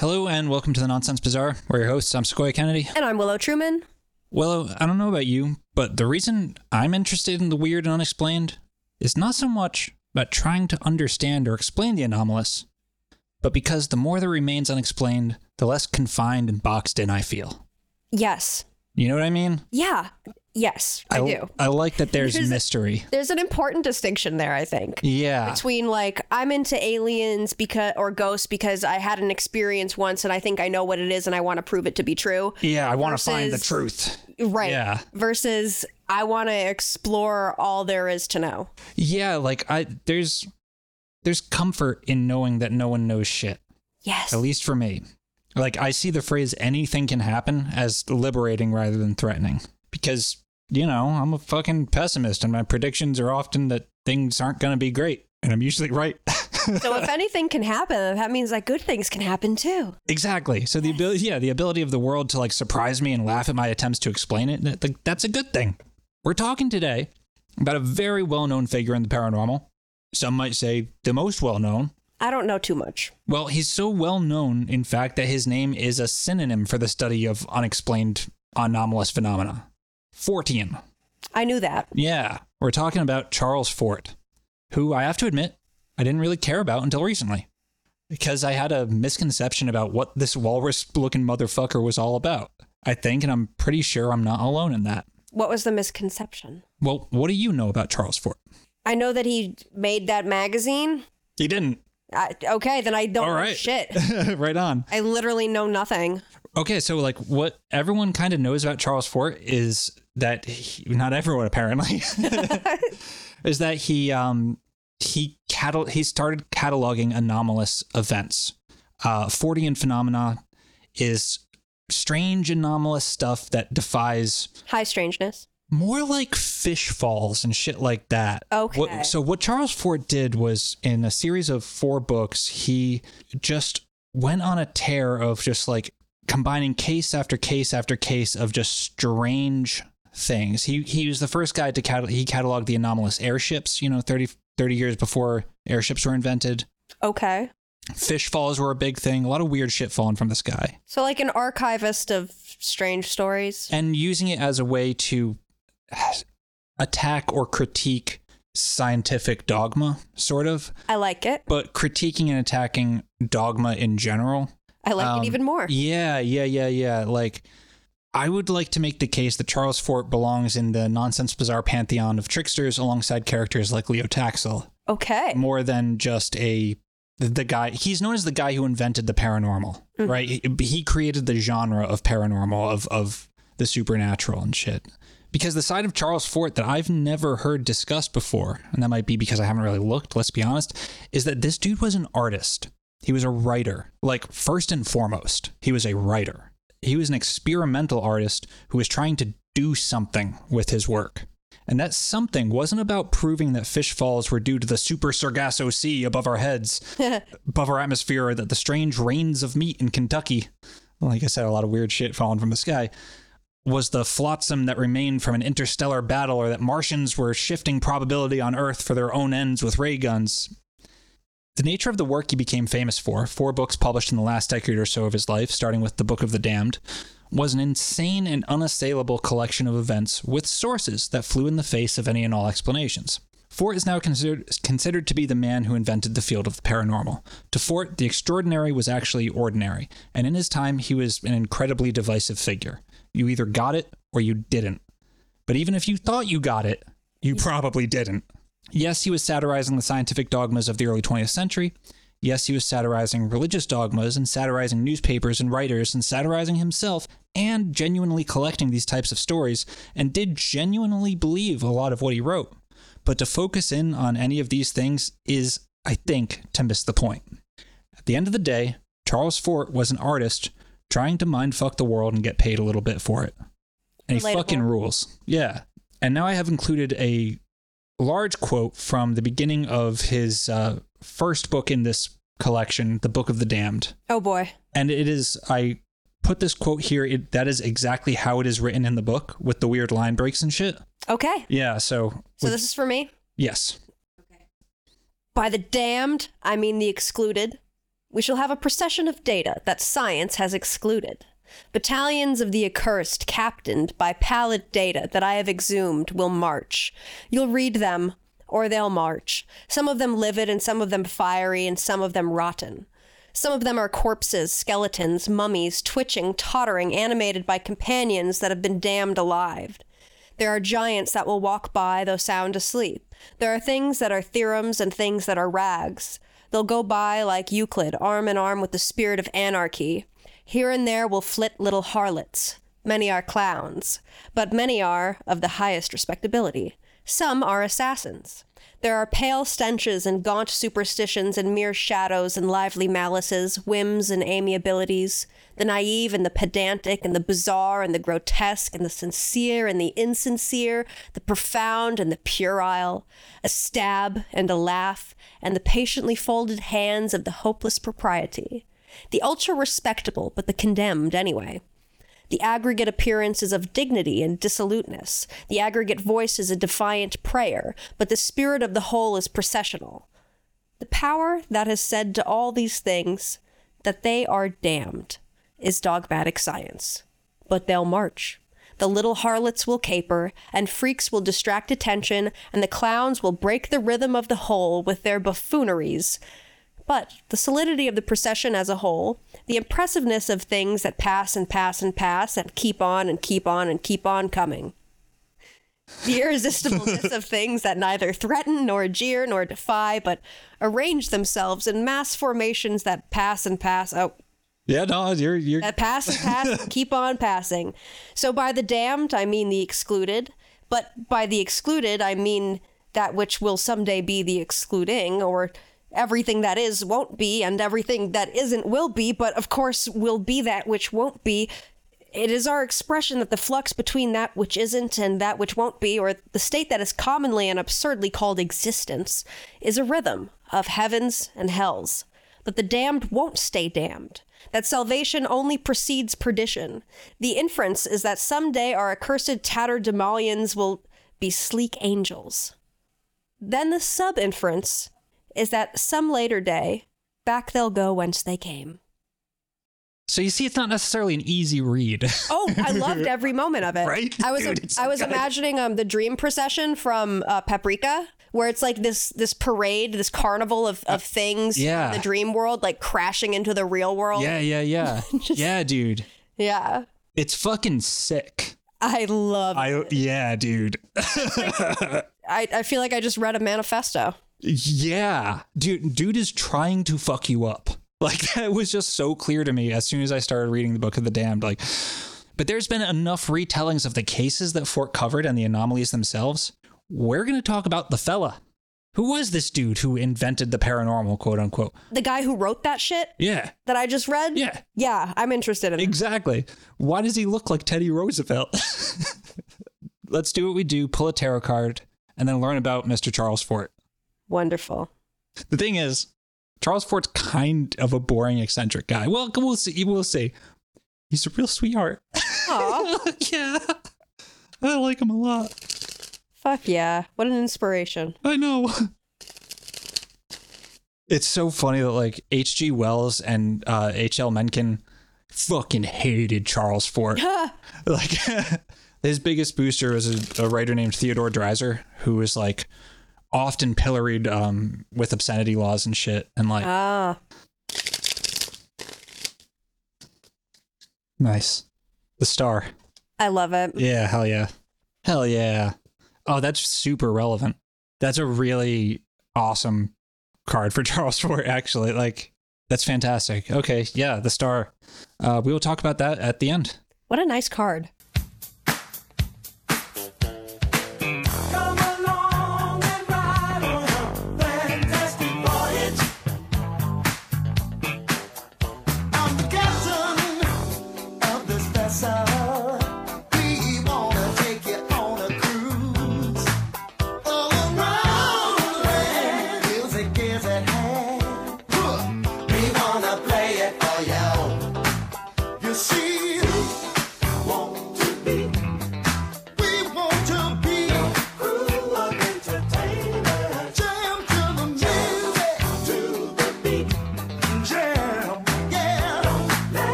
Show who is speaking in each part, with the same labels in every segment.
Speaker 1: Hello and welcome to the Nonsense Bazaar. We're your hosts. I'm Sequoia Kennedy.
Speaker 2: And I'm Willow Truman.
Speaker 1: Willow, I don't know about you, but the reason I'm interested in the weird and unexplained is not so much about trying to understand or explain the anomalous, but because the more there remains unexplained, the less confined and boxed in I feel.
Speaker 2: Yes.
Speaker 1: You know what I mean?
Speaker 2: Yeah. Yes, I, do.
Speaker 1: I like that there's,
Speaker 2: There's-
Speaker 1: mystery.
Speaker 2: There's an important distinction there, I think.
Speaker 1: Yeah.
Speaker 2: Between like I'm into aliens because or ghosts because I had an experience once and I think I know what it is and I want to prove it to be true.
Speaker 1: Yeah, I want to find the truth.
Speaker 2: Right.
Speaker 1: Yeah.
Speaker 2: Versus I want to explore all there is to know.
Speaker 1: Yeah, like I there's there's comfort in knowing that no one knows shit.
Speaker 2: Yes.
Speaker 1: At least for me. Like I see the phrase anything can happen as liberating rather than threatening. Because, you know, I'm a fucking pessimist and my predictions are often that things aren't going to be great. And I'm usually right.
Speaker 2: so if anything can happen, that means that good things can happen too.
Speaker 1: exactly. So the ability yeah, the ability of the world to like surprise me and laugh at my attempts to explain it, that, like, that's a good thing. We're talking today about a very well-known figure in the paranormal. Some might say the most well-known.
Speaker 2: I don't know too much.
Speaker 1: Well, he's so well known, in fact, that his name is a synonym for the study of unexplained anomalous phenomena. Fortean.
Speaker 2: I knew that.
Speaker 1: Yeah, we're talking about Charles Fort, who I have to admit I didn't really care about until recently. Because I had a misconception about what this walrus looking motherfucker was all about. I think, and I'm pretty sure I'm not alone in that.
Speaker 2: What was the misconception?
Speaker 1: Well, what do you know about Charles Fort?
Speaker 2: I know that he made that magazine.
Speaker 1: He didn't.
Speaker 2: I, okay, then I don't
Speaker 1: All
Speaker 2: know shit.
Speaker 1: right on.
Speaker 2: I literally know nothing.
Speaker 1: Okay, so like what everyone kind of knows about Charles Fort is that he, not everyone apparently is that he um he catal- he started cataloging anomalous events. Uh Fortean phenomena is strange anomalous stuff that defies
Speaker 2: High strangeness.
Speaker 1: more like fish falls and shit like that.
Speaker 2: Okay.
Speaker 1: What, so what Charles Fort did was in a series of four books, he just went on a tear of just like combining case after case after case of just strange things. He he was the first guy to catalog he cataloged the anomalous airships, you know, 30 30 years before airships were invented.
Speaker 2: Okay.
Speaker 1: Fish falls were a big thing. A lot of weird shit falling from the sky.
Speaker 2: So, like an archivist of strange stories.
Speaker 1: and using it as a way to attack or critique scientific dogma, sort of,
Speaker 2: I like it.
Speaker 1: but critiquing and attacking dogma in general.
Speaker 2: I like
Speaker 1: Um,
Speaker 2: it even more.
Speaker 1: Yeah, yeah, yeah, yeah. Like, I would like to make the case that Charles Fort belongs in the Nonsense Bazaar pantheon of tricksters alongside characters like Leo Taxil,
Speaker 2: Okay.
Speaker 1: more than just a the guy. He's known as the guy who invented the paranormal, mm-hmm. right? He, he created the genre of paranormal of of the supernatural and shit. Because the side of Charles Fort that I've never heard discussed before, and that might be because I haven't really looked, let's be honest, is that this dude was an artist. He was a writer. Like, first and foremost, he was a writer. He was an experimental artist who was trying to do something with his work. And that something wasn't about proving that fish falls were due to the super Sargasso Sea above our heads, above our atmosphere, or that the strange rains of meat in Kentucky, like I said, a lot of weird shit falling from the sky, was the flotsam that remained from an interstellar battle, or that Martians were shifting probability on Earth for their own ends with ray guns. The nature of the work he became famous for, four books published in the last decade or so of his life, starting with The Book of the Damned, was an insane and unassailable collection of events with sources that flew in the face of any and all explanations. Fort is now considered, considered to be the man who invented the field of the paranormal. To Fort, the extraordinary was actually ordinary, and in his time, he was an incredibly divisive figure. You either got it or you didn't. But even if you thought you got it, you probably didn't. Yes, he was satirizing the scientific dogmas of the early 20th century. Yes, he was satirizing religious dogmas and satirizing newspapers and writers and satirizing himself and genuinely collecting these types of stories and did genuinely believe a lot of what he wrote. But to focus in on any of these things is, I think, to miss the point. At the end of the day, Charles Fort was an artist trying to mind fuck the world and get paid a little bit for it. And he fucking rules. Yeah. And now I have included a large quote from the beginning of his uh, first book in this collection, The Book of the Damned.
Speaker 2: Oh boy.
Speaker 1: And it is, I put this quote here. It, that is exactly how it is written in the book with the weird line breaks and shit.
Speaker 2: Okay.
Speaker 1: Yeah. So,
Speaker 2: So this is for me.
Speaker 1: yes. Okay.
Speaker 2: By the damned, I mean the excluded. We shall have a procession of data that science has excluded. Battalions of the accursed, captained by pallid data that I have exhumed, will march. You'll read them, or they'll march. Some of them livid, and some of them fiery, and some of them rotten. Some of them are corpses, skeletons, mummies, twitching, tottering, animated by companions that have been damned alive. There are giants that will walk by though sound asleep. There are things that are theorems and things that are rags. They'll go by like Euclid, arm in arm with the spirit of anarchy. Here and there will flit little harlots. Many are clowns, but many are of the highest respectability. Some are assassins. There are pale stenches and gaunt superstitions and mere shadows and lively malices, whims and amiabilities, the naive and the pedantic and the bizarre and the grotesque and the sincere and the insincere, the profound and the puerile, a stab and a laugh, and the patiently folded hands of the hopeless propriety. The ultra respectable, but the condemned anyway. The aggregate appearance is of dignity and dissoluteness. The aggregate voice is a defiant prayer, but the spirit of the whole is processional. The power that has said to all these things that they are damned is dogmatic science. But they'll march. The little harlots will caper, and freaks will distract attention, and the clowns will break the rhythm of the whole with their buffooneries. But the solidity of the procession as a whole, the impressiveness of things that pass and pass and pass and keep on and keep on and keep on coming. The irresistibleness of things that neither threaten nor jeer nor defy, but arrange themselves in mass formations that pass and pass. Oh,
Speaker 1: Yeah, no, you're, you're,
Speaker 2: that pass and pass and keep on passing. So by the damned, I mean the excluded, but by the excluded, I mean that which will someday be the excluding, or everything that is won't be, and everything that isn't will be, but of course will be that which won't be. It is our expression that the flux between that which isn't and that which won't be, or the state that is commonly and absurdly called existence, is a rhythm of heavens and hells. That the damned won't stay damned. That salvation only precedes perdition. The inference is that someday our accursed tatterdemalions will be sleek angels. Then the sub inference is that some later day, back they'll go whence they came.
Speaker 1: so you see, it's not necessarily an easy read.
Speaker 2: Oh, I loved every moment of it.
Speaker 1: Right?
Speaker 2: I was
Speaker 1: Dude,
Speaker 2: I was
Speaker 1: good.
Speaker 2: imagining um the dream procession from uh, Paprika, where it's like this this parade, this carnival of, of things
Speaker 1: Uh, yeah.
Speaker 2: in the dream world, like crashing into the real world.
Speaker 1: yeah, yeah, yeah. yeah, dude.
Speaker 2: Yeah.
Speaker 1: It's fucking sick.
Speaker 2: I love
Speaker 1: I yeah, dude.
Speaker 2: I, I feel like I just read a manifesto.
Speaker 1: Yeah, dude, dude is trying to fuck you up. Like that was just so clear to me as soon as I started reading the Book of the Damned. Like, but there's been enough retellings of the cases that Fort covered and the anomalies themselves. We're gonna talk about the fella. Who was this dude who invented the paranormal, quote unquote?
Speaker 2: The guy who wrote that shit
Speaker 1: Yeah,
Speaker 2: that I just read?
Speaker 1: yeah,
Speaker 2: Yeah, I'm interested in it.
Speaker 1: exactly. Why does he look like Teddy Roosevelt? Let's do what we do: pull a tarot card and then learn about Mr. Charles Fort.
Speaker 2: Wonderful.
Speaker 1: The thing is, Charles Fort's kind of a boring, eccentric guy. Well, we'll see. We'll see. He's a real sweetheart. Yeah, I like him a lot.
Speaker 2: fuck yeah. What an inspiration.
Speaker 1: I know. It's so funny that like H.G. Wells and uh, H.L. Mencken fucking hated Charles Fort. like his biggest booster was a, a writer named Theodore Dreiser, who was like often pilloried um, with obscenity laws and shit, and like
Speaker 2: Ah,
Speaker 1: nice. The star.
Speaker 2: I love it.
Speaker 1: Yeah, hell yeah. Hell yeah. Oh, that's super relevant. That's a really awesome card for Charles Fort, actually. Like, that's fantastic. Okay, yeah, the star. Uh, we will talk about that at the end.
Speaker 2: What a nice card.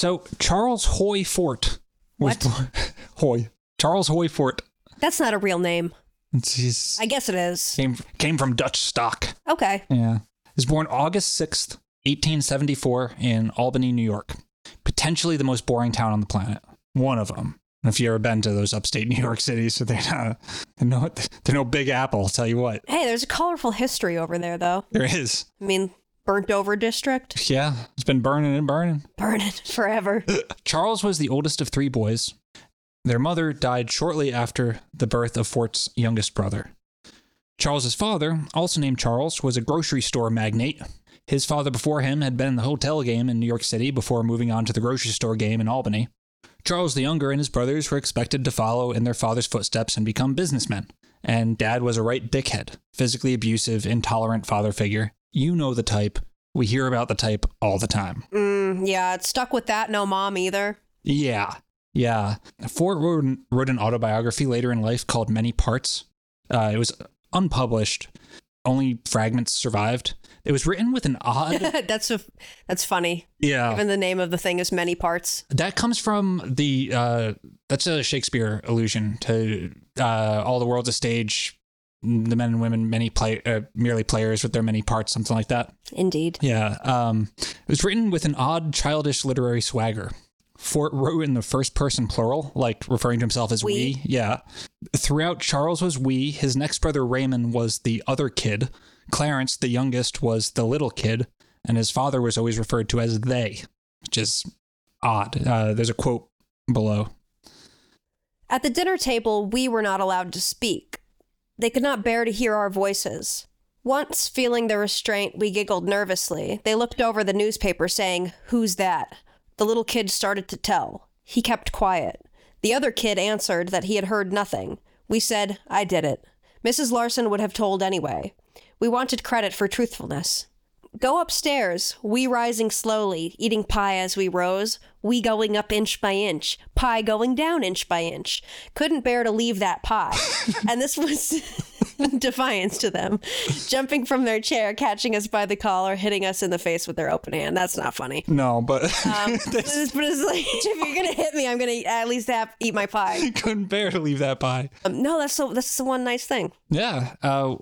Speaker 1: So Charles Hoy Fort was
Speaker 2: What?
Speaker 1: born. Hoy. Charles Hoy Fort.
Speaker 2: That's not a real name. I guess it is.
Speaker 1: came came from Dutch stock.
Speaker 2: Okay.
Speaker 1: Yeah. He was born August 6th, 1874 in Albany, New York. Potentially the most boring town on the planet. One of them. If you ever been to those upstate New York cities, so they're not, they're no, they're no big apple, I'll tell you what.
Speaker 2: Hey, there's a colorful history over there, though.
Speaker 1: There is.
Speaker 2: I mean, burnt over district,
Speaker 1: Yeah, it's been burning and burning.
Speaker 2: burning forever.
Speaker 1: Charles was the oldest of three boys. Their mother died shortly after the birth of Fort's youngest brother. Charles's father, also named Charles, was a grocery store magnate. His father before him had been in the hotel game in New York City before moving on to the grocery store game in Albany. Charles the Younger and his brothers were expected to follow in their father's footsteps and become businessmen. And dad was a right dickhead, physically abusive, intolerant father figure. You know the type. We hear about the type all the time.
Speaker 2: Mm, yeah, it's stuck with that. No mom either.
Speaker 1: Yeah. Yeah. Fort wrote, wrote an autobiography later in life called Many Parts. Uh, it was unpublished. Only fragments survived. It was written with an odd.
Speaker 2: that's a, that's funny.
Speaker 1: yeah.
Speaker 2: Given the name of the thing is many parts.
Speaker 1: That comes from the. Uh, that's a Shakespeare allusion to uh, all the world's a stage. The men and women, many play, uh, merely players with their many parts, something like that.
Speaker 2: Indeed.
Speaker 1: Yeah. Um, it was written with an odd, childish literary swagger. Fort wrote in the first person plural, like referring to himself as we.
Speaker 2: We.
Speaker 1: Yeah. Throughout, Charles was we. His next brother, Raymond, was the other kid. Clarence, the youngest, was the little kid. And his father was always referred to as they, which is odd. Uh, there's a quote below.
Speaker 2: At the dinner table, we were not allowed to speak. They could not bear to hear our voices. Once, feeling the restraint, we giggled nervously. They looked over the newspaper, saying, Who's that? The little kid started to tell. He kept quiet. The other kid answered that he had heard nothing. We said, I did it. Mrs. Larson would have told anyway. We wanted credit for truthfulness. Go upstairs, we rising slowly, eating pie as we rose, we going up inch by inch, pie going down inch by inch. Couldn't bear to leave that pie. and this was defiance to them. Jumping from their chair, catching us by the collar, hitting us in the face with their open hand. That's not funny.
Speaker 1: No, but
Speaker 2: Um, but it's like, if you're gonna hit me, I'm gonna at least have eat my pie.
Speaker 1: couldn't bear to leave that pie.
Speaker 2: Um, no, that's so. That's the one nice thing.
Speaker 1: Yeah. Uh,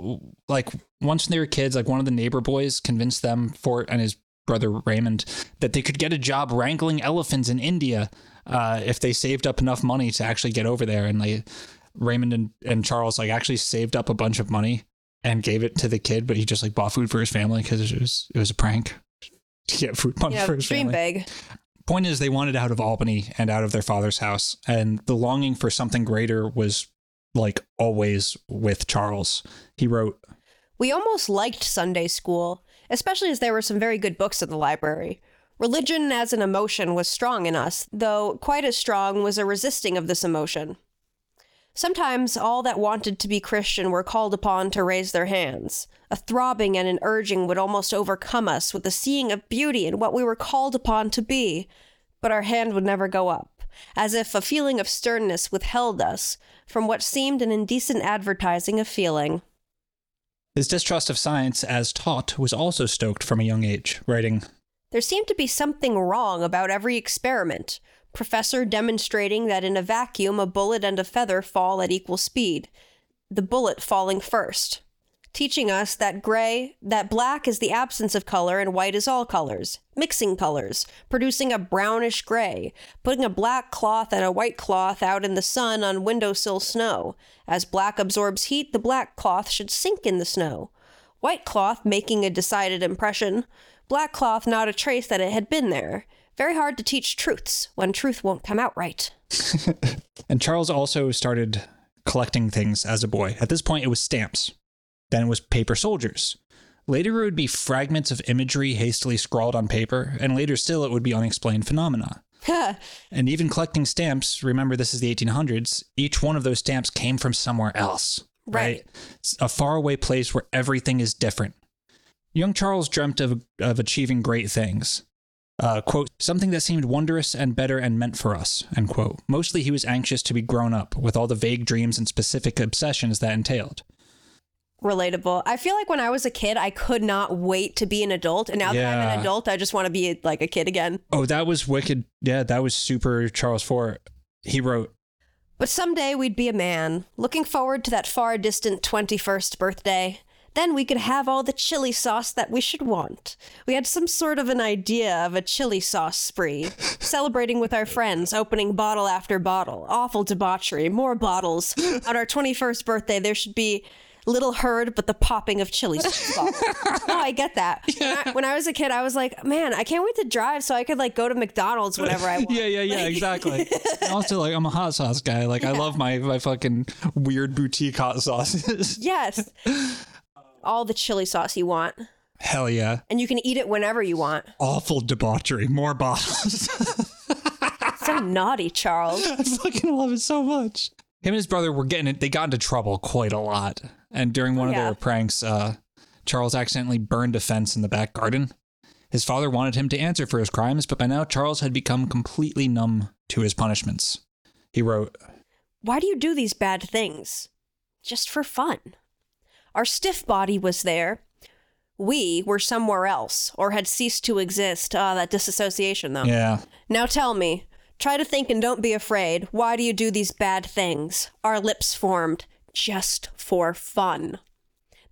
Speaker 1: like once they were kids, like one of the neighbor boys convinced them, Fort and his brother Raymond, that they could get a job wrangling elephants in India uh, if they saved up enough money to actually get over there. And like Raymond and, and Charles like actually saved up a bunch of money and gave it to the kid, but he just like bought food for his family because it was it was a prank to get food money
Speaker 2: know,
Speaker 1: for his
Speaker 2: dream
Speaker 1: family
Speaker 2: big.
Speaker 1: point is they wanted out of albany and out of their father's house and the longing for something greater was like always with charles he wrote
Speaker 2: We almost liked Sunday school, especially as there were some very good books in the library. Religion as an emotion was strong in us, though quite as strong was a resisting of this emotion. Sometimes all that wanted to be Christian were called upon to raise their hands. A throbbing and an urging would almost overcome us with the seeing of beauty in what we were called upon to be, but our hand would never go up, as if a feeling of sternness withheld us from what seemed an indecent advertising of feeling.
Speaker 1: his distrust of science as taught was also stoked from a young age writing
Speaker 2: There seemed to be something wrong about every experiment. Professor demonstrating that in a vacuum a bullet and a feather fall at equal speed, the bullet falling first. Teaching us that gray, that black is the absence of color and white is all colors, mixing colors, producing a brownish gray, putting a black cloth and a white cloth out in the sun on windowsill snow. As black absorbs heat, the black cloth should sink in the snow. White cloth making a decided impression, black cloth not a trace that it had been there. Very hard to teach truths when truth won't come out right.
Speaker 1: and charles also started collecting things as a boy at this point it was stamps then it was paper soldiers later it would be fragments of imagery hastily scrawled on paper and later still it would be unexplained phenomena And even collecting stamps, remember this is the 1800s, each one of those stamps came from somewhere else.
Speaker 2: Right.
Speaker 1: It's a faraway place where everything is different. Young Charles dreamt of, of achieving great things. Uh, quote, something that seemed wondrous and better and meant for us, end quote. Mostly he was anxious to be grown up with all the vague dreams and specific obsessions that entailed.
Speaker 2: relatable. I feel like when I was a kid, I could not wait to be an adult, and now that I'm an adult, I just want to be like a kid again.
Speaker 1: Oh, that was wicked. Yeah, that was super Charles Fort. He wrote,
Speaker 2: But someday we'd be a man, looking forward to that far distant 21st birthday. Then we could have all the chili sauce that we should want. We had some sort of an idea of a chili sauce spree, celebrating with our friends, opening bottle after bottle, awful debauchery, more bottles. On our 21st birthday, there should be little heard but the popping of chili sauce. no, oh, I get that. When, I, when I was a kid, I was like, man, I can't wait to drive so I could like go to McDonald's whenever I want.
Speaker 1: Yeah, yeah, yeah, exactly. also, like, I'm a hot sauce guy. Like, I love my my fucking weird boutique hot sauces.
Speaker 2: Yes. All the chili sauce you want.
Speaker 1: Hell yeah.
Speaker 2: And you can eat it whenever you want.
Speaker 1: Awful debauchery. More bottles.
Speaker 2: So naughty, Charles.
Speaker 1: I fucking love it so much. Him and his brother were getting it. They got into trouble quite a lot. And during one of their pranks, uh, Charles accidentally burned a fence in the back garden. His father wanted him to answer for his crimes, but by now Charles had become completely numb to his punishments. He wrote,
Speaker 2: Why do you do these bad things? Just for fun. Our stiff body was there. We were somewhere else, or had ceased to exist. Ah, that disassociation, though.
Speaker 1: Yeah.
Speaker 2: Now tell me, try to think and don't be afraid. Why do you do these bad things? Our lips formed just for fun.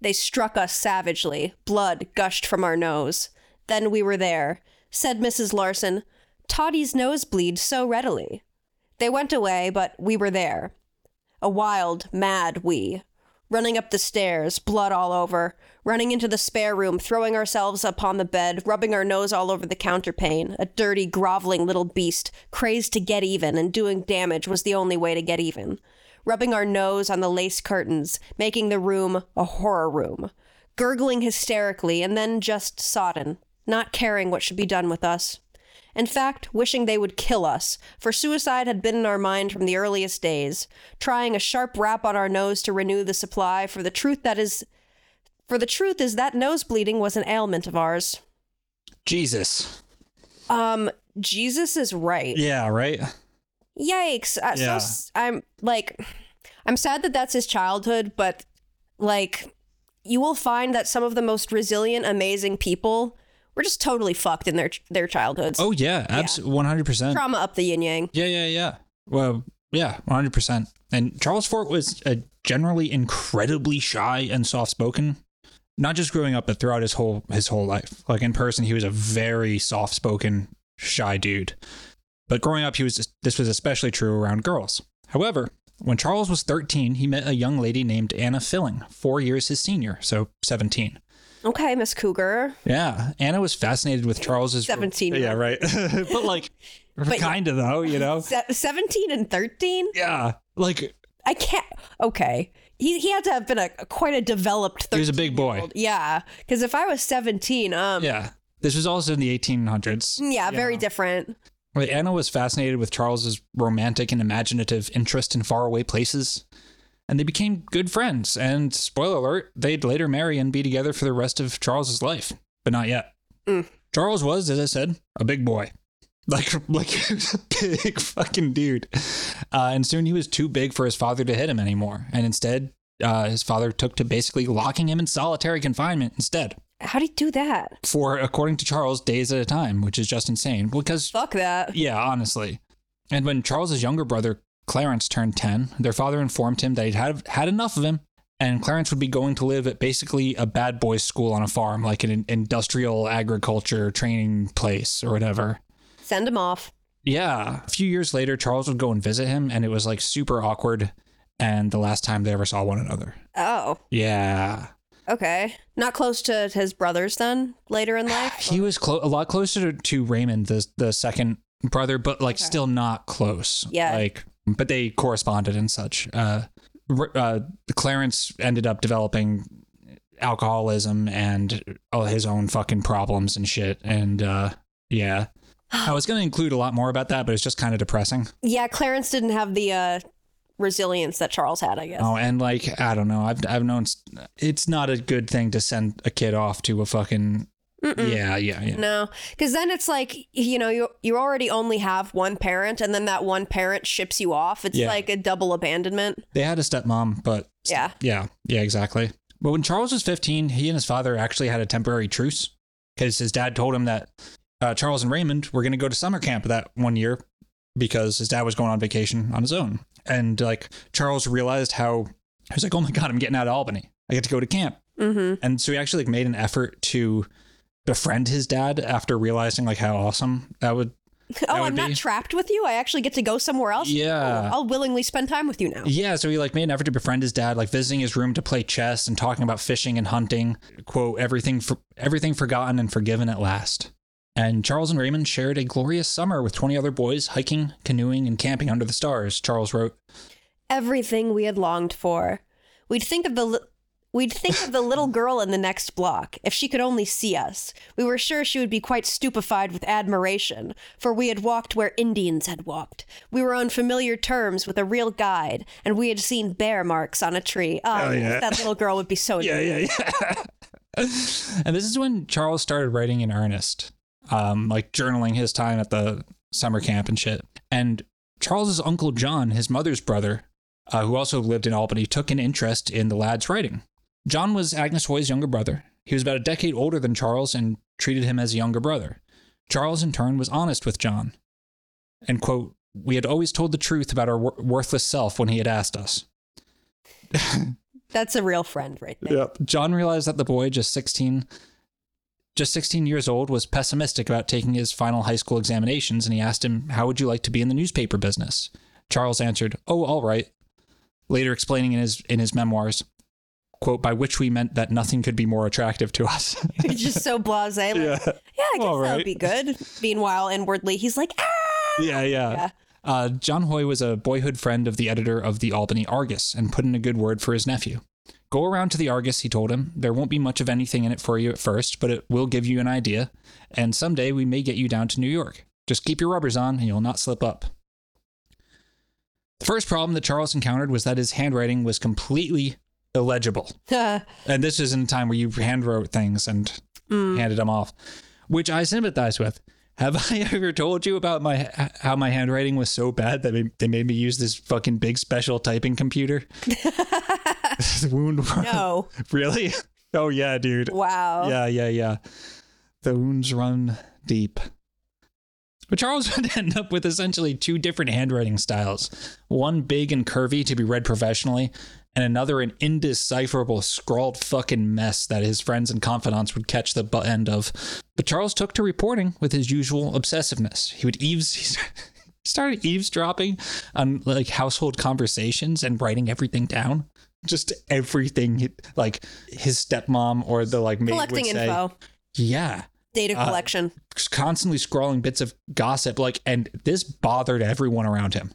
Speaker 2: They struck us savagely. Blood gushed from our nose. Then we were there. Said Mrs. Larson, Toddy's nose bleeds so readily. They went away, but we were there. A wild, mad we. Running up the stairs, blood all over, running into the spare room, throwing ourselves upon the bed, rubbing our nose all over the counterpane. A dirty, groveling little beast, crazed to get even, and doing damage was the only way to get even. Rubbing our nose on the lace curtains, making the room a horror room. Gurgling hysterically, and then just sodden, not caring what should be done with us. In fact, wishing they would kill us, for suicide had been in our mind from the earliest days, trying a sharp rap on our nose to renew the supply, for the truth that is for the truth is that nose bleeding was an ailment of ours.
Speaker 1: Jesus.
Speaker 2: Um, Jesus is right.
Speaker 1: Yeah, right?
Speaker 2: Yikes. Uh,
Speaker 1: Yeah.
Speaker 2: So I'm like I'm sad that that's his childhood, but like you will find that some of the most resilient, amazing people were just totally fucked in their their childhoods.
Speaker 1: Oh, yeah. Absolutely. 100%.
Speaker 2: Trauma up the yin yang.
Speaker 1: Yeah, yeah, yeah. Well, yeah, 100%. And Charles Fort was a generally incredibly shy and soft-spoken. Not just growing up, but throughout his whole his whole life. Like in person, he was a very soft-spoken, shy dude. But growing up, he was this was especially true around girls. However, when Charles was 13, he met a young lady named Anna Filling, 4 years his senior, so 17.
Speaker 2: Okay, Miss Cougar.
Speaker 1: Yeah, Anna was fascinated with Charles's
Speaker 2: 17
Speaker 1: Yeah, right. but like kind of though, you know.
Speaker 2: 17 and 13?
Speaker 1: Yeah. Like
Speaker 2: I can't. Okay. He, he had to have been a quite a developed.
Speaker 1: he was a big boy.
Speaker 2: Yeah, because if I was 17, um, yeah,
Speaker 1: Yeah. This was also in the 1800s.
Speaker 2: Yeah, very different.
Speaker 1: Like, Anna was fascinated with Charles's romantic and imaginative interest in faraway places. And they became good friends. And spoiler alert, they'd later marry and be together for the rest of Charles's life. But not yet.
Speaker 2: Mm.
Speaker 1: Charles was, as I said, a big boy. Like, like a big fucking dude. Uh, and soon he was too big for his father to hit him anymore. And instead, uh, his father took to basically locking him in solitary confinement instead.
Speaker 2: How do you do that?
Speaker 1: for, according to Charles, days at a time, which is just insane. Because,
Speaker 2: Fuck that.
Speaker 1: yeah, honestly. And when Charles's younger brother, Clarence, turned 10, their father informed him that he'd had, had enough of him, and Clarence would be going to live at basically a bad boys' school on a farm, like an industrial agriculture training place or whatever.
Speaker 2: Send him off.
Speaker 1: Yeah. A few years later, Charles would go and visit him, and it was like super awkward. And the last time they ever saw one another.
Speaker 2: Oh,
Speaker 1: Yeah.
Speaker 2: okay. Not close to his brothers then later in life?
Speaker 1: He was clo- a lot closer to, to Raymond, the the second brother, but like still not close.
Speaker 2: Yeah.
Speaker 1: Like, but they corresponded and such. Uh, uh, Clarence ended up developing alcoholism and all his own fucking problems and shit. And uh, yeah, I was going to include a lot more about that, but it's just kind of depressing.
Speaker 2: yeah, Clarence didn't have the uh, resilience that Charles had, I guess.
Speaker 1: Oh, and like I don't know, I've I've known s- it's not a good thing to send a kid off to a fucking yeah yeah yeah.
Speaker 2: No, because then it's like you know you you already only have one parent, and then that one parent ships you off. It's
Speaker 1: Yeah.
Speaker 2: like a double abandonment.
Speaker 1: They had a stepmom, but
Speaker 2: Yeah.
Speaker 1: yeah, yeah, exactly. But when Charles was 15, he and his father actually had a temporary truce because his dad told him that uh, Charles and Raymond were going to go to summer camp that one year because his dad was going on vacation on his own. And like Charles realized how he was like, oh my God, I'm getting out of Albany. I get to go to camp.
Speaker 2: Mm-hmm.
Speaker 1: And so he actually like made an effort to befriend his dad after realizing like how awesome that would.
Speaker 2: Oh,
Speaker 1: would
Speaker 2: I'm not
Speaker 1: be-
Speaker 2: trapped with you. I actually get to go somewhere else.
Speaker 1: Yeah.
Speaker 2: Oh, I'll willingly spend time with you now.
Speaker 1: Yeah, so he like made an effort to befriend his dad, like visiting his room to play chess and talking about fishing and hunting. Quote, everything for everything forgotten and forgiven at last. And Charles and Raymond shared a glorious summer with 20 other boys, hiking, canoeing, and camping under the stars, Charles wrote.
Speaker 2: Everything we had longed for. We'd think of the we'd think of the little girl in the next block if she could only see us. We were sure she would be quite stupefied with admiration, for we had walked where Indians had walked. We were on familiar terms with a real guide, and we had seen bear marks on a tree. Oh,
Speaker 1: yeah.
Speaker 2: that little girl would be so
Speaker 1: Yeah, yeah, yeah. and this is when Charles started writing in earnest, um, like journaling his time at the summer camp and shit. And Charles's uncle John, his mother's brother, uh, who also lived in Albany, took an interest in the lad's writing. John was Agnes Hoy's younger brother. He was about a decade older than Charles and treated him as a younger brother. Charles, in turn, was honest with John. And, quote, we had always told the truth about our wor- worthless self when he had asked us.
Speaker 2: That's a real friend right there.
Speaker 1: Yep. John realized that the boy, just 16, just 16 years old, was pessimistic about taking his final high school examinations, and he asked him, "How would you like to be in the newspaper business?" Charles answered, "Oh, all right." Later, explaining in his in his memoirs, quote, "By which we meant that nothing could be more attractive to us."
Speaker 2: He's just so blasé. Like, yeah. I guess
Speaker 1: All
Speaker 2: that would be good. Meanwhile, inwardly, he's like, ah!
Speaker 1: yeah, yeah.
Speaker 2: Yeah.
Speaker 1: Uh, John Hoy was a boyhood friend of the editor of the Albany Argus and put in a good word for his nephew. Go around to the Argus, he told him. There won't be much of anything in it for you at first, but it will give you an idea. And someday we may get you down to New York. Just keep your rubbers on and you'll not slip up. The first problem that Charles encountered was that his handwriting was completely illegible. And this is in a time where you handwrote things and mm. handed them off, which I sympathize with. Have I ever told you about my how my handwriting was so bad that they- they made me use this fucking big special typing computer? Wound.
Speaker 2: no.
Speaker 1: really? Oh yeah, dude.
Speaker 2: Wow.
Speaker 1: Yeah, yeah, yeah. The wounds run deep. But Charles would end up with essentially two different handwriting styles one big and curvy to be read professionally, and another an indecipherable, scrawled fucking mess that his friends and confidants would catch the butt end of. But Charles took to reporting with his usual obsessiveness. He would eaves. He started eavesdropping on like household conversations and writing everything down. Just everything, like his stepmom or the like maid
Speaker 2: Collecting
Speaker 1: would say.
Speaker 2: info,
Speaker 1: Yeah,
Speaker 2: data
Speaker 1: Uh,
Speaker 2: collection.
Speaker 1: just constantly scrawling bits of gossip like and this bothered everyone around him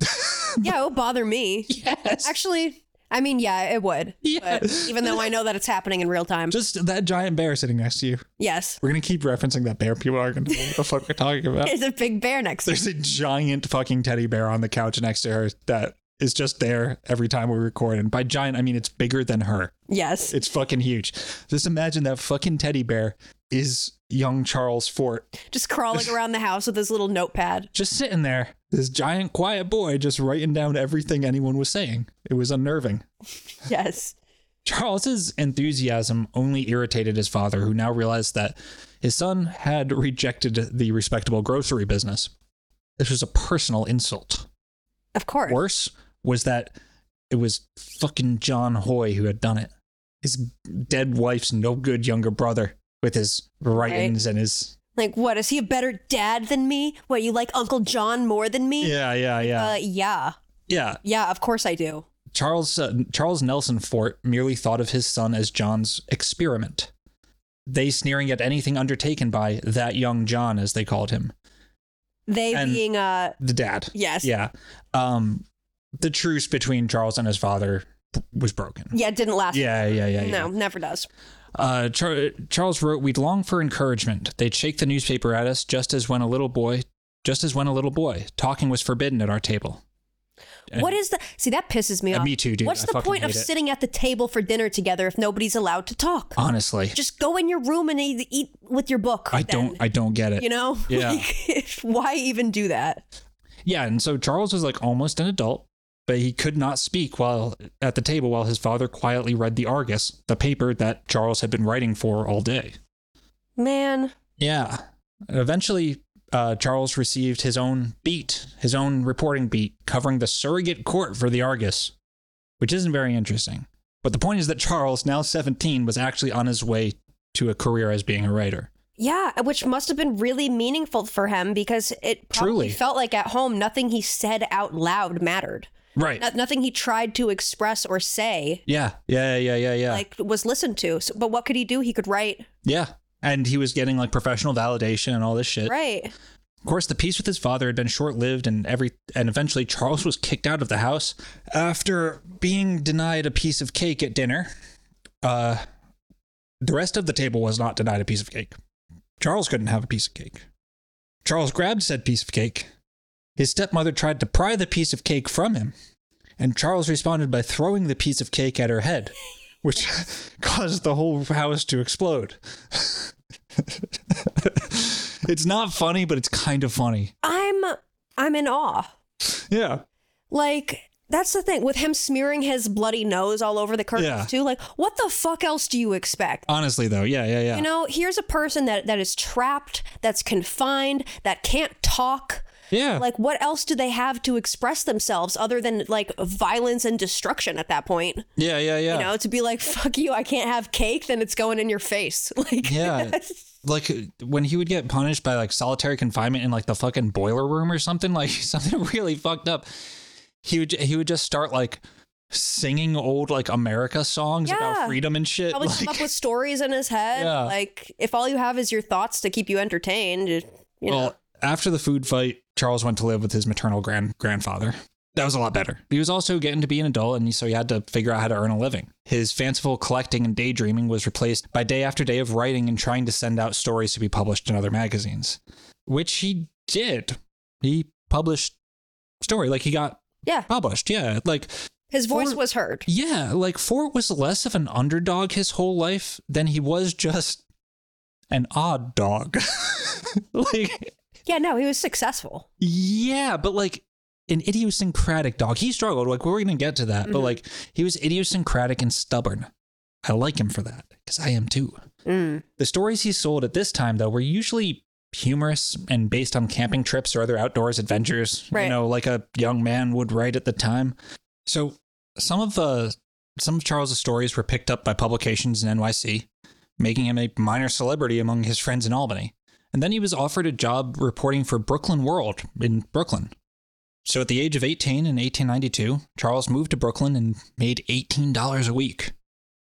Speaker 2: yeah, it would bother me.
Speaker 1: yes
Speaker 2: Actually, I mean, yeah, it would.
Speaker 1: Yeah.
Speaker 2: But even though I know that it's happening in real time.
Speaker 1: just that giant bear sitting next to you
Speaker 2: yes.
Speaker 1: we're gonna keep referencing that bear people are gonna know what the fuck we're talking about
Speaker 2: There's a big bear next to
Speaker 1: there's a giant fucking teddy bear on the couch next to her that is just there every time we record and by giant i mean it's bigger than her
Speaker 2: Yes.
Speaker 1: it's fucking huge just imagine that fucking teddy bear is young charles fort
Speaker 2: Just crawling around the house with his little notepad.
Speaker 1: just sitting there this giant quiet boy just writing down everything anyone was saying it was unnerving
Speaker 2: Yes.
Speaker 1: Charles's enthusiasm only irritated his father, who now realized that his son had rejected the respectable grocery business. This was a personal insult.
Speaker 2: Of course.
Speaker 1: Worse was that it was fucking John Hoy who had done it. His dead wife's no good younger brother with his writings and his.
Speaker 2: Like, what? Is he a better dad than me? What, you like Uncle John more than me?
Speaker 1: Yeah, yeah, yeah.
Speaker 2: Uh, yeah.
Speaker 1: yeah.
Speaker 2: Yeah, of course I do.
Speaker 1: Charles uh, Charles Nelson Fort merely thought of his son as John's experiment. They sneering at anything undertaken by that young John, as they called him,
Speaker 2: They
Speaker 1: And-
Speaker 2: being, uh,
Speaker 1: the dad.
Speaker 2: yes.
Speaker 1: Yeah. Um, the truce between Charles and his father was broken.
Speaker 2: Yeah, it didn't last.
Speaker 1: Yeah, yeah, yeah. yeah.
Speaker 2: No, never does.
Speaker 1: Uh, Char- Charles wrote, "We'd long for encouragement. They'd shake the newspaper at us, just as when a little boy, just as when a little boy, talking was forbidden at our table." And-
Speaker 2: What is the. See, that pisses me
Speaker 1: Uh,
Speaker 2: off.
Speaker 1: me too, dude.
Speaker 2: What's
Speaker 1: I
Speaker 2: the point of
Speaker 1: it.
Speaker 2: sitting at the table for dinner together if nobody's allowed to talk?
Speaker 1: Honestly,
Speaker 2: Just go in your room and eat, eat with your book.
Speaker 1: I
Speaker 2: then,
Speaker 1: don't, I don't get it.
Speaker 2: You know?
Speaker 1: Yeah.
Speaker 2: Like, why even do that?
Speaker 1: Yeah, and so Charles was like almost an adult. But he could not speak while at the table while his father quietly read the Argus, the paper that Charles had been writing for all day.
Speaker 2: Man,
Speaker 1: Yeah. Eventually, uh, Charles received his own beat, his own reporting beat, covering the surrogate court for the Argus, which isn't very interesting. But the point is that Charles, now 17, was actually on his way to a career as being a writer.
Speaker 2: yeah, which must have been really meaningful for him because it probably
Speaker 1: Truly.
Speaker 2: felt like at home nothing he said out loud mattered.
Speaker 1: Right.
Speaker 2: No- nothing he tried to express or say
Speaker 1: yeah. Yeah. Yeah. Yeah. Yeah.
Speaker 2: like was listened to. So, but what could he do? He could write.
Speaker 1: yeah. And he was getting like professional validation and all this shit.
Speaker 2: Right.
Speaker 1: Of course, the peace with his father had been short-lived, and every and eventually Charles was kicked out of the house after being denied a piece of cake at dinner. Uh, the rest of the table was not denied a piece of cake. Charles couldn't have a piece of cake. Charles grabbed said piece of cake. His stepmother tried to pry the piece of cake from him, and Charles responded by throwing the piece of cake at her head, which caused the whole house to explode. it's not funny, but it's kind of funny.
Speaker 2: I'm I'm in awe.
Speaker 1: Yeah.
Speaker 2: Like that's the thing with him smearing his bloody nose all over the curtains
Speaker 1: Yeah.
Speaker 2: too. Like what the fuck else do you expect?
Speaker 1: Honestly, though, yeah, yeah, yeah.
Speaker 2: You know, here's a person that that is trapped, that's confined, that can't talk.
Speaker 1: Yeah.
Speaker 2: Like what else do they have to express themselves other than like violence and destruction at that point?
Speaker 1: yeah, yeah, yeah.
Speaker 2: You know, to be like fuck you, I can't have cake, then it's going in your face. Like
Speaker 1: Yeah. like when he would get punished by like solitary confinement in like the fucking boiler room or something, like something really fucked up. He would he would just start like singing old like America songs
Speaker 2: Yeah.
Speaker 1: about freedom and shit.
Speaker 2: probably
Speaker 1: like,
Speaker 2: come up with stories in his head.
Speaker 1: Yeah.
Speaker 2: Like if all you have is your thoughts to keep you entertained, you know.
Speaker 1: well, after the food fight, Charles went to live with his maternal grand grandfather. That was a lot better. He was also getting to be an adult, and so he had to figure out how to earn a living. His fanciful collecting and daydreaming was replaced by day after day of writing and trying to send out stories to be published in other magazines, which he did. He published story like he got
Speaker 2: yeah.
Speaker 1: published. Yeah, like
Speaker 2: His voice
Speaker 1: For-
Speaker 2: was heard.
Speaker 1: yeah, like Fort was less of an underdog his whole life than he was just an odd dog. like
Speaker 2: Yeah, no, he was successful.
Speaker 1: yeah, but like an idiosyncratic dog. He struggled. Like we're gonna get to that, but like he was idiosyncratic and stubborn. I like him for that because I am too.
Speaker 2: Mm.
Speaker 1: The stories he sold at this time, though, were usually humorous and based on camping trips or other outdoors adventures.
Speaker 2: Right.
Speaker 1: You know, like a young man would write at the time. So some of the some of Charles's stories were picked up by publications in NYC, making him a minor celebrity among his friends in Albany. And then he was offered a job reporting for Brooklyn World in Brooklyn. So at the age of 18 in 1892, Charles moved to Brooklyn and made $18 a week,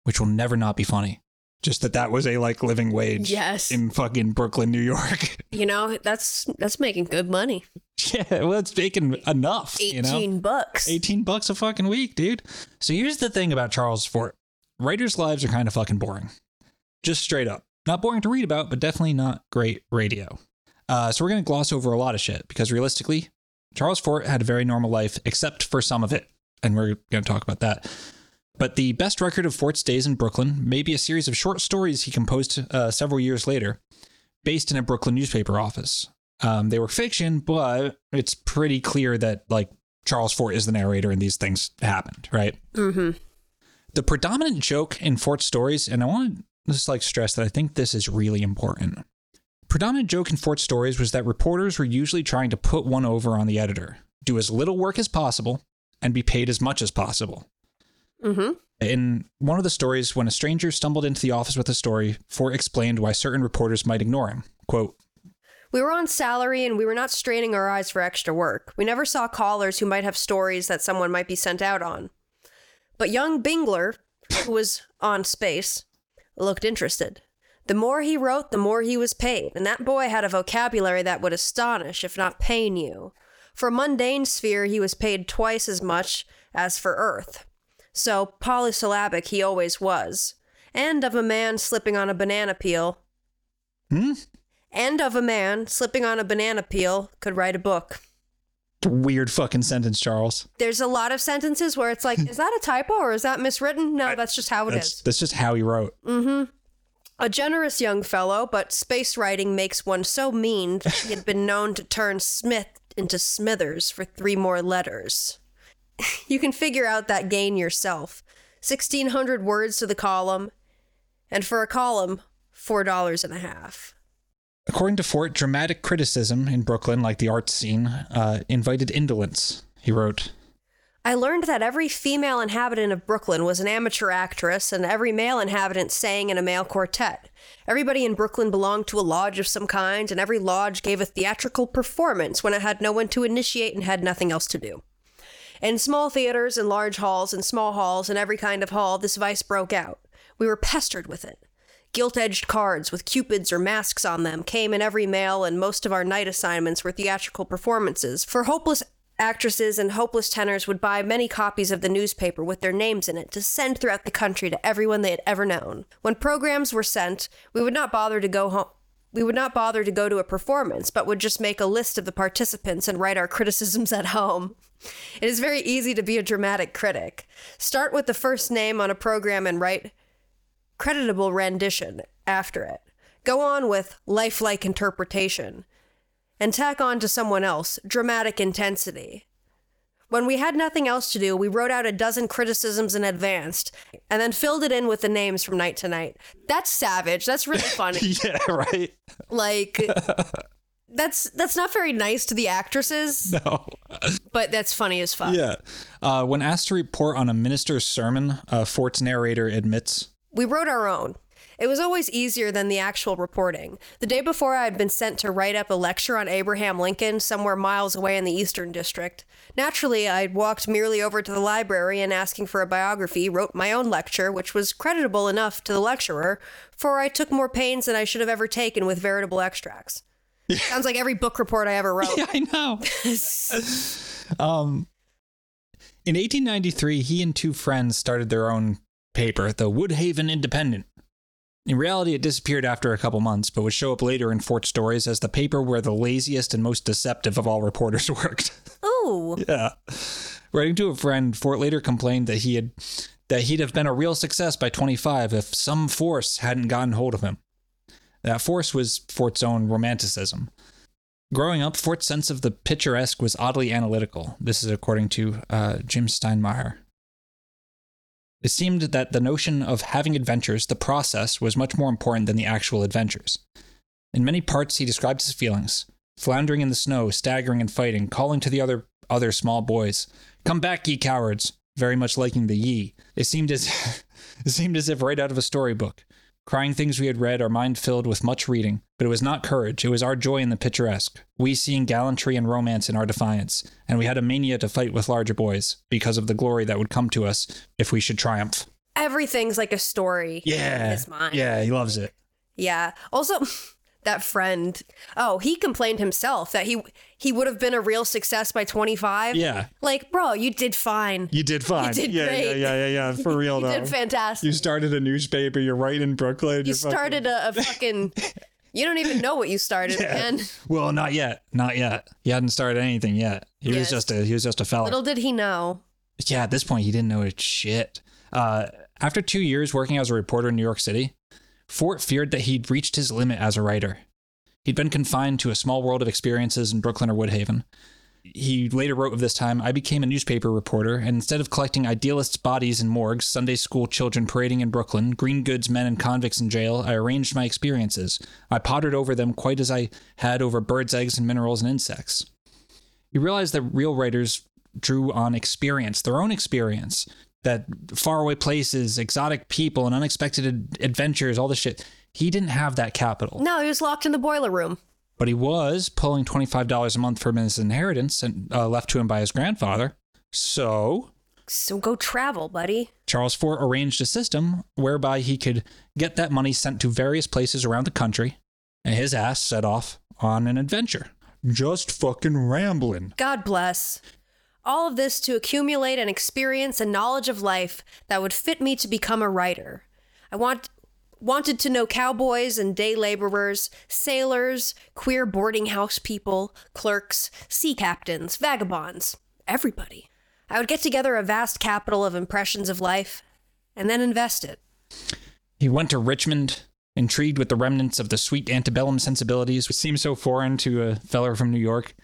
Speaker 1: which will never not be funny. Just that that was a like living wage
Speaker 2: Yes.
Speaker 1: in fucking Brooklyn, New York.
Speaker 2: You know, that's that's making good money.
Speaker 1: yeah, well, it's making enough, you know?
Speaker 2: 18 bucks.
Speaker 1: 18 bucks a fucking week, dude. So here's the thing about Charles Fort. Writers' lives are kind of fucking boring. Just straight up. Not boring to read about, but definitely not great radio. Uh, so we're going to gloss over a lot of shit because realistically, Charles Fort had a very normal life, except for some of it. And we're going to talk about that. But the best record of Fort's days in Brooklyn may be a series of short stories he composed uh, several years later, based in a Brooklyn newspaper office. Um, they were fiction, but it's pretty clear that like Charles Fort is the narrator and these things happened, right?
Speaker 2: Mm-hmm.
Speaker 1: The predominant joke in Fort's stories, and I want to just like stress that I think this is really important. Predominant joke in Fort's stories was that reporters were usually trying to put one over on the editor, do as little work as possible, and be paid as much as possible.
Speaker 2: Mm-hmm.
Speaker 1: In one of the stories, when a stranger stumbled into the office with a story, Fort explained why certain reporters might ignore him. Quote,
Speaker 2: We were on salary and we were not straining our eyes for extra work. We never saw callers who might have stories that someone might be sent out on. But young Bingler, who was on space, looked interested. The more he wrote, the more he was paid, and that boy had a vocabulary that would astonish, if not pain you. For mundane sphere, he was paid twice as much as for Earth. So polysyllabic he always was. And of a man slipping on a banana peel,
Speaker 1: hmm?
Speaker 2: and of a man slipping on a banana peel could write a book.
Speaker 1: Weird fucking sentence, Charles.
Speaker 2: There's a lot of sentences where it's like, is that a typo or is that miswritten? No, that's just how it
Speaker 1: That's,
Speaker 2: is.
Speaker 1: that's just how he wrote. Mm-hmm.
Speaker 2: A generous young fellow, but space writing makes one so mean that he had been known to turn Smith into Smithers for three more letters. you can figure out that gain yourself. 1600 words to the column, and for a column, four dollars and a half.
Speaker 1: According to Fort, dramatic criticism in Brooklyn, like the art scene, uh, invited indolence. He wrote,
Speaker 2: I learned that every female inhabitant of Brooklyn was an amateur actress, and every male inhabitant sang in a male quartet. Everybody in Brooklyn belonged to a lodge of some kind, and every lodge gave a theatrical performance when it had no one to initiate and had nothing else to do. In small theaters and large halls and small halls and every kind of hall, this vice broke out. We were pestered with it. Gilt edged cards with cupids or masks on them came in every mail, and most of our night assignments were theatrical performances. For hopeless actresses and hopeless tenors would buy many copies of the newspaper with their names in it to send throughout the country to everyone they had ever known. When programs were sent, we would not bother to go home. We would not bother to go to a performance, but would just make a list of the participants and write our criticisms at home. It is very easy to be a dramatic critic. Start with the first name on a program and write creditable rendition after it. Go on with lifelike interpretation. And tack on to someone else dramatic intensity. When we had nothing else to do, we wrote out a dozen criticisms in advance and then filled it in with the names from night to night. That's savage. That's really funny.
Speaker 1: "Yeah, right."
Speaker 2: like that's that's not very nice to the actresses,
Speaker 1: No.
Speaker 2: but that's funny as fuck.
Speaker 1: Yeah. Uh, when asked to report on a minister's sermon, uh, Fort's narrator admits,
Speaker 2: We wrote our own. It was always easier than the actual reporting. The day before, I had been sent to write up a lecture on Abraham Lincoln somewhere miles away in the Eastern District. Naturally, I walked merely over to the library and, asking for a biography, wrote my own lecture, which was creditable enough to the lecturer, for I took more pains than I should have ever taken with veritable extracts. Sounds like every book report I ever wrote.
Speaker 1: Yeah, I know. um, in 1893, he and two friends started their own paper, the Woodhaven Independent. In reality, it disappeared after a couple months, but would show up later in Fort stories as the paper where the laziest and most deceptive of all reporters worked.
Speaker 2: Ooh.
Speaker 1: yeah. Writing to a friend, Fort later complained that he had that he'd have been a real success by 25 if some force hadn't gotten hold of him. That force was Fort's own romanticism. Growing up, Fort's sense of the picturesque was oddly analytical. This is according to uh, Jim Steinmeyer. It seemed that the notion of having adventures, the process, was much more important than the actual adventures. In many parts, he described his feelings floundering in the snow, staggering and fighting, calling to the other other small boys, "Come back, ye cowards!" Very much liking the ye. It seemed as it seemed as if right out of a storybook. Crying things we had read, our mind filled with much reading, but it was not courage, it was our joy in the picturesque, we seeing gallantry and romance in our defiance, and we had a mania to fight with larger boys, because of the glory that would come to us if we should triumph.
Speaker 2: Everything's like a story in
Speaker 1: Yeah.
Speaker 2: his mind.
Speaker 1: Yeah, he loves it.
Speaker 2: Yeah. Also, that friend. Oh, he complained himself that he he would have been a real success by 25.
Speaker 1: Yeah.
Speaker 2: Like, bro, you did fine.
Speaker 1: You did fine.
Speaker 2: You did
Speaker 1: yeah,
Speaker 2: great.
Speaker 1: yeah, yeah, yeah, yeah. For real
Speaker 2: You
Speaker 1: though.
Speaker 2: did fantastic.
Speaker 1: You started a newspaper. You're right in Brooklyn.
Speaker 2: You
Speaker 1: you're fucking-
Speaker 2: started a, a fucking. You don't even know what you started, man.
Speaker 1: Well, not yet. Not yet. He hadn't started anything yet. He
Speaker 2: Yes.
Speaker 1: was just a he was just a fella.
Speaker 2: Little did he know.
Speaker 1: yeah, at this point he didn't know it shit. Uh, after two years working as a reporter in New York City, Fort feared that he'd reached his limit as a writer. He'd been confined to a small world of experiences in Brooklyn or Woodhaven. He later wrote of this time, I became a newspaper reporter, and instead of collecting idealists' bodies in morgues, Sunday school children parading in Brooklyn, green goods men and convicts in jail, I arranged my experiences. I pottered over them quite as I had over birds' eggs and minerals and insects. He realized that real writers drew on experience, their own experience, that faraway places, exotic people, and unexpected ad- adventures, all this shit. He didn't have that capital,
Speaker 2: No, he was locked in the boiler room.
Speaker 1: but he was pulling $25 a month from his inheritance and uh, left to him by his grandfather. So,
Speaker 2: So go travel, buddy.
Speaker 1: Charles Fort arranged a system whereby he could get that money sent to various places around the country, and his ass set off on an adventure. Just fucking rambling.
Speaker 2: God bless. All of this to accumulate an experience and knowledge of life that would fit me to become a writer. I want wanted to know cowboys and day laborers, sailors, queer boarding house people, clerks, sea captains, vagabonds, everybody. I would get together a vast capital of impressions of life and then invest it.
Speaker 1: He went to Richmond, intrigued with the remnants of the sweet antebellum sensibilities, which seemed so foreign to a feller from New York.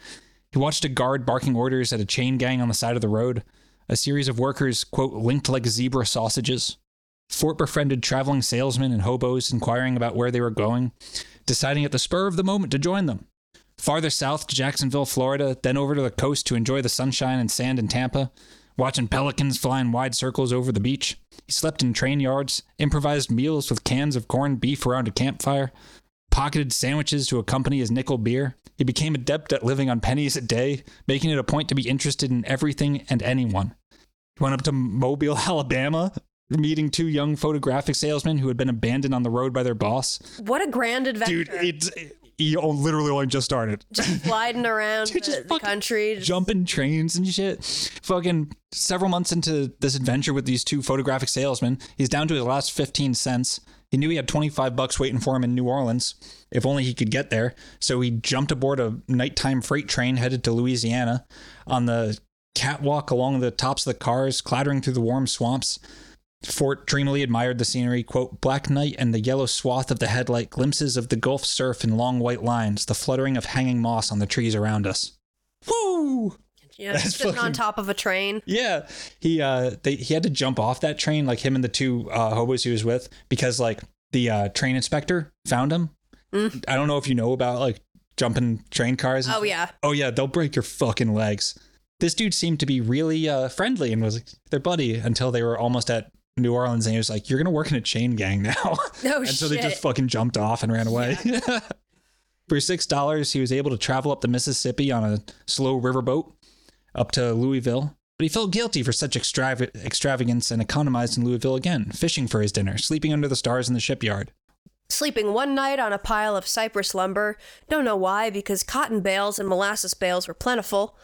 Speaker 1: He watched a guard barking orders at a chain gang on the side of the road, a series of workers, quote, linked like zebra sausages. Fort befriended traveling salesmen and hobos inquiring about where they were going, deciding at the spur of the moment to join them. Farther south to Jacksonville, Florida, then over to the coast to enjoy the sunshine and sand in Tampa, watching pelicans fly in wide circles over the beach. He slept in train yards, improvised meals with cans of corned beef around a campfire, pocketed sandwiches to accompany his nickel beer. He became adept at living on pennies a day, making it a point to be interested in everything and anyone. He went up to Mobile, Alabama, meeting two young photographic salesmen who had been abandoned on the road by their boss.
Speaker 2: What a grand adventure.
Speaker 1: Dude, it's he literally only just started.
Speaker 2: just gliding around
Speaker 1: Dude, just
Speaker 2: the, the country. just-
Speaker 1: Jumping trains and shit. Fucking several months into this adventure with these two photographic salesmen, he's down to his last 15 cents. He knew he had 25 bucks waiting for him in New Orleans, if only he could get there. So he jumped aboard a nighttime freight train headed to Louisiana. On the catwalk along the tops of the cars, clattering through the warm swamps, Fort dreamily admired the scenery, quote, black night and the yellow swath of the headlight, glimpses of the Gulf surf in long white lines, the fluttering of hanging moss on the trees around us. Woo!
Speaker 2: You know,
Speaker 1: That's
Speaker 2: sitting on top of a train.
Speaker 1: Yeah, he uh, they, he had to jump off that train, like him and the two uh, hobos he was with, because like the uh, train inspector found him. I don't know if you know about like jumping train cars.
Speaker 2: Oh yeah.
Speaker 1: Oh yeah, they'll break your fucking legs. This dude seemed to be really uh, friendly and was like, their buddy until they were almost at New Orleans, and he was like, "You're gonna work in a chain gang now."
Speaker 2: No
Speaker 1: and so they just fucking jumped off and ran away. For six dollars, he was able to travel up the Mississippi on a slow riverboat up to Louisville. But he felt guilty for such extrav- extravagance and economized in Louisville again, fishing for his dinner, sleeping under the stars in the shipyard.
Speaker 2: Sleeping one night on a pile of cypress lumber, don't know why, because cotton bales and molasses bales were plentiful.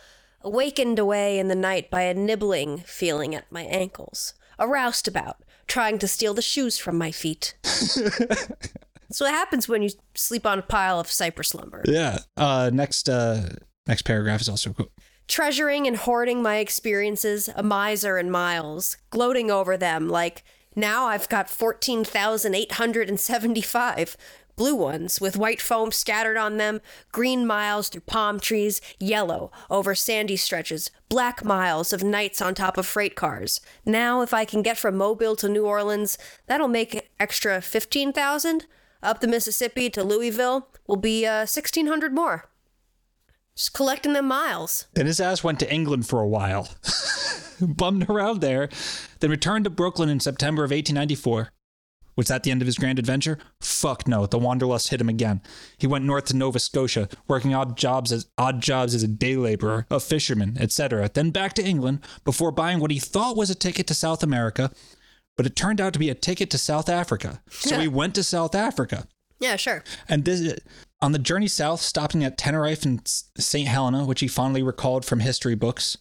Speaker 2: Awakened away in the night by a nibbling feeling at my ankles. A roustabout, trying to steal the shoes from my feet. so what happens when you sleep on a pile of cypress lumber.
Speaker 1: Yeah. Uh, next, uh, next paragraph is also cool.
Speaker 2: Treasuring and hoarding my experiences, a miser in miles, gloating over them like, now I've got 14,875 blue ones with white foam scattered on them, green miles through palm trees, yellow over sandy stretches, black miles of nights on top of freight cars. Now, if I can get from Mobile to New Orleans, that'll make extra 15,000. Up the Mississippi to Louisville will be uh, 1,600 more. Just collecting them miles.
Speaker 1: Then his ass went to England for a while, bummed around there, then returned to Brooklyn in September of 1894. Was that the end of his grand adventure? Fuck no. The wanderlust hit him again. He went north to Nova Scotia, working odd jobs as odd jobs as a day laborer, a fisherman, etc. Then back to England before buying what he thought was a ticket to South America, but it turned out to be a ticket to South Africa. So he went to South Africa.
Speaker 2: Yeah, sure.
Speaker 1: And this, on the journey south, stopping at Tenerife and St. Helena, which he fondly recalled from history books.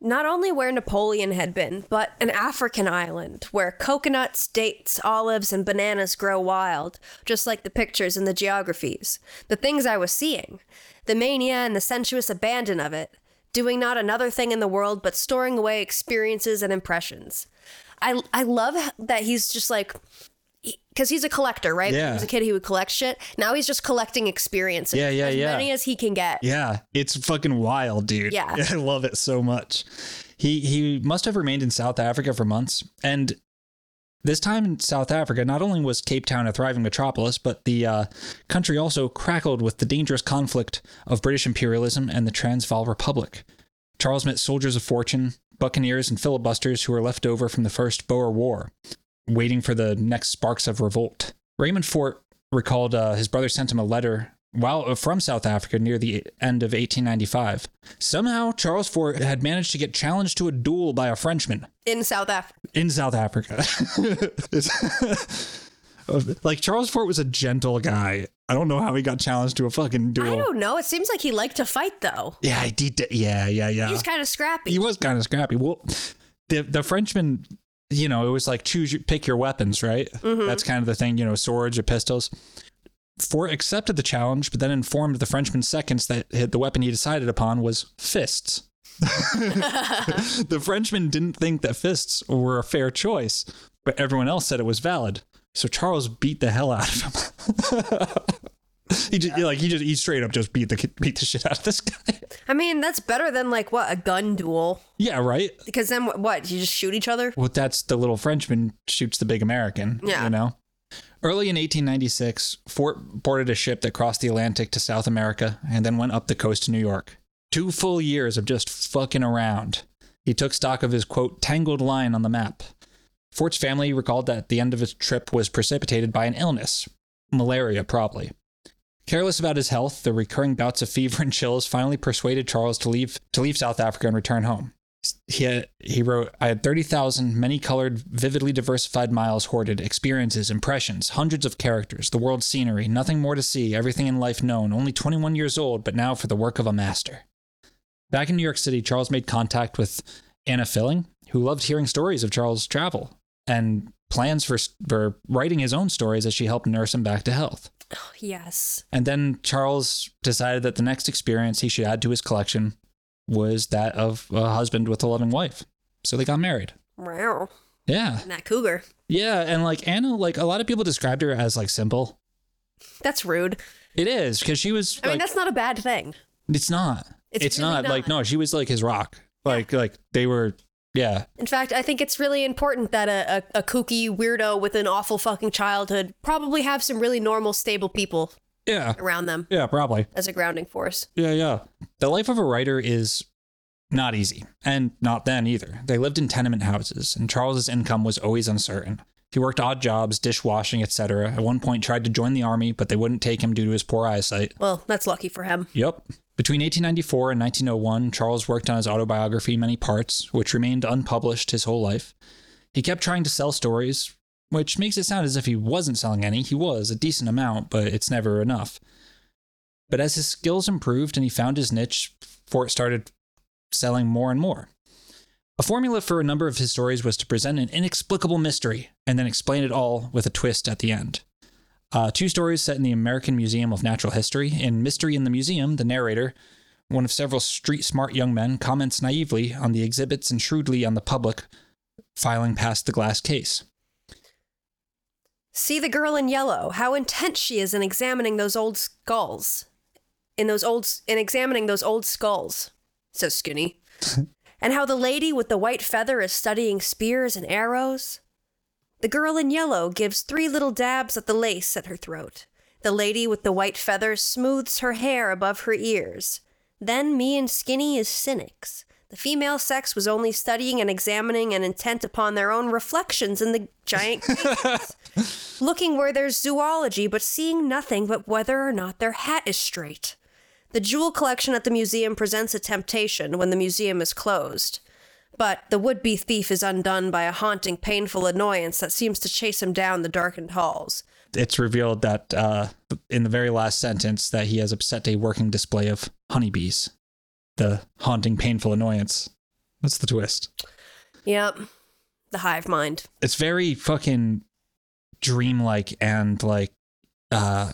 Speaker 2: Not only where Napoleon had been, but an African island where coconuts, dates, olives, and bananas grow wild, just like the pictures in the geographies. The things I was seeing. The mania and the sensuous abandon of it. Doing not another thing in the world but storing away experiences and impressions. I, I love that he's just like, because he's a collector, right?
Speaker 1: Yeah.
Speaker 2: When he was a kid, he would collect shit. Now he's just collecting experiences.
Speaker 1: Yeah, yeah,
Speaker 2: as
Speaker 1: yeah.
Speaker 2: many as he can get.
Speaker 1: Yeah, it's fucking wild, dude.
Speaker 2: Yeah.
Speaker 1: I love it so much. He he must have remained in South Africa for months, and this time in South Africa, not only was Cape Town a thriving metropolis, but the uh, country also crackled with the dangerous conflict of British imperialism and the Transvaal Republic. Charles met soldiers of fortune, buccaneers, and filibusters who were left over from the First Boer War, waiting for the next sparks of revolt. Raymond Fort recalled uh, his brother sent him a letter while uh, from South Africa near the end of 1895. Somehow, Charles Fort had managed to get challenged to a duel by a Frenchman
Speaker 2: In South Africa.
Speaker 1: in South Africa. Like Charles Fort was a gentle guy. I don't know how he got challenged to a fucking duel.
Speaker 2: I don't know. It seems like he liked to fight, though.
Speaker 1: Yeah, he did. Yeah, yeah, yeah.
Speaker 2: He was kind of scrappy.
Speaker 1: he was kind of scrappy. Well, the the Frenchman, you know, it was like choose your, pick your weapons, right? Mm-hmm. That's kind of the thing, you know, swords or pistols. Fort accepted the challenge, but then informed the Frenchman seconds that the weapon he decided upon was fists. the Frenchman didn't think that fists were a fair choice, but everyone else said it was valid. So Charles beat the hell out of him. he just like he just he straight up just beat the beat the shit out of this guy.
Speaker 2: I mean, that's better than like what a gun duel.
Speaker 1: yeah, right.
Speaker 2: Because then what? what you just shoot each other?
Speaker 1: Well, that's the little Frenchman shoots the big American.
Speaker 2: Yeah.
Speaker 1: You know? Early in 1896, Fort boarded a ship that crossed the Atlantic to South America and then went up the coast to New York. Two full years of just fucking around. He took stock of his, quote, tangled line on the map. Fort's family recalled that the end of his trip was precipitated by an illness. Malaria, probably. Careless about his health, the recurring bouts of fever and chills finally persuaded Charles to leave to leave South Africa and return home. He had, he wrote, I had 30,000 many colored, vividly diversified miles hoarded, experiences, impressions, hundreds of characters, the world's scenery, nothing more to see, everything in life known, only 21 years old, but now for the work of a master. Back in New York City, Charles made contact with Anna Filing, who loved hearing stories of Charles' travel and plans for, for writing his own stories as she helped nurse him back to health.
Speaker 2: Oh, yes.
Speaker 1: And then Charles decided that the next experience he should add to his collection was that of a husband with a loving wife. So they got married.
Speaker 2: Wow.
Speaker 1: Yeah.
Speaker 2: And that cougar.
Speaker 1: Yeah. And like Anna, like a lot of people described her as like simple.
Speaker 2: That's rude.
Speaker 1: It is because she was
Speaker 2: I mean, that's not a bad thing.
Speaker 1: it's not.
Speaker 2: It's
Speaker 1: It's,
Speaker 2: really
Speaker 1: not, like, no, she was like his rock. Like, like they were, yeah.
Speaker 2: In fact, I think it's really important that a, a, a kooky weirdo with an awful fucking childhood probably have some really normal, stable people
Speaker 1: Yeah.
Speaker 2: around them
Speaker 1: Yeah, probably.
Speaker 2: as a grounding force.
Speaker 1: Yeah, yeah. The life of a writer is not easy, and not then either. They lived in tenement houses, and Charles's income was always uncertain. He worked odd jobs, dishwashing, etc. At one point tried to join the army, but they wouldn't take him due to his poor eyesight.
Speaker 2: Well, that's lucky for him.
Speaker 1: Yep. Between 1894 and 1901, Charles worked on his autobiography, Many Parts, which remained unpublished his whole life. He kept trying to sell stories, which makes it sound as if he wasn't selling any. He was, a decent amount, but it's never enough. But as his skills improved and he found his niche, Fort started selling more and more. A formula for a number of his stories was to present an inexplicable mystery and then explain it all with a twist at the end. Uh, two stories set in the American Museum of Natural History. In Mystery in the Museum, the narrator, one of several street smart young men, comments naively on the exhibits and shrewdly on the public filing past the glass case.
Speaker 2: See the girl in yellow, how intent she is in examining those old skulls. In those old in examining those old skulls. says skinny. and how the lady with the white feather is studying spears and arrows. The girl in yellow gives three little dabs at the lace at her throat. The lady with the white feather smooths her hair above her ears. Then me and Skinny is cynics. The female sex was only studying and examining and intent upon their own reflections in the giant looking where there's zoology, but seeing nothing but whether or not their hat is straight. The jewel collection at the museum presents a temptation when the museum is closed. But the would be thief is undone by a haunting, painful annoyance that seems to chase him down the darkened halls.
Speaker 1: It's revealed that uh, in the very last sentence that he has upset a working display of honeybees. The haunting, painful annoyance. That's the twist.
Speaker 2: Yep. The hive mind.
Speaker 1: It's very fucking dreamlike and like uh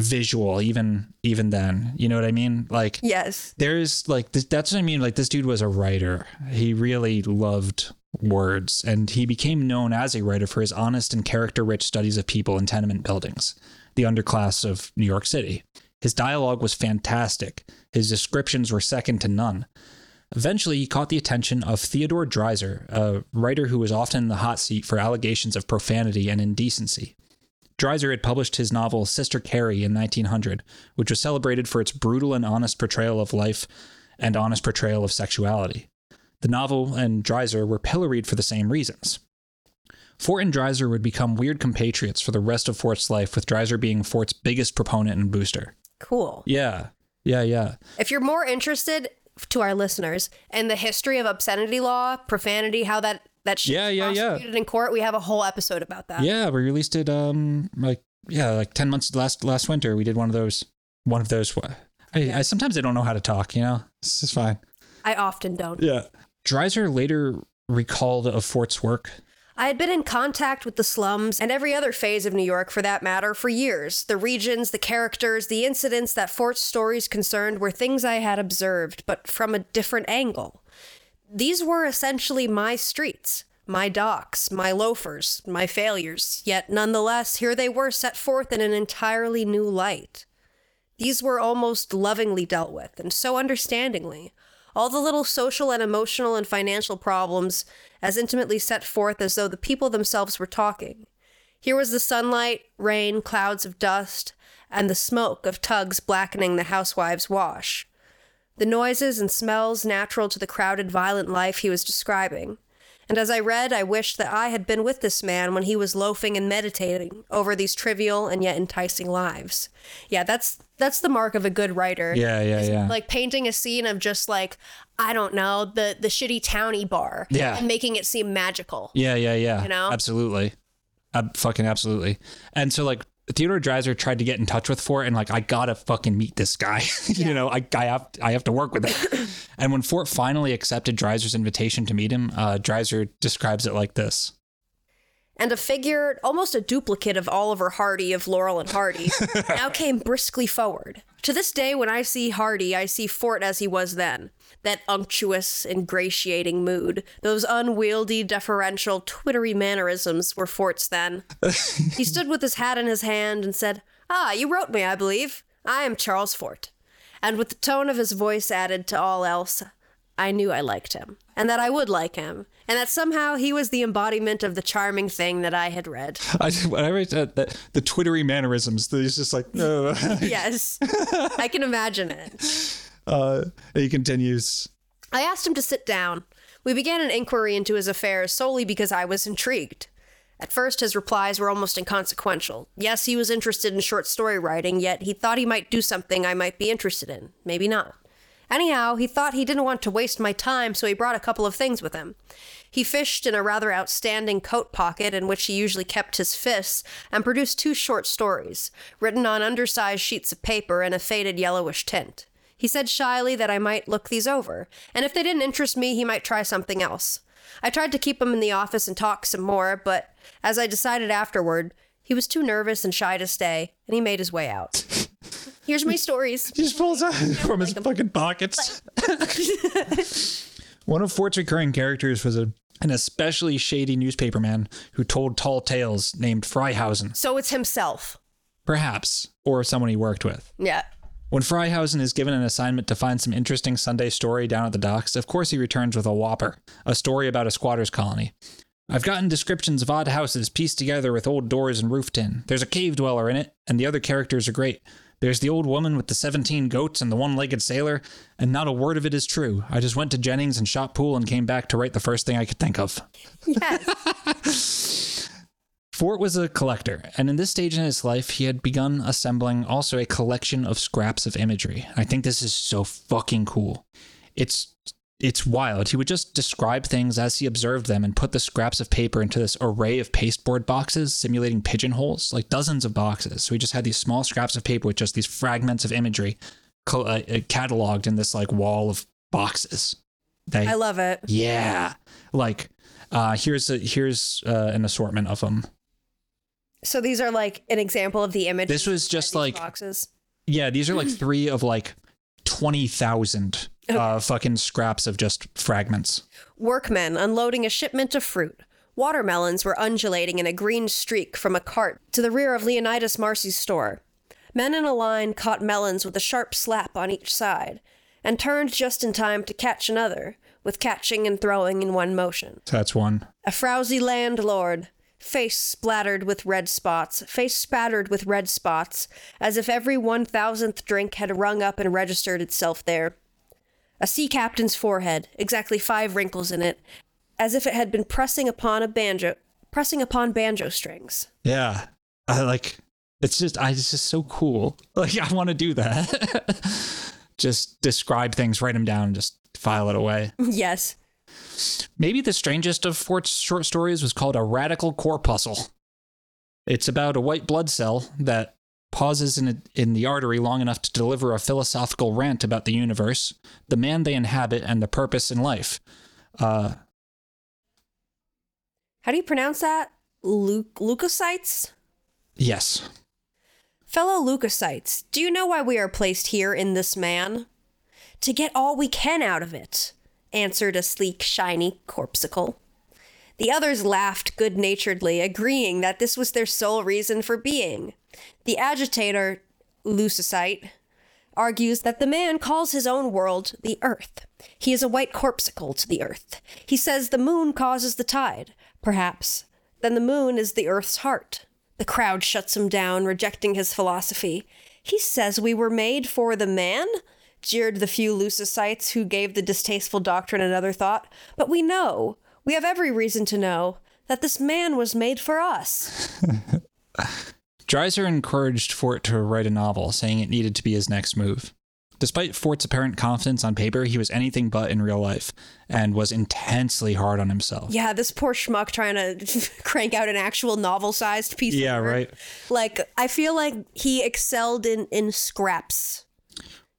Speaker 1: visual even even then you know what i mean? Like
Speaker 2: Yes.
Speaker 1: there's like this, that's what i mean like this dude was a writer. He really loved words and he became known as a writer for his honest and character rich studies of people in tenement buildings the underclass of new york city. His dialogue was fantastic. His descriptions were second to none. Eventually, he caught the attention of Theodore Dreiser, a writer who was often in the hot seat for allegations of profanity and indecency. Dreiser had published his novel Sister Carrie in 1900, which was celebrated for its brutal and honest portrayal of life and honest portrayal of sexuality. The novel and Dreiser were pilloried for the same reasons. Fort and Dreiser would become weird compatriots for the rest of Fort's life, with Dreiser being Fort's biggest proponent and booster.
Speaker 2: Cool.
Speaker 1: Yeah, yeah, yeah.
Speaker 2: If you're more interested to our listeners in the history of obscenity law, profanity, how that that shit
Speaker 1: Yeah,
Speaker 2: is
Speaker 1: yeah, yeah.
Speaker 2: in court, we have a whole episode about that.
Speaker 1: Yeah, we released it um like yeah, like 10 months last last winter. We did one of those one of those I, I sometimes I don't know how to talk, you know. This is fine.
Speaker 2: I often don't.
Speaker 1: Yeah. Dreiser later recalled of Fort's work.
Speaker 2: I had been in contact with the slums and every other phase of New York for that matter for years. The regions, the characters, the incidents that Fort's stories concerned were things I had observed, but from a different angle. These were essentially my streets, my docks, my loafers, my failures, yet nonetheless, here they were set forth in an entirely new light. These were almost lovingly dealt with, and so understandingly. All the little social and emotional and financial problems as intimately set forth as though the people themselves were talking. Here was the sunlight, rain, clouds of dust, and the smoke of tugs blackening the housewives' wash. The noises and smells natural to the crowded, violent life he was describing. And as I read, I wished that I had been with this man when he was loafing and meditating over these trivial and yet enticing lives. Yeah, that's that's the mark of a good writer.
Speaker 1: Yeah, yeah, yeah.
Speaker 2: Like painting a scene of just like I don't know the the shitty towny bar.
Speaker 1: Yeah.
Speaker 2: and making it seem magical.
Speaker 1: Yeah, yeah, yeah.
Speaker 2: You know?
Speaker 1: Absolutely. Ab- fucking absolutely. And so like Theodore Dreiser tried to get in touch with Fort and like I gotta fucking meet this guy. you know, I, I have I have to work with him. and when Fort finally accepted Dreiser's invitation to meet him, uh, Dreiser describes it like this.
Speaker 2: and a figure, almost a duplicate of Oliver Hardy of Laurel and Hardy, now came briskly forward. To this day, when I see Hardy, I see Fort as he was then. That unctuous, ingratiating mood, those unwieldy, deferential, twittery mannerisms were Fort's then. he stood with his hat in his hand and said, Ah, you wrote me, I believe. I am Charles Fort. And with the tone of his voice added to all else, I knew I liked him, and that I would like him, and that somehow he was the embodiment of the charming thing that I had read.
Speaker 1: I when I read that, that the twittery mannerisms, he's just like, uh,
Speaker 2: yes, I can imagine it.
Speaker 1: Uh, he continues.
Speaker 2: I asked him to sit down. We began an inquiry into his affairs solely because I was intrigued. At first, his replies were almost inconsequential. Yes, he was interested in short story writing, yet he thought he might do something I might be interested in. Maybe not. Anyhow, he thought he didn't want to waste my time, so he brought a couple of things with him. He fished in a rather outstanding coat pocket in which he usually kept his fists and produced two short stories, written on undersized sheets of paper in a faded yellowish tint. He said shyly that I might look these over, and if they didn't interest me, he might try something else. I tried to keep him in the office and talk some more, but as I decided afterward, he was too nervous and shy to stay, and he made his way out. Here's my stories.
Speaker 1: He just pulls out from his fucking pockets. One of Fort's recurring characters was a, an especially shady newspaperman who told tall tales named Freihausen,
Speaker 2: So it's himself.
Speaker 1: perhaps, or someone he worked with.
Speaker 2: Yeah.
Speaker 1: When Freihausen is given an assignment to find some interesting Sunday story down at the docks, of course he returns with a whopper, a story about a squatter's colony. I've gotten descriptions of odd houses pieced together with old doors and roof tin. There's a cave dweller in it, and the other characters are great. There's the old woman with the 17 goats and the one legged sailor, and not a word of it is true. I just went to Jennings and shot pool and came back to write the first thing I could think of.
Speaker 2: Yes.
Speaker 1: Fort was a collector, and in this stage in his life, he had begun assembling also a collection of scraps of imagery. I think this is so fucking cool. It's it's wild. He would just describe things as he observed them and put the scraps of paper into this array of pasteboard boxes simulating pigeonholes, like dozens of boxes. So he just had these small scraps of paper with just these fragments of imagery co- uh, uh, cataloged in this like wall of boxes. They,
Speaker 2: I love it.
Speaker 1: yeah, like uh, here's a here's uh, an assortment of them.
Speaker 2: So these are like an example of the image.
Speaker 1: This was just like
Speaker 2: boxes.
Speaker 1: yeah, these are like three of like twenty thousand uh, fucking scraps of just fragments.
Speaker 2: Workmen unloading a shipment of fruit. Watermelons were undulating in a green streak from a cart to the rear of Leonidas Marcy's store. Men in a line caught melons with a sharp slap on each side, and turned just in time to catch another, with catching and throwing in one motion.
Speaker 1: That's one.
Speaker 2: A frowsy landlord, face splattered with red spots, face spattered with red spots, as if every one thousandth drink had rung up and registered itself there. A sea captain's forehead, exactly five wrinkles in it, as if it had been pressing upon a banjo, pressing upon banjo strings.
Speaker 1: Yeah, I like. It's just I. It's just so cool. Like I want to do that. just describe things, write them down, just file it away.
Speaker 2: yes.
Speaker 1: Maybe the strangest of Fort's short stories was called A Radical Corpuscle. It's about a white blood cell that pauses in, a, in the artery long enough to deliver a philosophical rant about the universe, the man they inhabit, and the purpose in life. Uh,
Speaker 2: How do you pronounce that? Lu- leukocytes?
Speaker 1: yes.
Speaker 2: Fellow leukocytes, do you know why we are placed here in this man? To get all we can out of it, answered a sleek, shiny corpuscle. The others laughed good naturedly, agreeing that this was their sole reason for being. The agitator, leukocyte, argues that the man calls his own world the earth. He is a white corpuscle to the earth. He says the moon causes the tide. Perhaps. Then the moon is the earth's heart. The crowd shuts him down, rejecting his philosophy. He says we were made for the man? Jeered the few leucocytes who gave the distasteful doctrine another thought. But we know, we have every reason to know, that this man was made for us.
Speaker 1: Dreiser encouraged Fort to write a novel, saying it needed to be his next move. Despite Fort's apparent confidence on paper, he was anything but in real life and was intensely hard on himself.
Speaker 2: Yeah, this poor schmuck trying to crank out an actual novel-sized piece. of
Speaker 1: Yeah, right.
Speaker 2: Like I feel like he excelled in in scraps,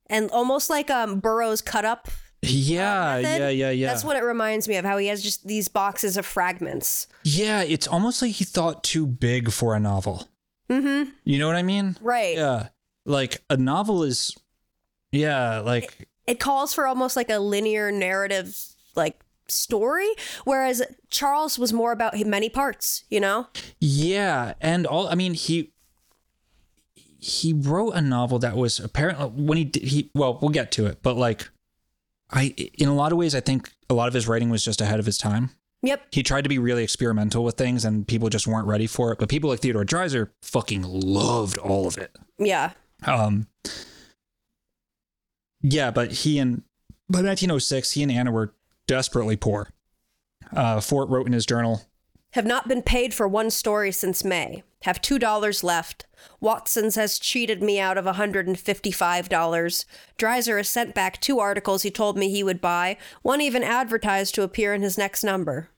Speaker 2: and almost like um Burroughs cut up.
Speaker 1: Yeah,
Speaker 2: method.
Speaker 1: yeah, yeah, yeah.
Speaker 2: That's what it reminds me of. How he has just these boxes of fragments.
Speaker 1: Yeah, it's almost like he thought too big for a novel. Mm-hmm. You know what I mean?
Speaker 2: Right.
Speaker 1: Yeah. Like a novel is, yeah, like
Speaker 2: It calls for almost like a linear narrative, like story, whereas Charles was more about many parts. You know.
Speaker 1: Yeah, and all I mean he he wrote a novel that was apparently when he did he well we'll get to it, but like I in a lot of ways I think a lot of his writing was just ahead of his time.
Speaker 2: Yep.
Speaker 1: He tried to be really experimental with things and people just weren't ready for it, but people like Theodore Dreiser fucking loved all of it.
Speaker 2: Yeah.
Speaker 1: Um Yeah, but he and by 1906 he and Anna were desperately poor. Uh Fort wrote in his journal
Speaker 2: Have not been paid for one story since May. Have two dollars left. Watson's has cheated me out of a hundred and fifty-five dollars. Dreiser has sent back two articles he told me he would buy. One even advertised to appear in his next number.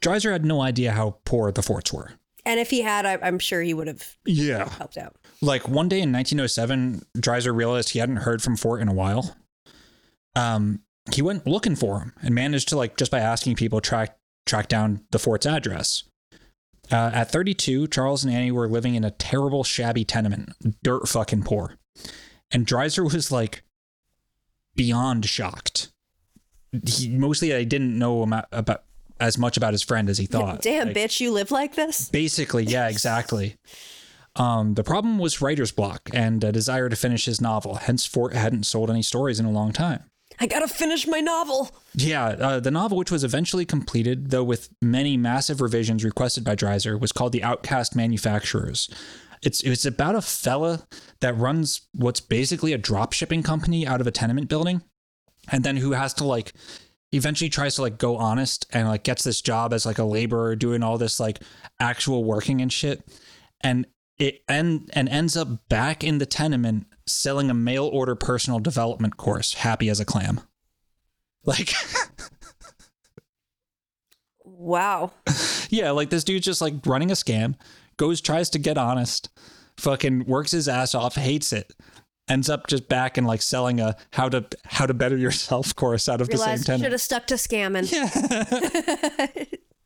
Speaker 1: Dreiser had no idea how poor the forts were.
Speaker 2: And if he had, I, I'm sure he would have
Speaker 1: Yeah.
Speaker 2: helped out.
Speaker 1: like one day in 1907 dreiser realized he hadn't heard from fort in a while um he went looking for him and managed to like just by asking people track track down the fort's address uh, at 32 charles and annie were living in a terrible shabby tenement dirt fucking poor and dreiser was like beyond shocked he mostly i didn't know about, about as much about his friend as he thought
Speaker 2: Damn,
Speaker 1: Like,
Speaker 2: bitch, you live like this?
Speaker 1: Basically, yeah, exactly. Um, the problem was writer's block and a desire to finish his novel. Hence, Fort hadn't sold any stories in a long time.
Speaker 2: I gotta finish my novel.
Speaker 1: Yeah, uh, the novel, which was eventually completed, though with many massive revisions requested by Dreiser, was called The Outcast Manufacturers. It's it's about a fella that runs what's basically a drop shipping company out of a tenement building, and then who has to like eventually tries to like go honest and like gets this job as like a laborer doing all this like actual working and shit, and it and and ends up back in the tenement selling a mail order personal development course, happy as a clam. Like
Speaker 2: Wow.
Speaker 1: Yeah, like this dude's just like running a scam, goes, tries to get honest, fucking works his ass off, hates it, ends up just back and like selling a how to how to better yourself course out of the same
Speaker 2: Realized should have stuck to scamming.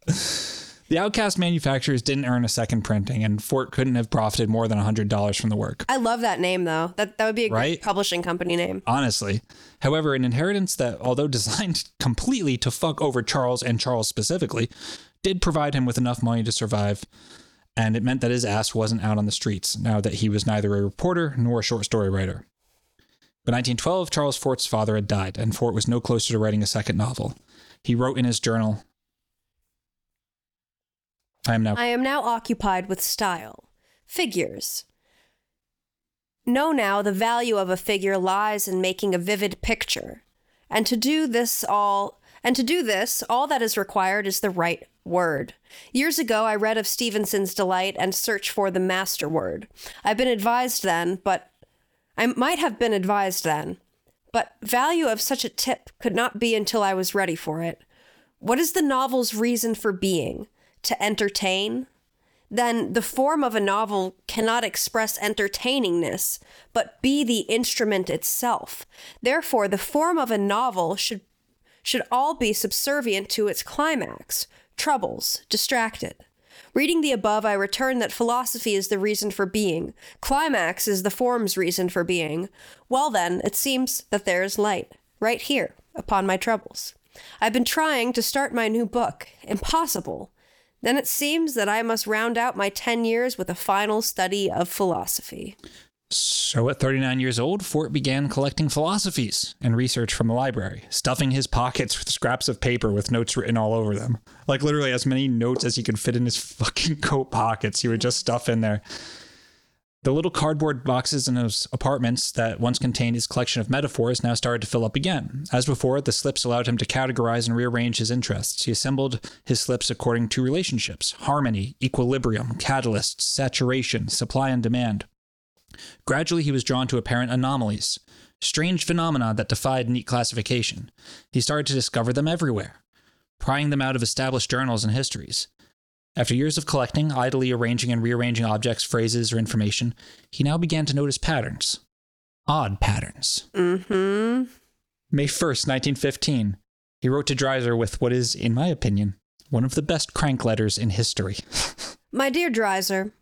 Speaker 1: The Outcast manufacturers didn't earn a second printing, and Fort couldn't have profited more than hundred dollars from the work.
Speaker 2: I love that name though. That that would be a
Speaker 1: Right?
Speaker 2: great publishing company name.
Speaker 1: Honestly. However, an inheritance that, although designed completely to fuck over Charles and Charles specifically, did provide him with enough money to survive. And it meant that his ass wasn't out on the streets now that he was neither a reporter nor a short story writer. By 1912, Charles Fort's father had died, and Fort was no closer to writing a second novel. He wrote in his journal I am now
Speaker 2: I am now occupied with style. Figures. Know now the value of a figure lies in making a vivid picture. And to do this all and to do this, all that is required is the right word. Years ago I read of Stevenson's delight and search for the master word. I've been advised then, but I might have been advised then, but value of such a tip could not be until I was ready for it. What is the novel's reason for being? To entertain? Then the form of a novel cannot express entertainingness, but be the instrument itself. Therefore, the form of a novel should should all be subservient to its climax, troubles, distracted. Reading the above, I return that philosophy is the reason for being. Climax is the form's reason for being. Well, then, it seems that there is light, right here, upon my troubles. I've been trying to start my new book. Impossible. Then it seems that I must round out my ten years with a final study of philosophy.
Speaker 1: So at 39 years old, Fort began collecting philosophies and research from the library, stuffing his pockets with scraps of paper with notes written all over them. Like literally as many notes as he could fit in his fucking coat pockets, he would just stuff in there. The little cardboard boxes in his apartments that once contained his collection of metaphors now started to fill up again. As before, the slips allowed him to categorize and rearrange his interests. He assembled his slips according to relationships, harmony, equilibrium, catalysts, saturation, supply and demand. Gradually, he was drawn to apparent anomalies, strange phenomena that defied neat classification. He started to discover them everywhere, prying them out of established journals and histories. After years of collecting, idly arranging and rearranging objects, phrases, or information, he now began to notice patterns. Odd patterns.
Speaker 2: Mm-hmm.
Speaker 1: May 1st, 1915, he wrote to Dreiser with what is, in my opinion, one of the best crank letters in history.
Speaker 2: My dear Dreiser,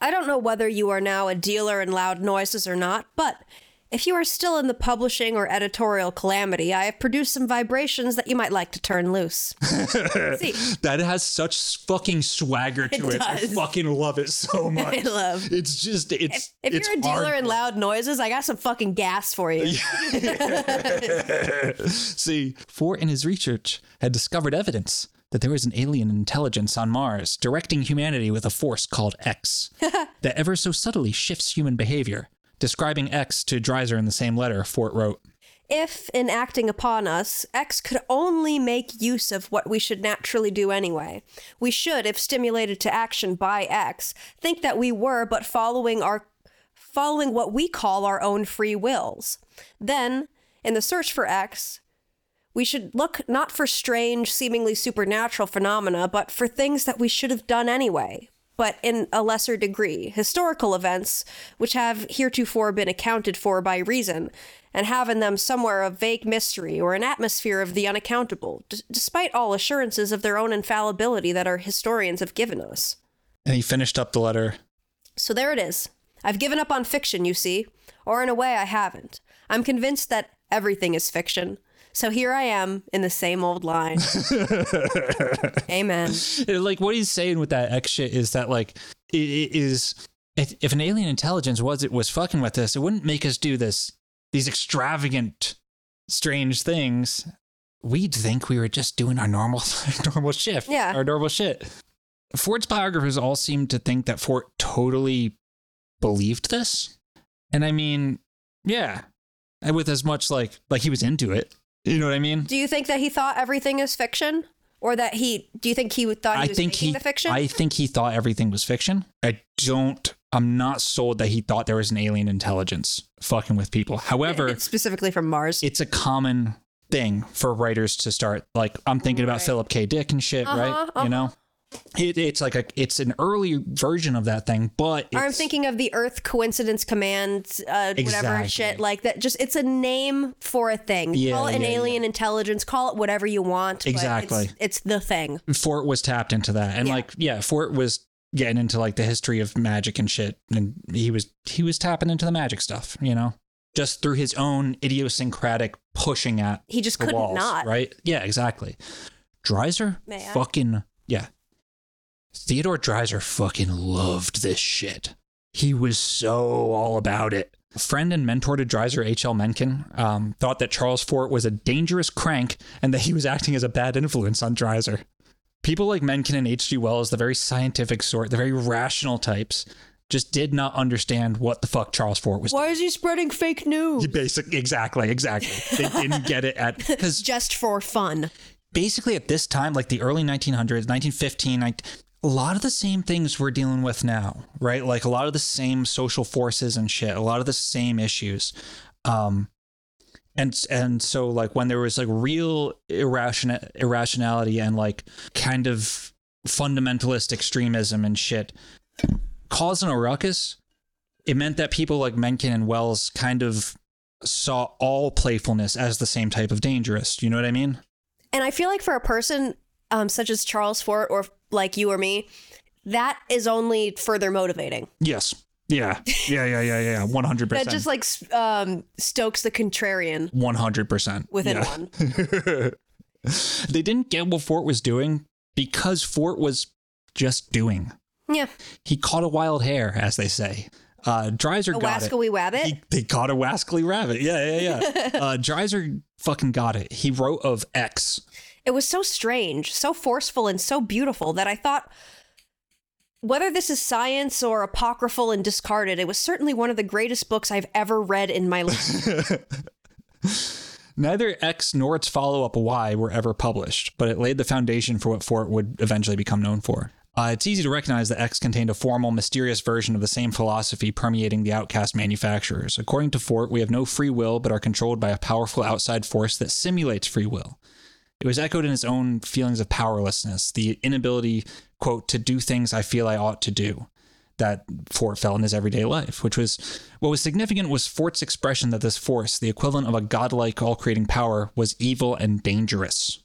Speaker 2: I don't know whether you are now a dealer in loud noises or not, but if you are still in the publishing or editorial calamity, I have produced some vibrations that you might like to turn loose. See,
Speaker 1: that has such fucking swagger to
Speaker 2: It
Speaker 1: it. I fucking love it so much.
Speaker 2: I love-
Speaker 1: It's just it's
Speaker 2: if
Speaker 1: it's
Speaker 2: you're a dealer
Speaker 1: hard.
Speaker 2: in loud noises, I got some fucking gas for you.
Speaker 1: See, Fort in his research had discovered evidence that there is an alien intelligence on Mars directing humanity with a force called X that ever so subtly shifts human behavior. Describing X to Dreiser in the same letter, Fort wrote,
Speaker 2: If, in acting upon us, X could only make use of what we should naturally do anyway, we should, if stimulated to action by X, think that we were but following our following what we call our own free wills. Then, in the search for X, we should look not for strange, seemingly supernatural phenomena, but for things that we should have done anyway, but in a lesser degree. Historical events, which have heretofore been accounted for by reason, and have in them somewhere a vague mystery or an atmosphere of the unaccountable, d- despite all assurances of their own infallibility that our historians have given us.
Speaker 1: and he finished up the letter.
Speaker 2: So there it is. I've given up on fiction, you see. Or in a way, I haven't. I'm convinced that everything is fiction. So here I am in the same old line. Amen.
Speaker 1: like what he's saying with that X shit is that like it, it is if, if an alien intelligence was it was fucking with us, it wouldn't make us do this these extravagant, strange things. We'd think we were just doing our normal normal shift,
Speaker 2: Yeah.
Speaker 1: our normal shit. Fort's biographers all seem to think that Ford totally believed this, and I mean, yeah, and with as much like like he was into it. You know what I mean?
Speaker 2: Do you think that he thought everything is fiction? Or that he, do you think he would thought he
Speaker 1: I
Speaker 2: was
Speaker 1: think
Speaker 2: making
Speaker 1: he.
Speaker 2: the fiction?
Speaker 1: I think he thought everything was fiction. I don't. I'm not sold that he thought there was an alien intelligence fucking with people. However,
Speaker 2: Specifically from Mars.
Speaker 1: it's a common thing for writers to start. Like I'm thinking about Philip K. Dick and shit, right?
Speaker 2: Uh-huh,
Speaker 1: You know, it, it's like a. It's an early version of that thing, but
Speaker 2: or I'm thinking of the Earth Coincidence Command, uh, whatever shit like that. Just it's a name for a thing.
Speaker 1: Yeah,
Speaker 2: call it an
Speaker 1: yeah,
Speaker 2: alien intelligence. Call it whatever you want.
Speaker 1: Exactly.
Speaker 2: it's, it's the thing.
Speaker 1: Fort was tapped into that, and
Speaker 2: Yeah.
Speaker 1: like yeah, Fort was getting into like the history of magic and shit, and he was he was tapping into the magic stuff, you know, just through his own idiosyncratic pushing at
Speaker 2: He just couldn't
Speaker 1: walls,
Speaker 2: not.
Speaker 1: right? Yeah, exactly. Dreiser, fucking yeah. Theodore Dreiser fucking loved this shit. He was so all about it. Friend and mentor to Dreiser, H.L. Mencken, um, thought that Charles Fort was a dangerous crank and that he was acting as a bad influence on Dreiser. People like Mencken and H.G. Wells, the very scientific sort, the very rational types, just did not understand what the fuck Charles Fort was
Speaker 2: Why is he spreading fake news?
Speaker 1: doing. Basic, exactly, exactly. They didn't get it at because
Speaker 2: Just for fun.
Speaker 1: basically at this time, like the early 1900s, 1915, like, a lot of the same things we're dealing with now, right? Like a lot of the same social forces and shit, a lot of the same issues. Um, and and so like when there was like real irration irrationality and like kind of fundamentalist extremism and shit causing a ruckus, it meant that people like Mencken and Wells kind of saw all playfulness as the same type of dangerous. You know what I mean?
Speaker 2: And I feel like for a person um, such as Charles Fort or like you or me, that is only further motivating.
Speaker 1: Yes. Yeah. Yeah. Yeah. Yeah. Yeah. One hundred percent.
Speaker 2: That just like um, stokes the contrarian
Speaker 1: One hundred percent
Speaker 2: within one.
Speaker 1: they didn't get what Fort was doing because Fort was just doing.
Speaker 2: Yeah.
Speaker 1: He caught a wild hare, as they say. Uh, Dreiser
Speaker 2: A
Speaker 1: got it.
Speaker 2: wascally wabbit?
Speaker 1: He, they caught a wascally rabbit. Yeah, yeah, yeah. uh, Dreiser fucking got it. He wrote of X.
Speaker 2: It was so strange, so forceful, and so beautiful that I thought, whether this is science or apocryphal and discarded, it was certainly one of the greatest books I've ever read in my life.
Speaker 1: Neither X nor its follow up Y were ever published, but it laid the foundation for what Fort would eventually become known for. Uh, it's easy to recognize that X contained a formal, mysterious version of the same philosophy permeating the outcast manufacturers. According to Fort, we have no free will, but are controlled by a powerful outside force that simulates free will. It was echoed in his own feelings of powerlessness, the inability, quote, to do things I feel I ought to do that Fort felt in his everyday life, which was what was significant was Fort's expression that this force, the equivalent of a godlike all creating power, was evil and dangerous.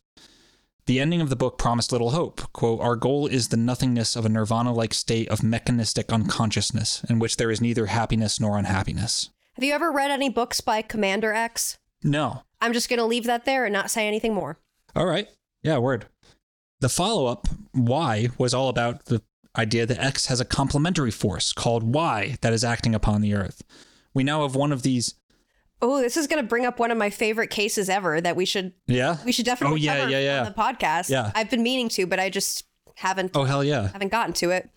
Speaker 1: The ending of the book promised little hope. Quote, Our goal is the nothingness of a nirvana like state of mechanistic unconsciousness, in which there is neither happiness nor unhappiness.
Speaker 2: Have you ever read any books by Commander X?
Speaker 1: No.
Speaker 2: I'm just going to leave that there and not say anything more.
Speaker 1: All right. Yeah, word. The follow up, Y, was all about the idea that X has a complementary force called Y that is acting upon the Earth. We now have one of these.
Speaker 2: Oh, this is going to bring up one of my favorite cases ever that we should
Speaker 1: Yeah?
Speaker 2: we should definitely
Speaker 1: Oh, yeah, yeah, yeah.
Speaker 2: on the podcast.
Speaker 1: Yeah.
Speaker 2: I've been meaning to, but I just haven't
Speaker 1: Oh, hell yeah.
Speaker 2: haven't gotten to it.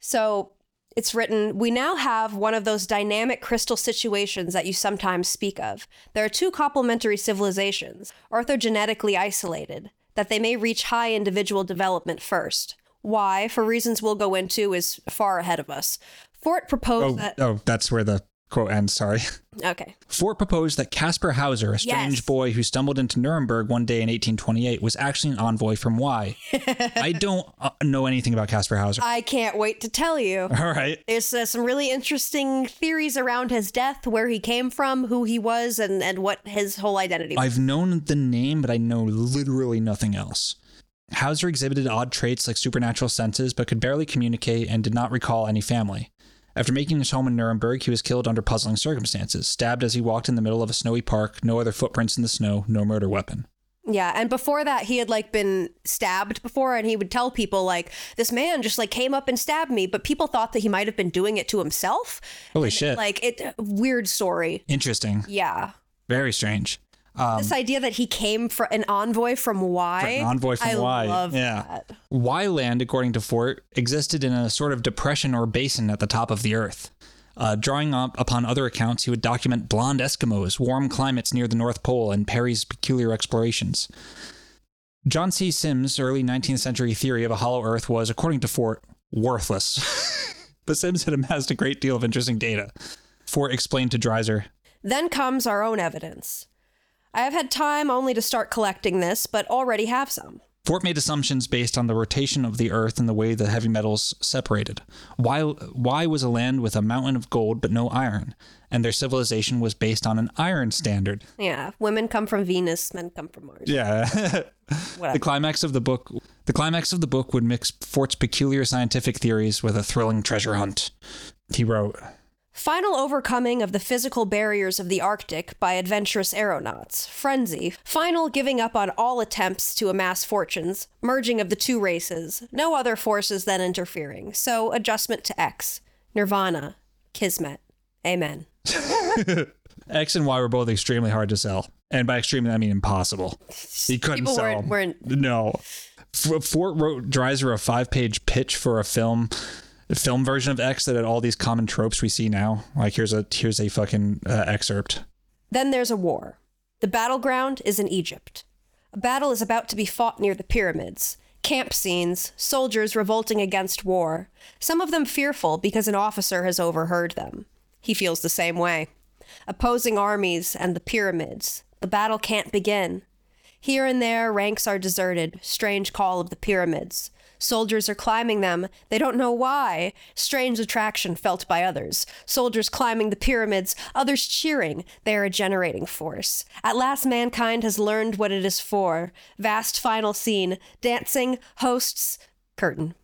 Speaker 2: So it's written We now have one of those dynamic crystal situations that you sometimes speak of. There are two complementary civilizations, orthogenetically isolated, that they may reach high individual development first. Why, for reasons we'll go into, is far ahead of us. Fort proposed
Speaker 1: Oh,
Speaker 2: that.
Speaker 1: oh, that's where the quote ends. Sorry.
Speaker 2: Okay.
Speaker 1: Fort proposed that Caspar Hauser, a strange
Speaker 2: Yes.
Speaker 1: boy who stumbled into Nuremberg one day in 1828, was actually an envoy from Y. I don't uh, know anything about Caspar Hauser.
Speaker 2: I can't wait to tell you.
Speaker 1: All right.
Speaker 2: There's uh, some really interesting theories around his death, where he came from, who he was, and, and what his whole identity was.
Speaker 1: I've known the name, but I know literally nothing else. Hauser exhibited odd traits like supernatural senses, but could barely communicate and did not recall any family. After making his home in Nuremberg, he was killed under puzzling circumstances, stabbed as he walked in the middle of a snowy park, no other footprints in the snow, no murder weapon.
Speaker 2: Yeah, and before that, he had like been stabbed before, and he would tell people like, "This man just like came up and stabbed me," but people thought that he might have been doing it to himself.
Speaker 1: Holy shit.
Speaker 2: Like it, weird story.
Speaker 1: Interesting.
Speaker 2: Yeah,
Speaker 1: Very strange. Um,
Speaker 2: this idea that he came for an envoy from Y.
Speaker 1: An envoy from
Speaker 2: I
Speaker 1: Y.
Speaker 2: love
Speaker 1: yeah.
Speaker 2: that.
Speaker 1: Y land, according to Fort, existed in a sort of depression or basin at the top of the earth. Uh, drawing up upon other accounts, he would document blonde Eskimos, warm climates near the North Pole, and Peary's peculiar explorations. John C. Symmes' early 19th century theory of a hollow earth was, according to Fort, worthless. but Symmes had amassed a great deal of interesting data. Fort explained to Dreiser,
Speaker 2: Then comes our own evidence. I have had time only to start collecting this, but already have some.
Speaker 1: Fort made assumptions based on the rotation of the Earth and the way the heavy metals separated. Why, why was a land with a mountain of gold but no iron? And their civilization was based on an iron standard.
Speaker 2: Yeah, women come from Venus, men come from Mars.
Speaker 1: Yeah. The climax of the book the climax of the book would mix Fort's peculiar scientific theories with a thrilling treasure hunt. He wrote,
Speaker 2: Final overcoming of the physical barriers of the Arctic by adventurous aeronauts. Frenzy. Final giving up on all attempts to amass fortunes. Merging of the two races. No other forces then interfering. So adjustment to X. Nirvana. Kismet. Amen.
Speaker 1: X and Y were both extremely hard to sell. And by extremely, I mean impossible. He couldn't
Speaker 2: People
Speaker 1: sell
Speaker 2: weren't-
Speaker 1: them.
Speaker 2: weren't-
Speaker 1: No. F- Fort wrote Dreiser a five page pitch for a film. A film version of X that had all these common tropes we see now. Like here's a here's a fucking uh, excerpt.
Speaker 2: Then there's a war. The battleground is in Egypt. A battle is about to be fought near the pyramids. Camp scenes, soldiers revolting against war, some of them fearful because an officer has overheard them. He feels the same way. Opposing armies and the pyramids. The battle can't begin. Here and there, ranks are deserted. Strange call of the pyramids. Soldiers are climbing them. They don't know why. Strange attraction felt by others. Soldiers climbing the pyramids, others cheering. They are a generating force. At last, mankind has learned what it is for. Vast final scene. Dancing, hosts, curtain.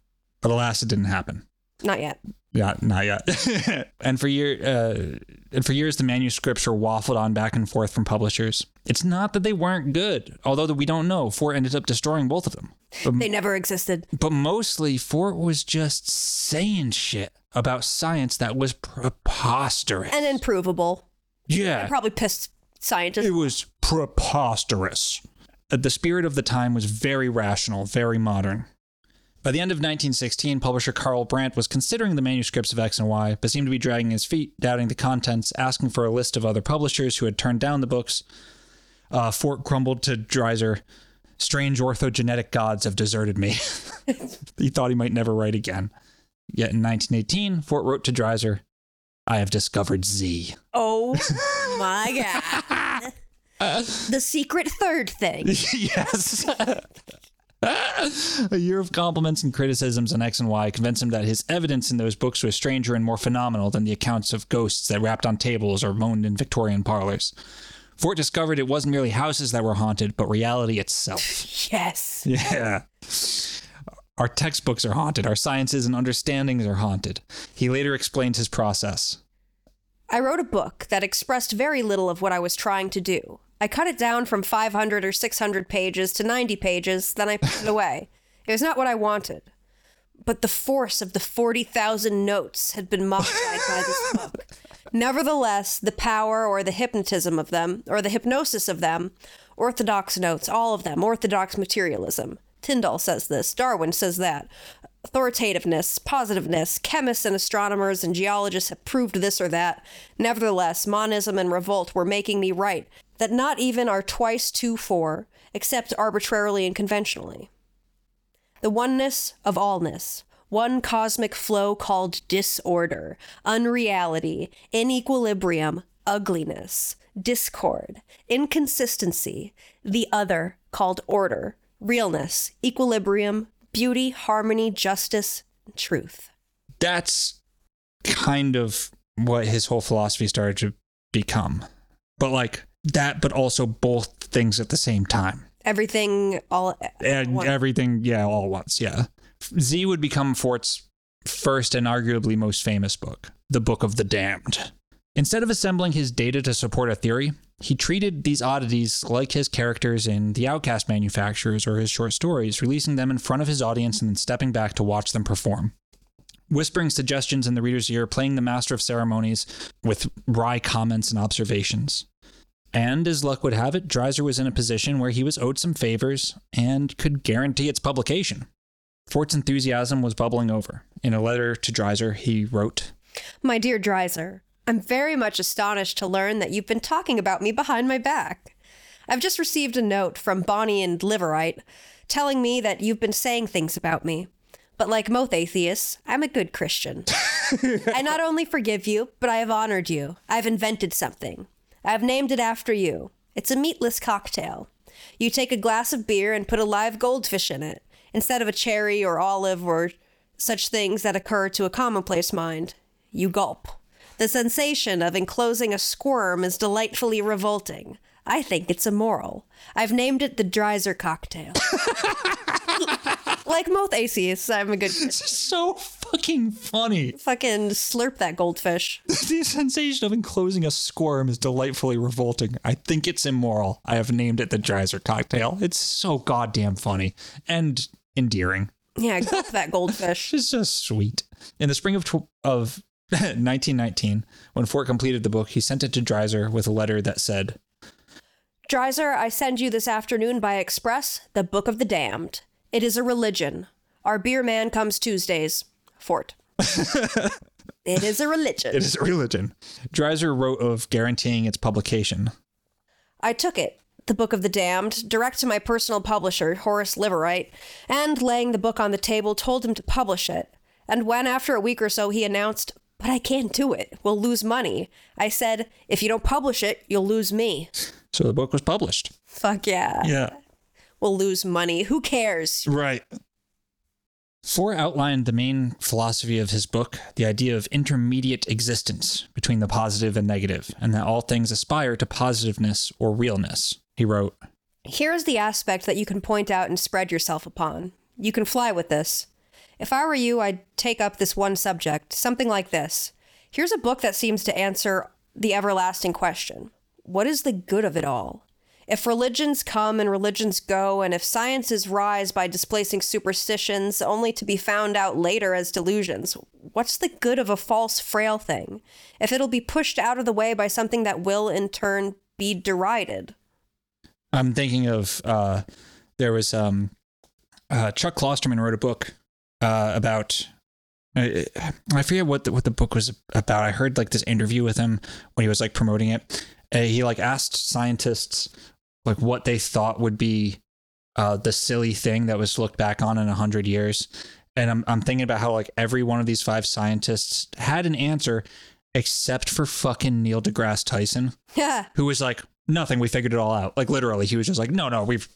Speaker 1: But alas, it didn't happen.
Speaker 2: Not yet.
Speaker 1: Yeah, not yet. and for your. uh, and for years, the manuscripts were waffled on back and forth from publishers. It's not that they weren't good, although that we don't know. Fort ended up destroying both of them. But,
Speaker 2: They never existed.
Speaker 1: but mostly, Fort was just saying shit. about science that was preposterous.
Speaker 2: And improvable.
Speaker 1: yeah.
Speaker 2: Probably pissed scientists.
Speaker 1: It was preposterous. Uh, The spirit of the time was very rational, very modern. By the end of 1916, publisher Carl Brandt was considering the manuscripts of X and Y, but seemed to be dragging his feet, doubting the contents, asking for a list of other publishers who had turned down the books. Uh, Fort crumbled to Dreiser. Strange orthogenetic gods have deserted me. he thought he might never write again. Yet in 1918, Fort wrote to Dreiser, I have discovered Z.
Speaker 2: Oh my god. the secret third thing.
Speaker 1: yes. A year of compliments and criticisms on X and Y convinced him that his evidence in those books was stranger and more phenomenal than the accounts of ghosts that rapped on tables or moaned in Victorian parlors. Fort discovered it wasn't merely houses that were haunted, but reality itself.
Speaker 2: Yes.
Speaker 1: Yeah. Our textbooks are haunted. Our sciences and understandings are haunted. He later explained his process.
Speaker 2: I wrote a book that expressed very little of what I was trying to do. I cut it down from 500 or 600 pages to 90 pages, then I put it away. It was not what I wanted. But the force of the 40,000 notes had been modified by this book. Nevertheless, the power or the hypnotism of them, or the hypnosis of them, orthodox notes, all of them, orthodox materialism. Tyndall says this, Darwin says that. Authoritativeness, positiveness, chemists and astronomers and geologists have proved this or that. Nevertheless, monism and revolt were making me right that not even are twice two four, except arbitrarily and conventionally. The oneness of allness, one cosmic flow called disorder, unreality, inequilibrium, ugliness, discord, inconsistency, the other called order, realness, equilibrium, beauty, harmony, justice, truth.
Speaker 1: That's kind of what his whole philosophy started to become. But like that, but also both things at the same time.
Speaker 2: Everything all
Speaker 1: and everything yeah all at once yeah. Z would become fort's first and arguably most famous book the book of the damned. Instead of assembling his data to support a theory he treated these oddities like his characters in the outcast manufacturers or his short stories releasing them in front of his audience and then stepping back to watch them perform. Whispering suggestions in the reader's ear playing the master of ceremonies with wry comments and observations and as luck would have it, Dreiser was in a position where he was owed some favors and could guarantee its publication. Fort's enthusiasm was bubbling over. In a letter to Dreiser, he wrote,
Speaker 2: My dear Dreiser, I'm very much astonished to learn that you've been talking about me behind my back. I've just received a note from Boni and Liveright telling me that you've been saying things about me. But like most atheists, I'm a good Christian. I not only forgive you, but I have honored you. I've invented something. I have named it after you. It's a meatless cocktail. You take a glass of beer and put a live goldfish in it, instead of a cherry or olive or such things that occur to a commonplace mind. You gulp. The sensation of enclosing a squirm is delightfully revolting. I think it's immoral. I've named it the Dreiser cocktail. like most atheists, I'm a good This is
Speaker 1: So fucking funny.
Speaker 2: fucking slurp that goldfish.
Speaker 1: the sensation of enclosing a squirm is delightfully revolting. I think it's immoral. I have named it the Dreiser cocktail. It's so goddamn funny and endearing.
Speaker 2: Yeah, gulp that goldfish.
Speaker 1: It's just sweet. In the spring of tw- of 1919, when Fort completed the book, he sent it to Dreiser with a letter that said,
Speaker 2: Dreiser, I send you this afternoon by express the Book of the Damned. It is a religion. Our beer man comes Tuesdays. Fort. it is a religion.
Speaker 1: It is a religion. Dreiser wrote of guaranteeing its publication.
Speaker 2: I took it, the Book of the Damned, direct to my personal publisher, Horace Liveright, and laying the book on the table, told him to publish it. And when, after a week or so, he announced, But I can't do it. We'll lose money. I said, If you don't publish it, you'll lose me.
Speaker 1: So the book was published.
Speaker 2: Fuck yeah.
Speaker 1: Yeah.
Speaker 2: We'll lose money. Who cares?
Speaker 1: Right. Fort outlined the main philosophy of his book, the idea of intermediate existence between the positive and negative, and that all things aspire to positiveness or realness. He wrote,
Speaker 2: Here's the aspect that you can point out and spread yourself upon. You can fly with this. If I were you, I'd take up this one subject, something like this. Here's a book that seems to answer the everlasting question What is the good of it all? If religions come and religions go, and if sciences rise by displacing superstitions only to be found out later as delusions, what's the good of a false, frail thing if it'll be pushed out of the way by something that will, in turn, be derided?
Speaker 1: I'm thinking of uh, there was um, uh, Chuck Klosterman wrote a book uh, about. I forget what the, what the book was about. I heard like this interview with him when he was like promoting it. Uh, he like asked scientists like what they thought would be uh, the silly thing that was looked back on in a hundred years, and I'm I'm thinking about how like every one of these five scientists had an answer, except for fucking Neil deGrasse Tyson
Speaker 2: Yeah.
Speaker 1: who was like nothing. We figured it all out. Like literally he was just like no no we've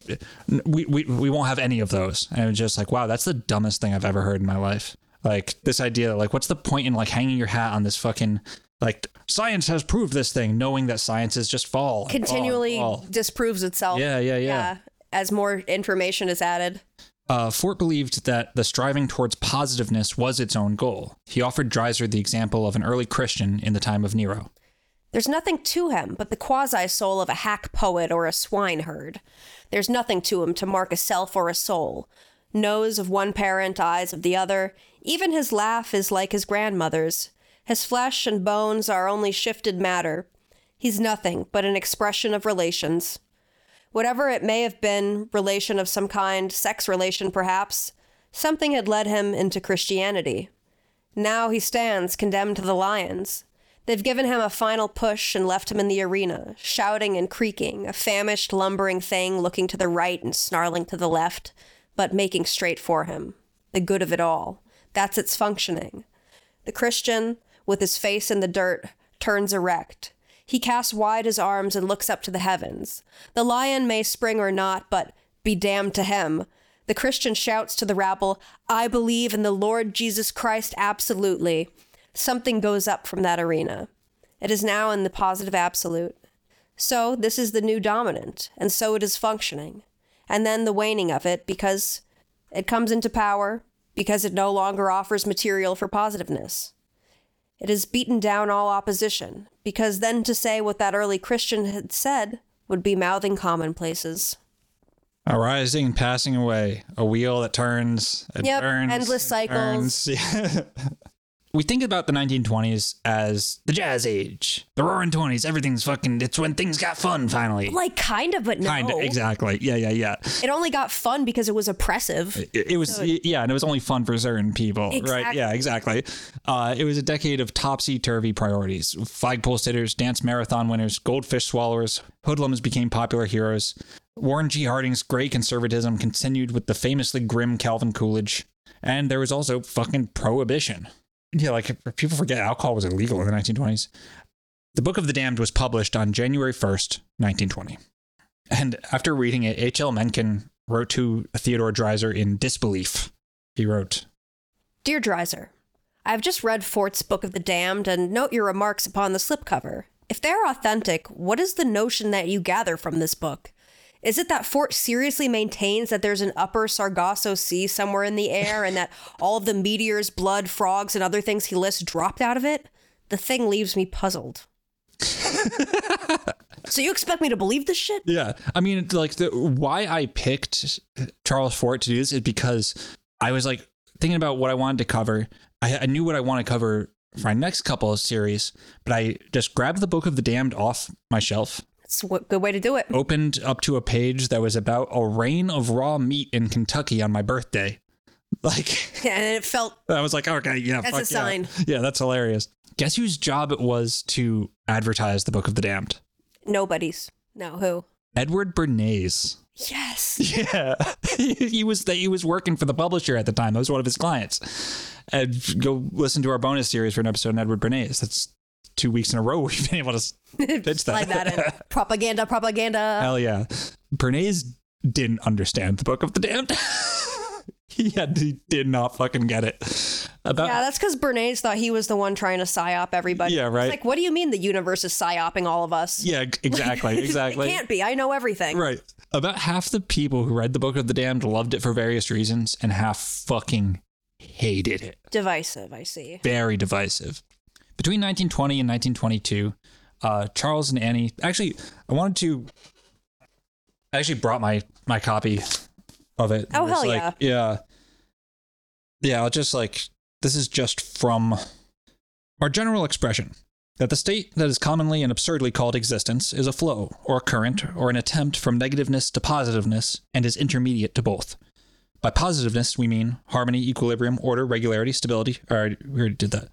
Speaker 1: we, we we won't have any of those. And it was just like wow that's the dumbest thing i've ever heard in my life. Like this idea like what's the point in like hanging your hat on this fucking like science has proved this thing knowing that science is just fall and fall
Speaker 2: Continually
Speaker 1: fall.
Speaker 2: disproves itself.
Speaker 1: yeah yeah yeah
Speaker 2: As more information is added.
Speaker 1: Uh, Fort believed that the striving towards positiveness was its own goal. He offered Dreiser the example of an early Christian in the time of Nero.
Speaker 2: There's nothing to him but the quasi soul of a hack poet or a swineherd. There's nothing to him to mark a self or a soul. Nose of one parent, eyes of the other. Even his laugh is like his grandmother's. His flesh and bones are only shifted matter. He's nothing but an expression of relations. Whatever it may have been, relation of some kind, sex relation perhaps, something had led him into Christianity. Now he stands condemned to the lions. They've given him a final push and left him in the arena, shouting and creaking, a famished, lumbering thing looking to the right and snarling to the left, but making straight for him. The good of it all. That's its functioning. The Christian, with his face in the dirt, turns erect. He casts wide his arms and looks up to the heavens. The lion may spring or not, but be damned to him. The Christian shouts to the rabble, I believe in the Lord Jesus Christ absolutely. Something goes up from that arena. It is now in the positive absolute. So, this is the new dominant, and so it is functioning. And then the waning of it, because it comes into power, because it no longer offers material for positiveness. It has beaten down all opposition, because then to say what that early Christian had said would be mouthing commonplaces.
Speaker 1: Arising, passing away, a wheel that turns, and
Speaker 2: Yep,
Speaker 1: turns,
Speaker 2: endless
Speaker 1: and
Speaker 2: cycles.
Speaker 1: turns. We think about the 1920s as the jazz age, the roaring 20s. Everything's fucking. It's when things got fun finally.
Speaker 2: Like, kind of, but no.
Speaker 1: Kind of, exactly. Yeah, yeah, yeah.
Speaker 2: It only got fun because it was oppressive.
Speaker 1: It, it was, yeah, and it was only fun for certain people, right? Yeah, exactly. Uh, it was a decade of topsy turvy priorities. Flagpole sitters, dance marathon winners, goldfish swallowers, hoodlums became popular heroes. Warren G. Harding's gray conservatism continued with the famously grim Calvin Coolidge, and there was also fucking prohibition. Yeah, like people forget alcohol was illegal in the 1920s. The Book of the Damned was published on January 1st, 1920. And after reading it, H.L. Mencken wrote to Theodore Dreiser in disbelief. He wrote,
Speaker 2: Dear Dreiser, I have just read Fort's Book of the Damned and note your remarks upon the slipcover. If they're authentic, what is the notion that you gather from this book? Is it that Fort seriously maintains that there's an upper Sargasso Sea somewhere in the air and that all of the meteors, blood, frogs, and other things he lists dropped out of it? The thing leaves me puzzled. so you expect me to believe this shit?
Speaker 1: Yeah, I mean, like the why I picked Charles Fort to do this is because I was like thinking about what I wanted to cover. I, I knew what I want to cover for my next couple of series, but I just grabbed the Book of the Damned off my shelf,
Speaker 2: It's a good way to do it.
Speaker 1: opened up to a page that was about a rain of raw meat in Kentucky on my birthday. Like,
Speaker 2: And it felt
Speaker 1: I was like, okay, yeah,
Speaker 2: That's a
Speaker 1: fuck yeah.
Speaker 2: sign.
Speaker 1: Yeah, that's hilarious. Guess whose job it was to advertise the Book of the Damned?
Speaker 2: nobody's. No, who?
Speaker 1: Edward Bernays.
Speaker 2: Yes.
Speaker 1: Yeah, he, was he was working for the publisher at the time. That was one of his clients. And go listen to our bonus series for an episode on Edward Bernays. That's two weeks in a row we've been able to pitch that.
Speaker 2: That. Propaganda, propaganda.
Speaker 1: Hell yeah, Bernays didn't understand the Book of the Damned. he had he did not fucking get it. About
Speaker 2: Yeah, that's because Bernays thought he was the one trying to psyop everybody.
Speaker 1: Yeah, right.
Speaker 2: It's like, what do you mean the universe is psyoping all of us?
Speaker 1: yeah, exactly, exactly.
Speaker 2: It can't be. I know everything.
Speaker 1: Right. About half the people who read the Book of the Damned loved it for various reasons, and half fucking hated it.
Speaker 2: Divisive, I see.
Speaker 1: Very divisive. Between 1920 and 1922, uh, Charles and Annie. Actually, I wanted to I actually brought my my copy of it.
Speaker 2: Oh, hell
Speaker 1: like- yeah. Yeah, I'll just like this is just from our general expression that the state that is commonly and absurdly called existence is a flow or a current or an attempt from negativeness to positiveness and is intermediate to both. By positiveness, we mean harmony, equilibrium, order, regularity, stability. All right, we already did that.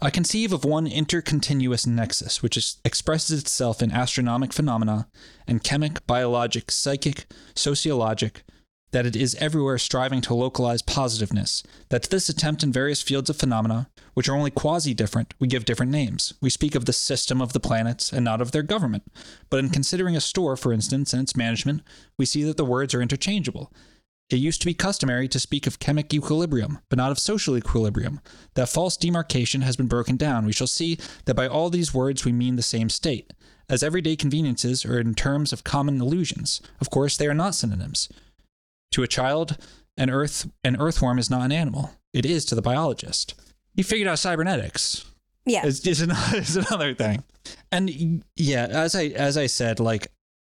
Speaker 1: I conceive of one intercontinuous nexus which is, expresses itself in astronomic phenomena and chemic, biologic, psychic, sociologic, that it is everywhere striving to localize positiveness, that to this attempt in various fields of phenomena, which are only quasi different, we give different names. We speak of the system of the planets and not of their government. But in considering a store, for instance, and its management, we see that the words are interchangeable. It used to be customary to speak of chemic equilibrium, but not of social equilibrium. That false demarcation has been broken down. We shall see that by all these words we mean the same state. As everyday conveniences are in terms of common illusions, of course they are not synonyms. To a child, an earth an earthworm is not an animal. It is to the biologist. He figured out cybernetics
Speaker 2: Yeah.
Speaker 1: is, is, another, is another thing. And yeah, as I as I said, like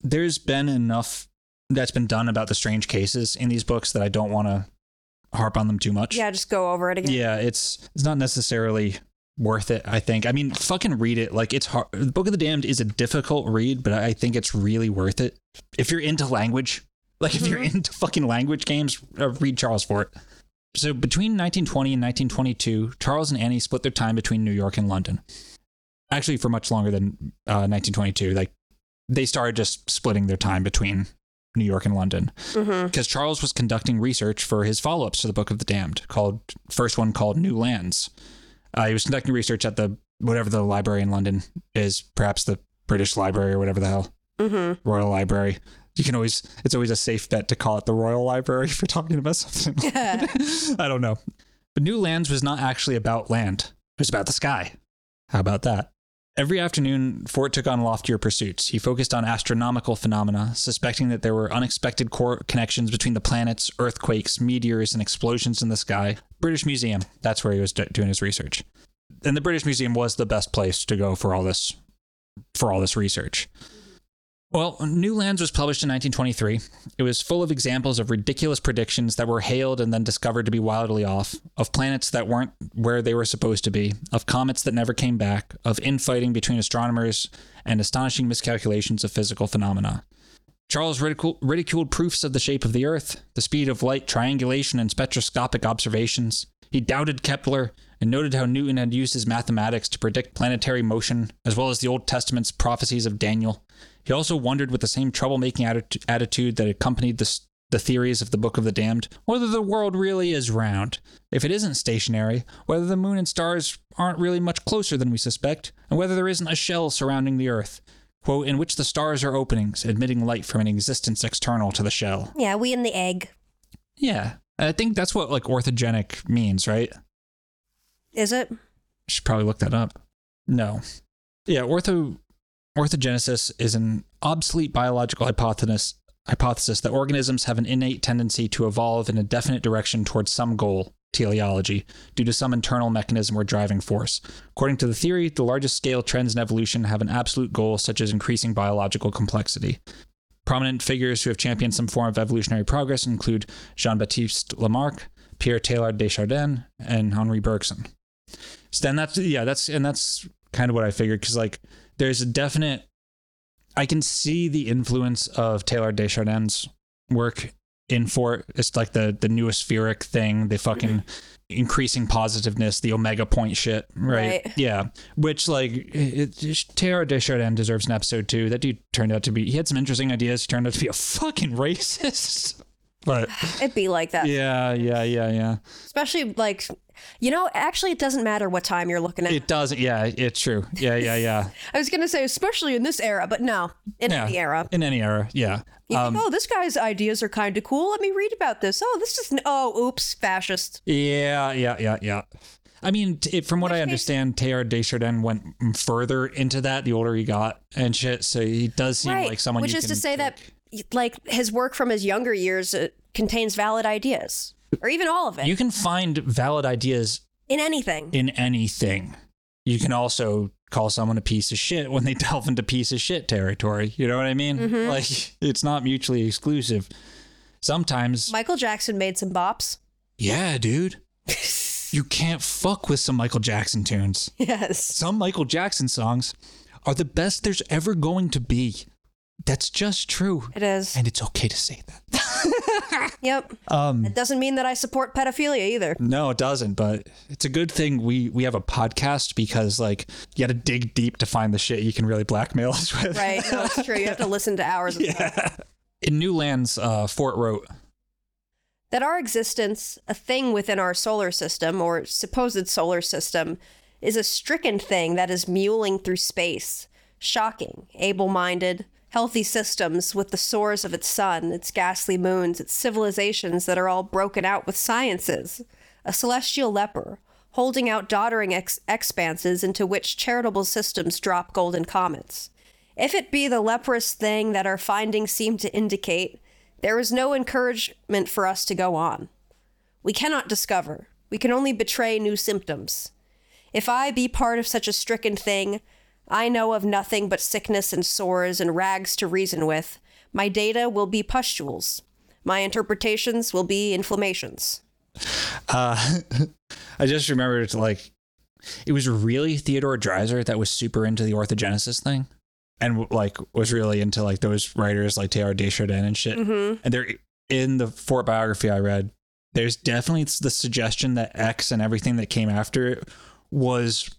Speaker 1: there's been enough that's been done about the strange cases in these books that I don't want to harp on them too much.
Speaker 2: yeah, just go over it again.
Speaker 1: Yeah, it's it's not necessarily worth it, I think. I mean, fucking read it. Like it's hard. The Book of the Damned is a difficult read, but I think it's really worth it. If you're into language, like if you're into fucking language games, uh, read Charles Fort. So between 1920 and 1922, Charles and Annie split their time between New York and London. Actually, for much longer than uh, 1922. Like they started just splitting their time between New York and London because Charles was conducting research for his follow-ups to the Book of the Damned, called first one called New Lands. Uh, he was conducting research at the whatever the library in London is, perhaps the British Library or whatever the hell,
Speaker 2: Mm-hmm.
Speaker 1: Royal Library. You can always, it's always a safe bet to call it the Royal Library for talking about something. I don't know. But New Lands was not actually about land. It was about the sky. How about that? Every afternoon, Fort took on loftier pursuits. He focused on astronomical phenomena, suspecting that there were unexpected core connections between the planets, earthquakes, meteors, and explosions in the sky. British Museum, that's where he was do- doing his research. And the British Museum was the best place to go for all this for all this research. Well, New Lands was published in 1923. It was full of examples of ridiculous predictions that were hailed and then discovered to be wildly off, of planets that weren't where they were supposed to be, of comets that never came back, of infighting between astronomers, and astonishing miscalculations of physical phenomena. Charles ridicul- ridiculed proofs of the shape of the Earth, the speed of light, triangulation, and spectroscopic observations. He doubted Kepler and noted how Newton had used his mathematics to predict planetary motion, as well as the Old Testament's prophecies of Daniel. He also wondered, with the same troublemaking atti- attitude that accompanied the, the theories of the Book of the Damned, whether the world really is round. If it isn't stationary, whether the moon and stars aren't really much closer than we suspect, and whether there isn't a shell surrounding the Earth, quote, in which the stars are openings, admitting light from an existence external to the shell.
Speaker 2: Yeah, we in the egg.
Speaker 1: Yeah. I think that's what like orthogenic means, right?
Speaker 2: Is it?
Speaker 1: should probably look that up. No. Yeah, ortho orthogenesis is an obsolete biological hypothesis hypothesis that organisms have an innate tendency to evolve in a definite direction towards some goal, teleology, due to some internal mechanism or driving force. According to the theory, the largest scale trends in evolution have an absolute goal such as increasing biological complexity. Prominent figures who have championed some form of evolutionary progress include Jean-Baptiste Lamarck, Pierre Teilhard de Chardin, and Henri Bergson. So then that's yeah, that's and that's kind of what I figured because like there's a definite I can see the influence of Teilhard de Chardin's work in Fort. It's like the the noospheric thing, the fucking mm-hmm. increasing positiveness, the omega point shit, right?
Speaker 2: Right.
Speaker 1: Yeah, which like it, it, Teilhard de Chardins deserves an episode too. That dude turned out to be he had some interesting ideas. He turned out to be a fucking racist. But
Speaker 2: It'd be like that.
Speaker 1: yeah, yeah, yeah, yeah.
Speaker 2: Especially like, you know, actually, it doesn't matter what time you're looking at.
Speaker 1: It doesn't. Yeah, it's true. Yeah, yeah, yeah.
Speaker 2: I was gonna say, especially in this era, but no, in
Speaker 1: yeah.
Speaker 2: any era.
Speaker 1: In any era. Yeah.
Speaker 2: You
Speaker 1: Um,
Speaker 2: think, oh, this guy's ideas are kind of cool. Let me read about this. Oh, this is oh, oops, fascist.
Speaker 1: Yeah, yeah, yeah, yeah. I mean, it, from what I understand, Teilhard de Chardins went further into that the older he got and shit. So he does seem
Speaker 2: right.
Speaker 1: like someone.
Speaker 2: Which is to say that, like, his work from his younger years uh, contains valid ideas, or even all of it,
Speaker 1: you can find valid ideas
Speaker 2: in anything.
Speaker 1: in anything. you can also call someone a piece of shit when they delve into piece of shit territory. You know what I mean? Like it's not mutually exclusive. Sometimes,
Speaker 2: Michael Jackson made some bops.
Speaker 1: yeah, dude. You can't fuck with some Michael Jackson tunes.
Speaker 2: Yes.
Speaker 1: Some Michael Jackson songs are the best there's ever going to be. That's just true.
Speaker 2: It is.
Speaker 1: And it's okay to say that.
Speaker 2: Yep.
Speaker 1: Um,
Speaker 2: It doesn't mean that I support pedophilia either.
Speaker 1: No, it doesn't. But it's a good thing we we have a podcast because like you got to dig deep to find the shit you can really blackmail us with.
Speaker 2: Right. No, it's true. You have to listen to hours of stuff.
Speaker 1: In New Lands, uh, Fort wrote,
Speaker 2: That our existence, a thing within our solar system, or supposed solar system, is a stricken thing that is muling through space. Shocking, able minded, healthy systems with the sores of its sun, its ghastly moons, its civilizations that are all broken out with sciences. A celestial leper, holding out doddering ex- expanses into which charitable systems drop golden comets. If it be the leprous thing that our findings seem to indicate, there is no encouragement for us to go on. We cannot discover. We can only betray new symptoms. If I be part of such a stricken thing, I know of nothing but sickness and sores and rags to reason with. My data will be pustules. My interpretations will be inflammations.
Speaker 1: uh, I just remembered like it was really Theodore Dreiser that was super into the orthogenesis thing. And like was really into like those writers like Teilhard de Chardin and shit.
Speaker 2: Mm-hmm.
Speaker 1: And there in the Fort biography I read, there's definitely the suggestion that X and everything that came after it was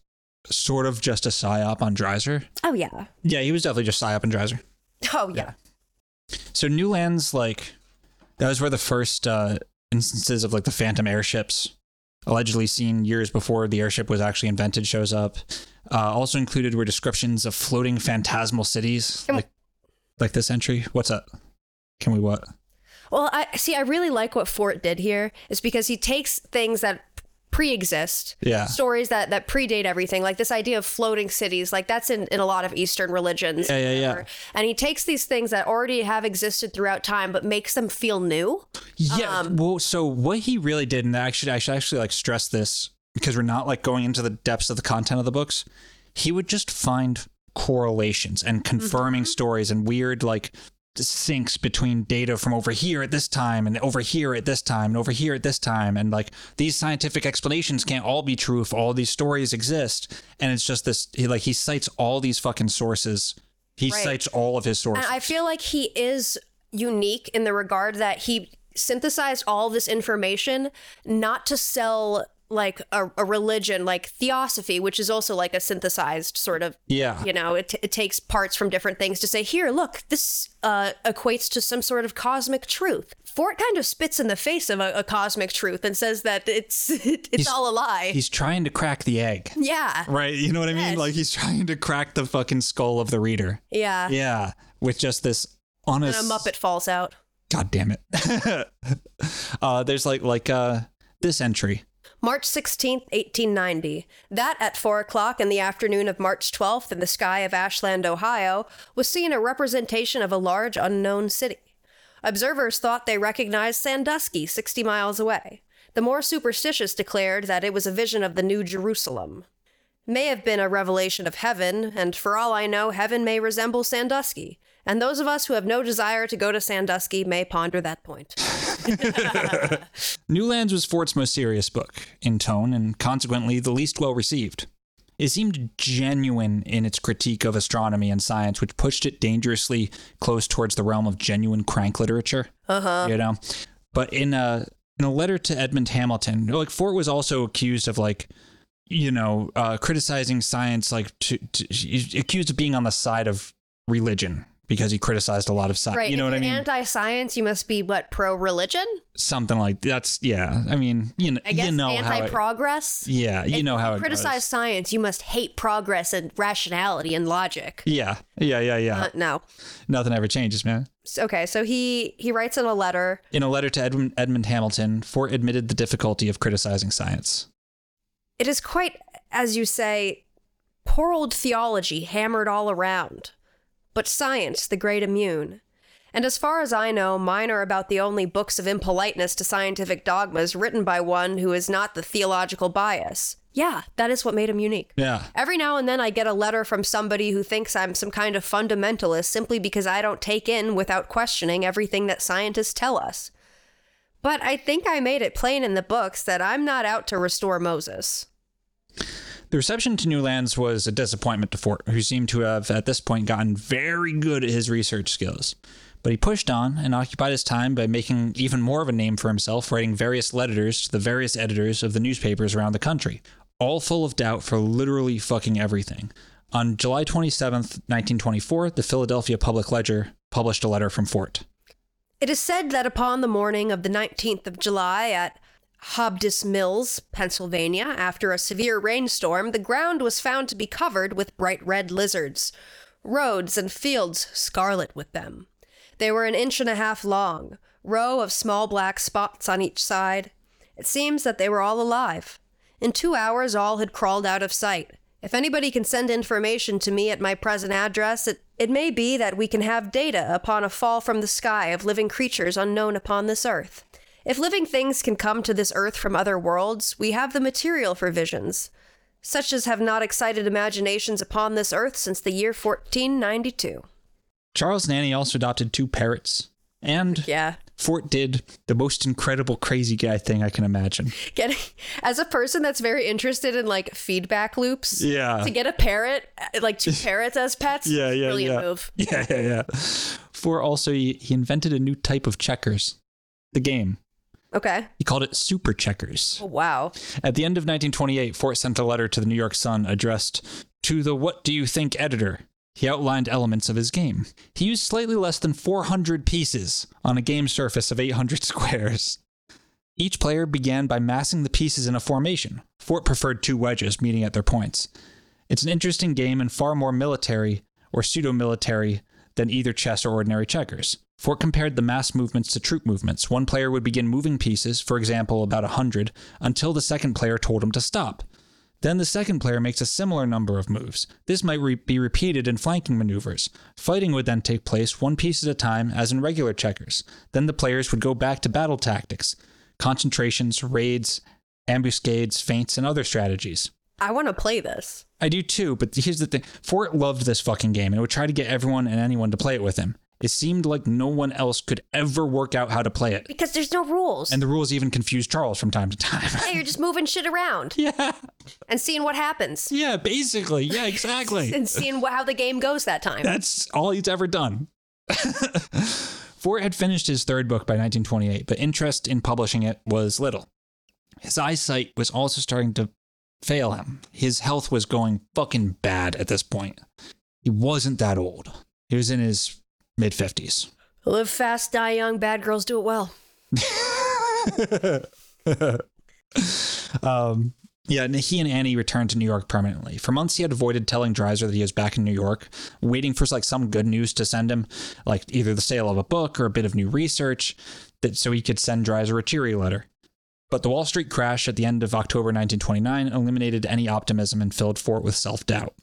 Speaker 1: sort of just a psyop on Dreiser.
Speaker 2: Oh, yeah.
Speaker 1: Yeah, he was definitely just psyop on Dreiser.
Speaker 2: Oh, yeah.
Speaker 1: So New Lands, like that was where the first uh, instances of like the Phantom airships, allegedly seen years before the airship was actually invented, shows up. Uh, also included were descriptions of floating phantasmal cities, like like this entry. What's up? Can we what?
Speaker 2: Well, I see. I really like what Fort did here, is because he takes things that pre-exist,
Speaker 1: Yeah.
Speaker 2: stories that that predate everything, like this idea of floating cities, like that's in in a lot of Eastern religions.
Speaker 1: Yeah, yeah, yeah.
Speaker 2: And he takes these things that already have existed throughout time, but makes them feel new.
Speaker 1: Yeah.
Speaker 2: Um,
Speaker 1: well, so what he really did, and actually, I should actually like stress this because we're not like going into the depths of the content of the books. He would just find correlations and confirming stories and weird like syncs between data from over here at this time and over here at this time and over here at this time. And like these scientific explanations can't all be true if all these stories exist. And it's just this he like he cites all these fucking sources. He
Speaker 2: Right.
Speaker 1: cites all of his sources
Speaker 2: And I feel like he is unique in the regard that he synthesized all this information not to sell like a, a religion like theosophy which is also like a synthesized sort of
Speaker 1: yeah
Speaker 2: you know it, it takes parts from different things to say here look this uh, equates to some sort of cosmic truth fort kind of spits in the face of a, a cosmic truth and says that it's it's
Speaker 1: He's-
Speaker 2: all a lie
Speaker 1: he's trying to crack the egg
Speaker 2: yeah
Speaker 1: Right. You know what I mean?
Speaker 2: Yes.
Speaker 1: Like he's trying to crack the fucking skull of the reader.
Speaker 2: yeah
Speaker 1: Yeah. With just this honest and
Speaker 2: a muppet falls out
Speaker 1: God damn it. uh there's like like uh this entry.
Speaker 2: March 16th, 1890. That at 4 o'clock in the afternoon of March 12th in the sky of Ashland, Ohio, was seen a representation of a large unknown city. Observers thought they recognized Sandusky, 60 miles away. The more superstitious declared that it was a vision of the New Jerusalem. May have been a revelation of heaven, and for all I know, heaven may resemble Sandusky. And those of us who have no desire to go to Sandusky may ponder that point.
Speaker 1: New Lands was Fort's most serious book in tone and consequently the least well received. It seemed genuine in its critique of astronomy and science, which pushed it dangerously close towards the realm of genuine crank literature. Uh-huh. You know? But in a in a letter to Edmund Hamilton, like Fort was also accused of like you know, uh, criticizing science, like to, to accused of being on the side of religion because he criticized a lot of science.
Speaker 2: Right.
Speaker 1: You know
Speaker 2: if
Speaker 1: what I mean?
Speaker 2: Anti-science, you must be what pro-religion?
Speaker 1: Something like that's yeah. I mean, you know,
Speaker 2: I guess
Speaker 1: you know how
Speaker 2: anti-progress.
Speaker 1: yeah, you
Speaker 2: If
Speaker 1: know how it
Speaker 2: criticize
Speaker 1: goes.
Speaker 2: science. You must hate progress and rationality and logic.
Speaker 1: Yeah, yeah, yeah, yeah.
Speaker 2: Uh, no.
Speaker 1: Nothing ever changes, man.
Speaker 2: Okay, so he he writes in a letter.
Speaker 1: In a letter to Edmund, Edmund Hamilton, Fort admitted the difficulty of criticizing science.
Speaker 2: It is quite, as you say, poor old theology hammered all around, but science the great immune. And as far as I know, mine are about the only books of impoliteness to scientific dogmas written by one who is not the theological bias. Yeah, that is what made him unique.
Speaker 1: Yeah.
Speaker 2: Every now and then I get a letter from somebody who thinks I'm some kind of fundamentalist simply because I don't take in without questioning everything that scientists tell us. But I think I made it plain in the books that I'm not out to restore Moses.
Speaker 1: The reception to New Lands was a disappointment to Fort, who seemed to have at this point gotten very good at his research skills. But he pushed on and occupied his time by making even more of a name for himself, writing various letters to the various editors of the newspapers around the country, all full of doubt for literally fucking everything. On July 27th, 1924, the Philadelphia Public Ledger published a letter from Fort.
Speaker 2: It is said that upon the morning of the 19th of July at Hobdis Mills, Pennsylvania, after a severe rainstorm, the ground was found to be covered with bright red lizards, roads and fields scarlet with them. They were an inch and a half long, row of small black spots on each side. It seems that they were all alive. In two hours, all had crawled out of sight. If anybody can send information to me at my present address, it, it may be that we can have data upon a fall from the sky of living creatures unknown upon this earth. If living things can come to this earth from other worlds, we have the material for visions, such as have not excited imaginations upon this earth since the year 1492.
Speaker 1: Charles Nanny also adopted two parrots, and
Speaker 2: Yeah.
Speaker 1: Fort did the most incredible crazy guy thing I can imagine.
Speaker 2: Getting as a person that's very interested in like feedback loops.
Speaker 1: Yeah.
Speaker 2: To get a parrot, like two parrots as pets.
Speaker 1: Yeah, yeah,
Speaker 2: Brilliant
Speaker 1: yeah.
Speaker 2: move.
Speaker 1: Yeah, yeah, yeah. Fort also he, he invented a new type of checkers, the game.
Speaker 2: Okay.
Speaker 1: He called it Super Checkers.
Speaker 2: Oh, wow.
Speaker 1: At the end of 1928, Fort sent a letter to the New York Sun addressed to the What Do You Think editor. He outlined elements of his game. He used slightly less than 400 pieces on a game surface of 800 squares. Each player began by massing the pieces in a formation. Fort preferred two wedges meeting at their points. It's an interesting game and far more military or pseudo military than either chess or ordinary checkers. Fort compared the mass movements to troop movements. One player would begin moving pieces, for example, about 100, until the second player told him to stop. Then the second player makes a similar number of moves. This might re- be repeated in flanking maneuvers. Fighting would then take place one piece at a time, as in regular checkers. Then the players would go back to battle tactics, concentrations, raids, ambuscades, feints, and other strategies.
Speaker 2: I want to play this.
Speaker 1: I do too, but here's the thing Fort loved this fucking game and would try to get everyone and anyone to play it with him. It seemed like no one else could ever work out how to play it.
Speaker 2: Because there's no rules.
Speaker 1: And the rules even confused Charles from time to time.
Speaker 2: yeah, you're just moving shit around
Speaker 1: yeah.
Speaker 2: and seeing what happens
Speaker 1: Yeah, basically. Yeah, exactly.
Speaker 2: and seeing how the game goes that time.
Speaker 1: That's all he's ever done. Fort had finished his third book by 1928, but interest in publishing it was little. His eyesight was also starting to fail him. His health was going fucking bad at this point. He wasn't that old. He was in his mid 50s.
Speaker 2: Live fast, die young. Bad girls do it well.
Speaker 1: Um, yeah, and he and Annie returned to New York permanently. For months, he had avoided telling Dreiser that he was back in New York, waiting for like some good news to send him, like either the sale of a book or a bit of new research, that so he could send Dreiser a cheery letter. But the Wall Street crash at the end of October 1929 eliminated any optimism and filled Fort with self doubt.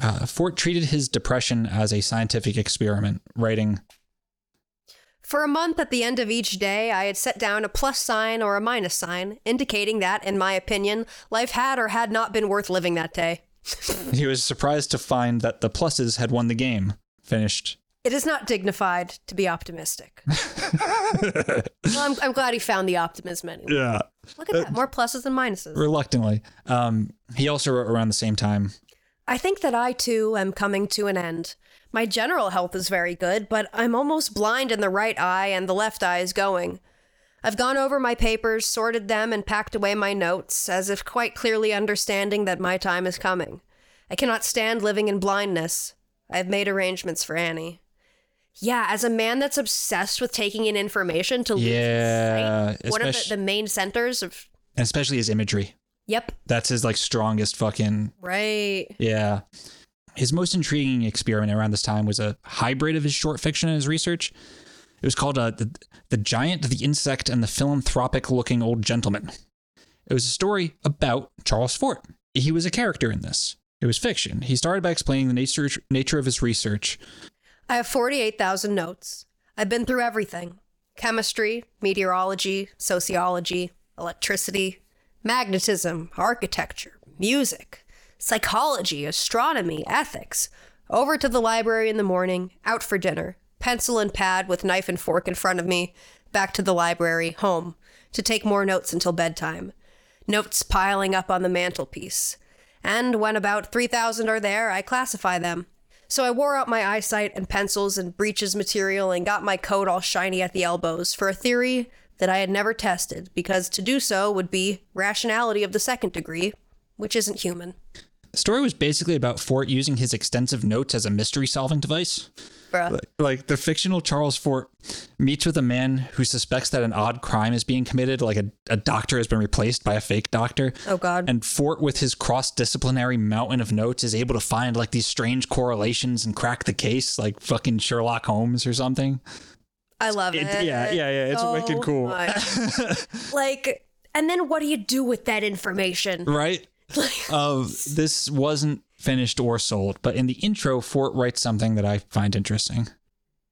Speaker 1: Uh, Fort treated his depression as a scientific experiment, writing,
Speaker 2: For a month at the end of each day, I had set down a plus sign or a minus sign, indicating that, in my opinion, life had or had not been worth living that day.
Speaker 1: he was surprised to find that the pluses had won the game. Finished
Speaker 2: It is not dignified to be optimistic. well, I'm, I'm glad he found the optimism anyway.
Speaker 1: Yeah.
Speaker 2: Look at that, more pluses than minuses.
Speaker 1: Reluctantly. Um, he also wrote around the same time.
Speaker 2: I think that I too am coming to an end. My general health is very good, but I'm almost blind in the right eye and the left eye is going. I've gone over my papers, sorted them, and packed away my notes, as if quite clearly understanding that my time is coming. I cannot stand living in blindness. I have made arrangements for Annie. Yeah, as a man that's obsessed with taking in information to lose
Speaker 1: Yeah,
Speaker 2: sight, one of the, the main centers of.
Speaker 1: Especially his imagery.
Speaker 2: Yep,
Speaker 1: That's his like strongest fucking
Speaker 2: right.
Speaker 1: yeah. His most intriguing experiment around this time was a hybrid of his short fiction and his research. It was called uh, the, the Giant, the Insect, and the Philanthropic Looking Old Gentleman. It was a story about Charles Fort. He was a character in this. It was fiction. He started by explaining the nature, nature of his research.
Speaker 2: I have 48,000 notes. I've been through everything chemistry, meteorology, sociology, electricity, magnetism, architecture, music, psychology, astronomy, ethics. Over to the library in the morning, out for dinner, pencil and pad with knife and fork in front of me, back to the library, home, to take more notes until bedtime. Notes piling up on the mantelpiece. And when about 3,000 are there, I classify them. So I wore out my eyesight and pencils and breeches material and got my coat all shiny at the elbows for a theory that I had never tested, because to do so would be rationality of the second degree, which isn't human.
Speaker 1: The story was basically about Fort using his extensive notes as a mystery solving device.
Speaker 2: Bruh.
Speaker 1: Like, like the fictional Charles Fort meets with a man who suspects that an odd crime is being committed, like a, a doctor has been replaced by a fake doctor.
Speaker 2: Oh, God.
Speaker 1: And Fort, with his cross disciplinary mountain of notes, is able to find like these strange correlations and crack the case, like fucking Sherlock Holmes or something.
Speaker 2: I love it.
Speaker 1: It- yeah, yeah, yeah, it's
Speaker 2: so
Speaker 1: wicked cool.
Speaker 2: like, and then what do you do with that information?
Speaker 1: right? uh, this wasn't finished or sold, but in the intro, Fort writes something that I find interesting.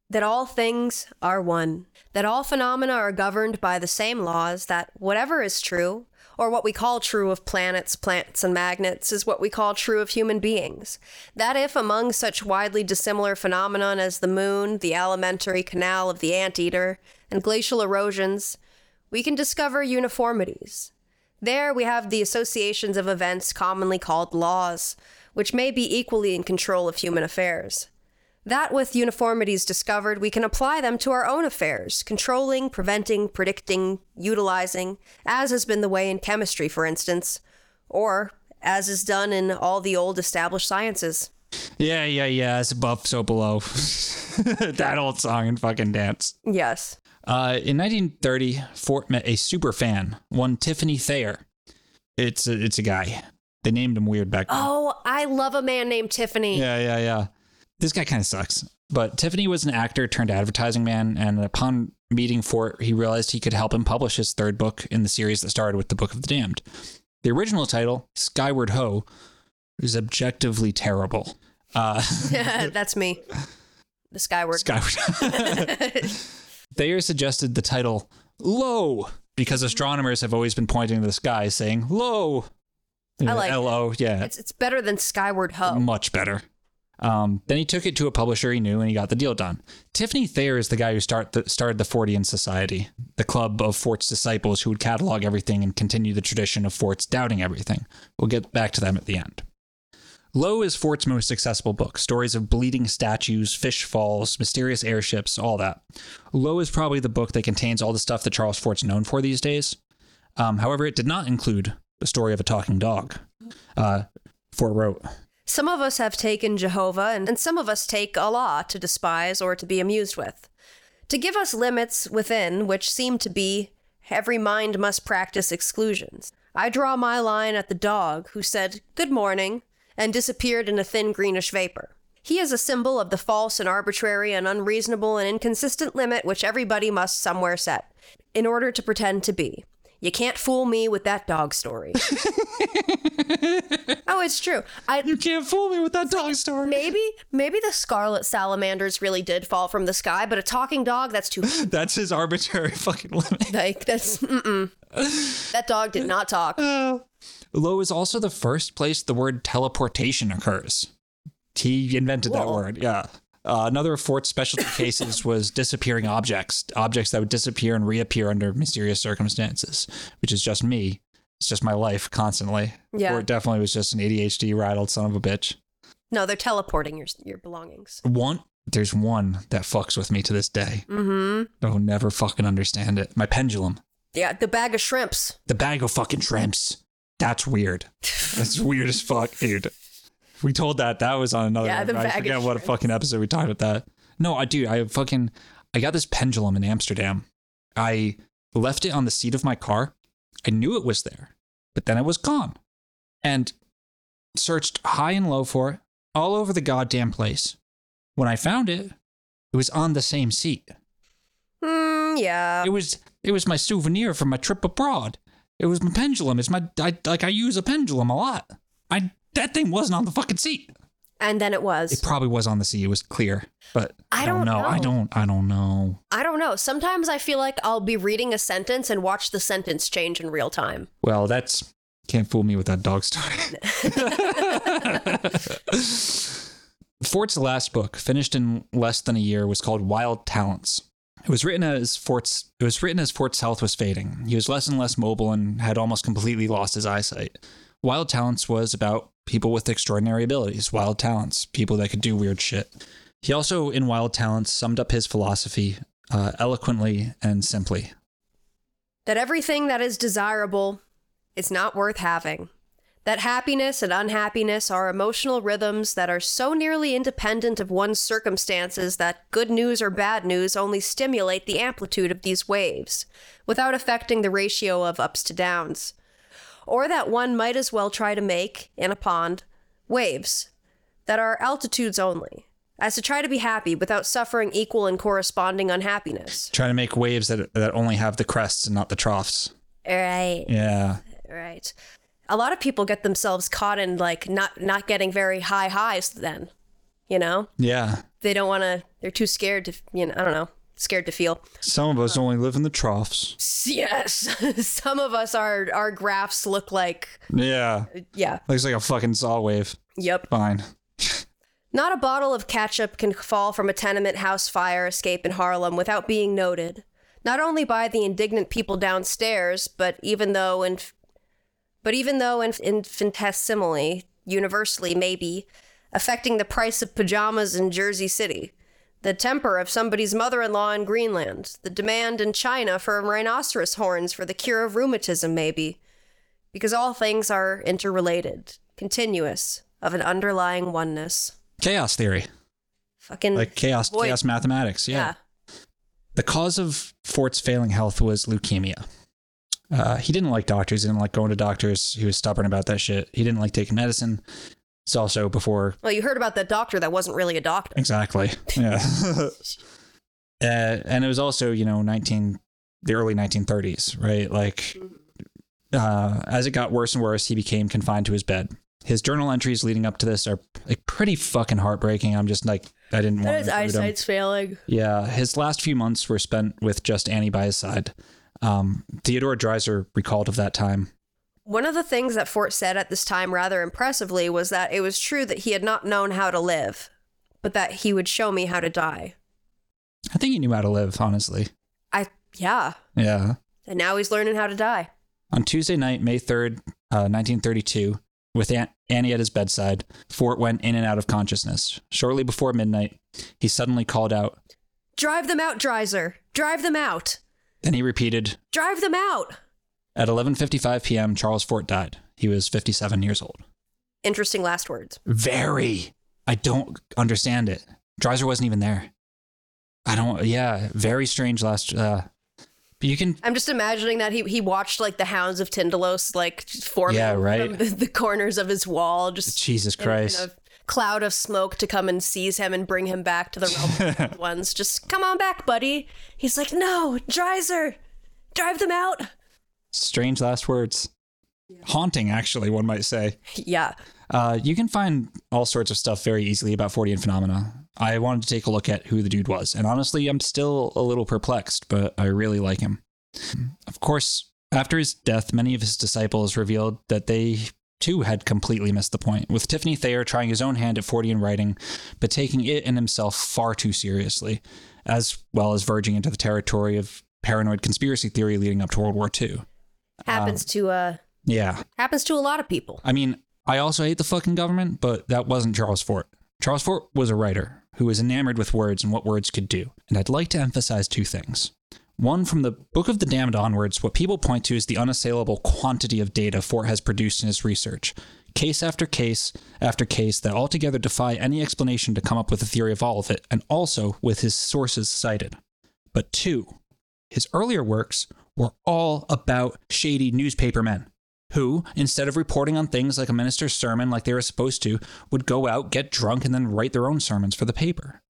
Speaker 2: that all things are one, that all phenomena are governed by the same laws, that whatever is true, or what we call true of planets, plants, and magnets, is what we call true of human beings. That if among such widely dissimilar phenomenon as the moon, the alimentary canal of the anteater, and glacial erosions, we can discover uniformities. There we have the associations of events commonly called laws, which may be equally in control of human affairs. That with uniformities discovered, we can apply them to our own affairs, controlling, preventing, predicting, utilizing, as has been the way in chemistry, for instance, or as is done in all the old established sciences.
Speaker 1: Yeah, yeah, yeah. It's above, so below. that old song and fucking dance.
Speaker 2: Yes.
Speaker 1: Uh, in 1930, Fort met a super fan, one Tiffany Thayer. It's a, it's a guy. They named him weird back then.
Speaker 2: Oh, I love a man named Tiffany.
Speaker 1: Yeah, yeah, yeah. This guy kind of sucks. But Tiffany was an actor turned advertising man, and upon meeting Fort, he realized he could help him publish his third book in the series that started with the Book of the Damned. The original title, Skyward Ho, is objectively terrible. Uh,
Speaker 2: That's me. The Skyward.
Speaker 1: Skyward. Thayer suggested the title Lo because astronomers have always been pointing to the sky saying Lo.
Speaker 2: I like.
Speaker 1: L O. Yeah,
Speaker 2: it's, it's better than Skyward Ho.
Speaker 1: much better. Um, then he took it to a publisher he knew and he got the deal done. Tiffany Thayer is the guy who start the, started the Fortean Society, the club of Fort's disciples who would catalog everything and continue the tradition of Fort's doubting everything. We'll get back to them at the end. Lo is Fort's most successful book stories of bleeding statues, fish falls, mysterious airships, all that. Lo is probably the book that contains all the stuff that Charles Fort's known for these days. Um, however, it did not include the story of a talking dog. Uh, Fort wrote,
Speaker 2: Some of us have taken Jehovah, and, and some of us take Allah to despise or to be amused with. To give us limits within which seem to be every mind must practice exclusions. I draw my line at the dog who said, Good morning, and disappeared in a thin greenish vapor. He is a symbol of the false and arbitrary and unreasonable and inconsistent limit which everybody must somewhere set, in order to pretend to be. You can't fool me with that dog story. oh, it's true. I
Speaker 1: You can't fool me with that dog story.
Speaker 2: maybe maybe the scarlet salamanders really did fall from the sky, but a talking dog that's too
Speaker 1: That's his arbitrary fucking limit.
Speaker 2: like that's mm-mm. that dog did not talk.
Speaker 1: Uh, Lo is also the first place the word teleportation occurs. He invented that word, yeah. Uh, another of Fort's specialty cases was disappearing objects, objects that would disappear and reappear under mysterious circumstances, which is just me. It's just my life constantly.
Speaker 2: Yeah.
Speaker 1: Fort definitely was just an ADHD rattled son of a bitch.
Speaker 2: No, they're teleporting your your belongings.
Speaker 1: One, there's one that fucks with me to this day.
Speaker 2: Mm-hmm.
Speaker 1: I'll never fucking understand it. My pendulum.
Speaker 2: Yeah, the bag of shrimps.
Speaker 1: The bag of fucking shrimps. That's weird. That's weird as fuck, dude. We told that that was on another.
Speaker 2: Yeah, the
Speaker 1: I forget what
Speaker 2: a
Speaker 1: fucking episode we talked about that. No, I do. I fucking I got this pendulum in Amsterdam. I left it on the seat of my car. I knew it was there, but then it was gone. And searched high and low for it all over the goddamn place. When I found it, it was on the same seat.
Speaker 2: Hmm, yeah.
Speaker 1: It was it was my souvenir from my trip abroad. It was my pendulum. It's my I, like I use a pendulum a lot. I that thing wasn't on the fucking seat.
Speaker 2: And then it was.
Speaker 1: It probably was on the seat. It was clear, but I,
Speaker 2: I
Speaker 1: don't,
Speaker 2: don't
Speaker 1: know. I don't. I don't know.
Speaker 2: I don't know. Sometimes I feel like I'll be reading a sentence and watch the sentence change in real time.
Speaker 1: Well, that's Can't fool me with that dog story. Fort's last book, finished in less than a year, was called Wild Talents. It was written as Fort's it was written as Fort's health was fading. He was less and less mobile and had almost completely lost his eyesight. Wild Talents was about people with extraordinary abilities, wild talents, people that could do weird shit. He also, in Wild Talents, summed up his philosophy uh, eloquently and simply.
Speaker 2: that everything that is desirable is not worth having. That happiness and unhappiness are emotional rhythms that are so nearly independent of one's circumstances that good news or bad news only stimulate the amplitude of these waves, without affecting the ratio of ups to downs. Or that one might as well try to make, in a pond, waves that are altitudes only, as to try to be happy without suffering equal and corresponding unhappiness.
Speaker 1: Trying to make waves that that only have the crests and not the troughs.
Speaker 2: Right.
Speaker 1: Yeah.
Speaker 2: Right. A lot of people get themselves caught in like not not getting very high highs then. You know?
Speaker 1: Yeah.
Speaker 2: They don't want to they're too scared to, you know, I don't know, scared to feel.
Speaker 1: Some of us uh, only live in the troughs.
Speaker 2: Yes. Some of us our our graphs look like
Speaker 1: Yeah.
Speaker 2: Uh, yeah.
Speaker 1: Looks like a fucking saw wave.
Speaker 2: Yep.
Speaker 1: Fine.
Speaker 2: Not a bottle of ketchup can fall from a tenement house fire escape in Harlem without being noted, not only by the indignant people downstairs, but even though in, but even though in, infinitesimally, universally maybe, affecting the price of pajamas in Jersey City, the temper of somebody's mother-in-law in Greenland, the demand in China for rhinoceros horns for the cure of rheumatism maybe, because all things are interrelated, continuous, of an underlying oneness.
Speaker 1: Chaos theory.
Speaker 2: Fucking
Speaker 1: Like chaos
Speaker 2: Boy.
Speaker 1: chaos mathematics. Yeah.
Speaker 2: yeah.
Speaker 1: The cause of Fort's failing health was leukemia. Uh, he didn't like doctors. He didn't like going to doctors. He was stubborn about that shit. He didn't like taking medicine. It's also before
Speaker 2: Well, you heard about that doctor that wasn't really a doctor.
Speaker 1: exactly. Yeah. uh, and it was also you know nineteen the early nineteen thirties, right? Like uh, as it got worse and worse, he became confined to his bed. His journal entries leading up to this are like pretty fucking heartbreaking. I'm just like I didn't want
Speaker 2: His
Speaker 1: to include them.
Speaker 2: eyesight's failing.
Speaker 1: Yeah, his last few months were spent with just Annie by his side. Um, Theodore Dreiser recalled of that time.
Speaker 2: One of the things that Fort said at this time rather impressively was that it was true that he had not known how to live, but that he would show me how to die.
Speaker 1: I think he knew how to live, honestly.
Speaker 2: I, yeah.
Speaker 1: Yeah.
Speaker 2: And now he's learning how to die.
Speaker 1: On Tuesday night, May 3rd, uh, 1932, with Aunt Annie at his bedside, Fort went in and out of consciousness. Shortly before midnight, he suddenly called out.
Speaker 2: Drive them out, Dreiser. Drive them out.
Speaker 1: Then he repeated.
Speaker 2: Drive them out.
Speaker 1: At 11:55 p.m., Charles Fort died. He was 57 years old.
Speaker 2: Interesting last words.
Speaker 1: Very. I don't understand it. Dreiser wasn't even there. I don't. Yeah, very strange last. Uh, but you can
Speaker 2: I'm just imagining that he, he watched like the hounds of Tindalos like forming
Speaker 1: Yeah, right.
Speaker 2: from the, the corners of his wall, just
Speaker 1: Jesus
Speaker 2: in- in
Speaker 1: Christ.
Speaker 2: a cloud of smoke to come and seize him and bring him back to the realm of the ones. Just come on back, buddy. He's like, no, Dreiser, drive them out.
Speaker 1: Strange last words. Haunting, actually, one might say.
Speaker 2: Yeah.
Speaker 1: Uh, you can find all sorts of stuff very easily about Fortean phenomena. I wanted to take a look at who the dude was, and honestly, I'm still a little perplexed, but I really like him. Of course, after his death, many of his disciples revealed that they too had completely missed the point, with Tiffany Thayer trying his own hand at Fortean writing, but taking it and himself far too seriously, as well as verging into the territory of paranoid conspiracy theory leading up to World War II.
Speaker 2: Happens to uh
Speaker 1: Yeah,
Speaker 2: happens to a lot of people.
Speaker 1: I mean, I also hate the fucking government, but that wasn't Charles Fort. Charles Fort was a writer who was enamored with words and what words could do. And I'd like to emphasize two things. One, from the Book of the Damned onwards, what people point to is the unassailable quantity of data Fort has produced in his research. Case after case after case that altogether defy any explanation to come up with a theory of all of it, and also with his sources cited. But two, his earlier works were all about shady newspapermen who, instead of reporting on things like a minister's sermon like they were supposed to, would go out, get drunk, and then write their own sermons for the paper.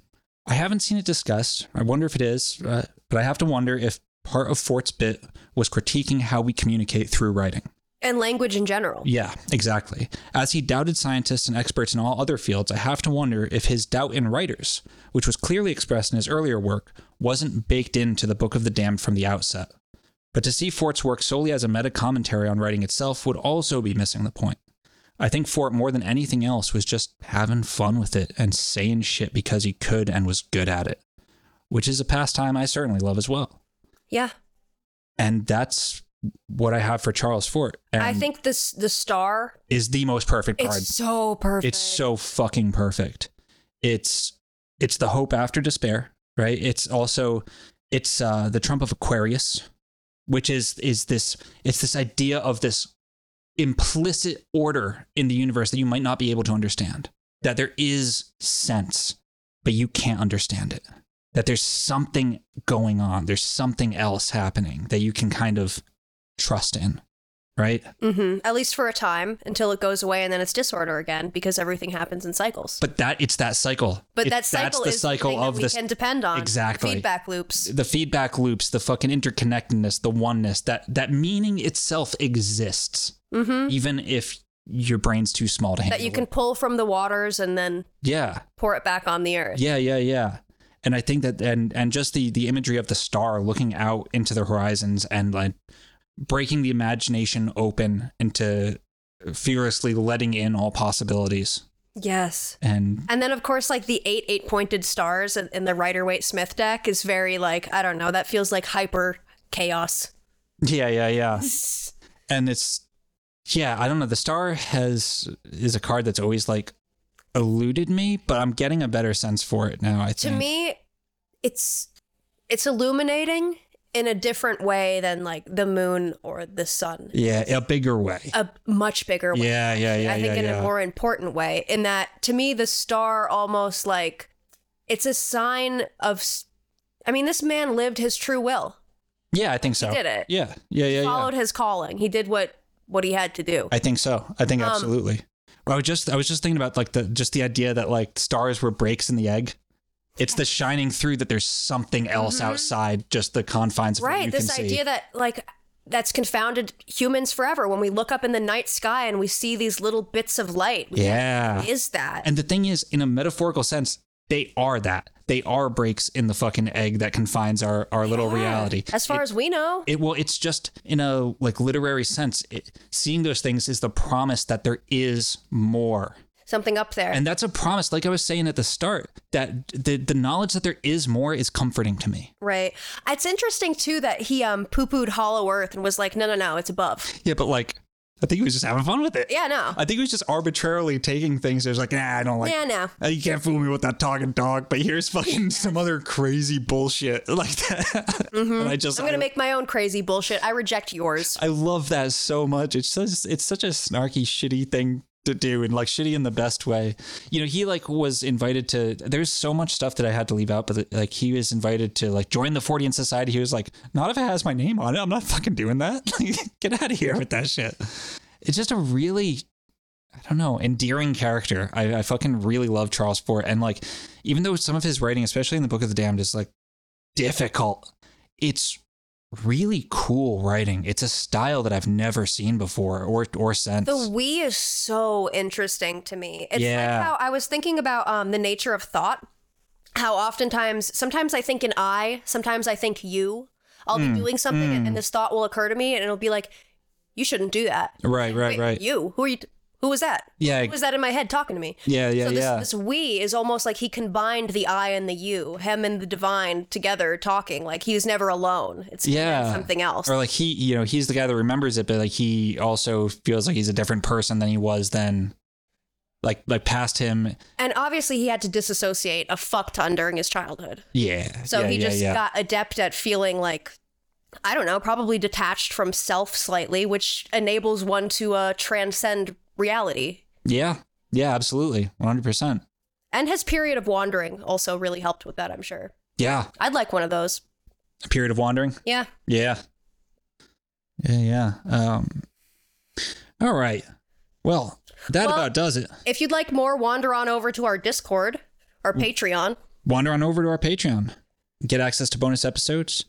Speaker 1: I haven't seen it discussed. I wonder if it is, uh, but I have to wonder if part of Fort's bit was critiquing how we communicate through writing.
Speaker 2: And language in general.
Speaker 1: Yeah, exactly. As he doubted scientists and experts in all other fields, I have to wonder if his doubt in writers, which was clearly expressed in his earlier work, wasn't baked into the Book of the Damned from the outset. But to see Fort's work solely as a meta commentary on writing itself would also be missing the point. I think Fort, more than anything else, was just having fun with it and saying shit because he could and was good at it, which is a pastime I certainly love as well.
Speaker 2: Yeah.
Speaker 1: And that's what I have for Charles Fort. And
Speaker 2: I think this the star
Speaker 1: is the most perfect card.
Speaker 2: it's so perfect.
Speaker 1: It's so fucking perfect. It's it's the hope after despair, right? It's also it's uh the trump of Aquarius, which is is this it's this idea of this implicit order in the universe that you might not be able to understand. That there is sense, but you can't understand it. That there's something going on. There's something else happening that you can kind of trust in, right?
Speaker 2: Mm-hmm. At least for a time until it goes away and then it's disorder again because everything happens in cycles.
Speaker 1: But that it's that cycle.
Speaker 2: But
Speaker 1: It-
Speaker 2: that cycle
Speaker 1: that's the cycle
Speaker 2: the
Speaker 1: of this
Speaker 2: can depend on.
Speaker 1: Exactly.
Speaker 2: Feedback loops.
Speaker 1: the feedback loops, the fucking interconnectedness, the oneness, that that meaning itself exists, even if your brain's too small to handle.
Speaker 2: Mm-hmm. That you can
Speaker 1: it.
Speaker 2: pull from the waters and then
Speaker 1: yeah,
Speaker 2: pour it back on the earth.
Speaker 1: yeah, yeah, yeah. And I think that and and just the the imagery of the star looking out into the horizons and like breaking the imagination open into furiously letting in all possibilities.
Speaker 2: Yes.
Speaker 1: And
Speaker 2: And then, of course, like the eight eight pointed stars in the Rider Waite Smith deck is very like I don't know. That feels like hyper chaos.
Speaker 1: Yeah, yeah, yeah. and it's yeah, I don't know. The star has is a card that's always like eluded me, but I'm getting a better sense for it now. I
Speaker 2: To me, it's it's illuminating in a different way than like the moon or the sun.
Speaker 1: yeah, a bigger way.
Speaker 2: A much bigger way.
Speaker 1: Yeah, yeah, yeah,
Speaker 2: I think
Speaker 1: yeah,
Speaker 2: in
Speaker 1: yeah.
Speaker 2: a more important way. In that, to me, the star almost like it's a sign of. I mean, this man lived his true will.
Speaker 1: yeah, I think so.
Speaker 2: He did it.
Speaker 1: Yeah, yeah, yeah,
Speaker 2: followed
Speaker 1: yeah.
Speaker 2: his calling. He did what what he had to do.
Speaker 1: I think so. I think
Speaker 2: Um,
Speaker 1: absolutely. I was just I was just thinking about like the just the idea that like stars were breaks in the egg. It's the shining through that there's something else outside just the confines of what
Speaker 2: Mm-hmm. right. This idea
Speaker 1: see.
Speaker 2: that like that's confounded humans forever. When we look up in the night sky and we see these little bits of light,
Speaker 1: yeah.
Speaker 2: what is that?
Speaker 1: And the thing is, in a metaphorical sense, they are that. They are breaks in the fucking egg that confines our, our little reality.
Speaker 2: as far as we know,
Speaker 1: It well, it's just in a like literary sense. It, seeing those things is the promise that there is more,
Speaker 2: something up there.
Speaker 1: and that's a promise. Like I was saying at the start, that the the knowledge that there is more is comforting to me.
Speaker 2: right. It's interesting too that he um poo pooed Hollow Earth and was like, no, no, no, it's above.
Speaker 1: Yeah, but like, I think he was just having fun with it.
Speaker 2: Yeah, no.
Speaker 1: I think he was just arbitrarily taking things. There's like, nah, I don't like.
Speaker 2: yeah, no.
Speaker 1: Uh, You can't fool me with that talking dog, but here's fucking some other crazy bullshit like that. And I just,
Speaker 2: Mm-hmm. I'm gonna
Speaker 1: I,
Speaker 2: make my own crazy bullshit. I reject yours.
Speaker 1: I love that so much. It's just, it's such a snarky, shitty thing to do, and like shitty in the best way. You know, he like was invited to. There's so much stuff that I had to leave out, but like he was invited to like join the Fortean Society. He was like, not if it has my name on it. I'm not fucking doing that. Get out of here with that shit. It's just a really I don't know, endearing character. I, I fucking really love Charles Fort. And like, even though some of his writing, especially in the Book of the Damned, is like difficult, it's really cool writing. It's a style that I've never seen before or or since.
Speaker 2: The we is so interesting to me. It's
Speaker 1: Yeah.
Speaker 2: like how I was thinking about um, the nature of thought. How oftentimes, sometimes I think in I, sometimes I think you. I'll
Speaker 1: Hmm.
Speaker 2: be doing something and, and this thought will occur to me and it'll be like, you shouldn't do that.
Speaker 1: right, right,
Speaker 2: Wait,
Speaker 1: right.
Speaker 2: You? Who are you? Who was that?
Speaker 1: Yeah.
Speaker 2: Who was that in my head talking to me?
Speaker 1: Yeah, yeah,
Speaker 2: so this,
Speaker 1: yeah.
Speaker 2: this we is almost like he combined the I and the you, him and the divine together talking. Like he was never alone. It's
Speaker 1: yeah.
Speaker 2: something else.
Speaker 1: Or like he, you know, he's the guy that remembers it, but like he also feels like he's a different person than he was then. Like like past him.
Speaker 2: and obviously he had to disassociate a fuck ton during his childhood.
Speaker 1: Yeah.
Speaker 2: So
Speaker 1: yeah,
Speaker 2: he
Speaker 1: yeah,
Speaker 2: just
Speaker 1: yeah.
Speaker 2: got adept at feeling like, I don't know, probably detached from self slightly, which enables one to uh, transcend reality.
Speaker 1: Yeah. Yeah, absolutely. 100%.
Speaker 2: And his period of wandering also really helped with that, I'm sure.
Speaker 1: Yeah.
Speaker 2: I'd like one of those.
Speaker 1: A period of wandering.
Speaker 2: Yeah.
Speaker 1: Yeah. Yeah, yeah. Um All right. Well, that
Speaker 2: Well-
Speaker 1: about does it.
Speaker 2: If you'd like more, wander on over to our Discord, our
Speaker 1: Mm.
Speaker 2: Patreon.
Speaker 1: Wander on over to our Patreon. Get access to bonus episodes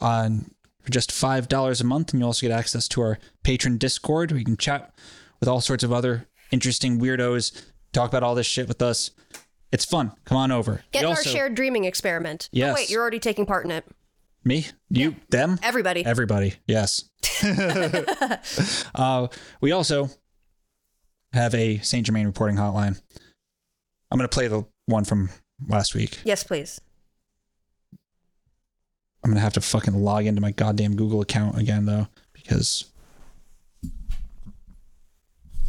Speaker 1: on for just $5 a month and you also get access to our patron Discord where you can chat with all sorts of other interesting weirdos, talk about all this shit with us. It's fun. Come on over.
Speaker 2: Get
Speaker 1: We
Speaker 2: our
Speaker 1: also-
Speaker 2: shared dreaming experiment.
Speaker 1: Yes.
Speaker 2: Oh, wait, you're already taking part in it.
Speaker 1: Me? You? Them?
Speaker 2: Everybody.
Speaker 1: Everybody. Yes. uh, we also have a Saint Germain reporting hotline. I'm going to play the one from last week.
Speaker 2: yes, please.
Speaker 1: I'm going to have to fucking log into my goddamn Google account again, though, because.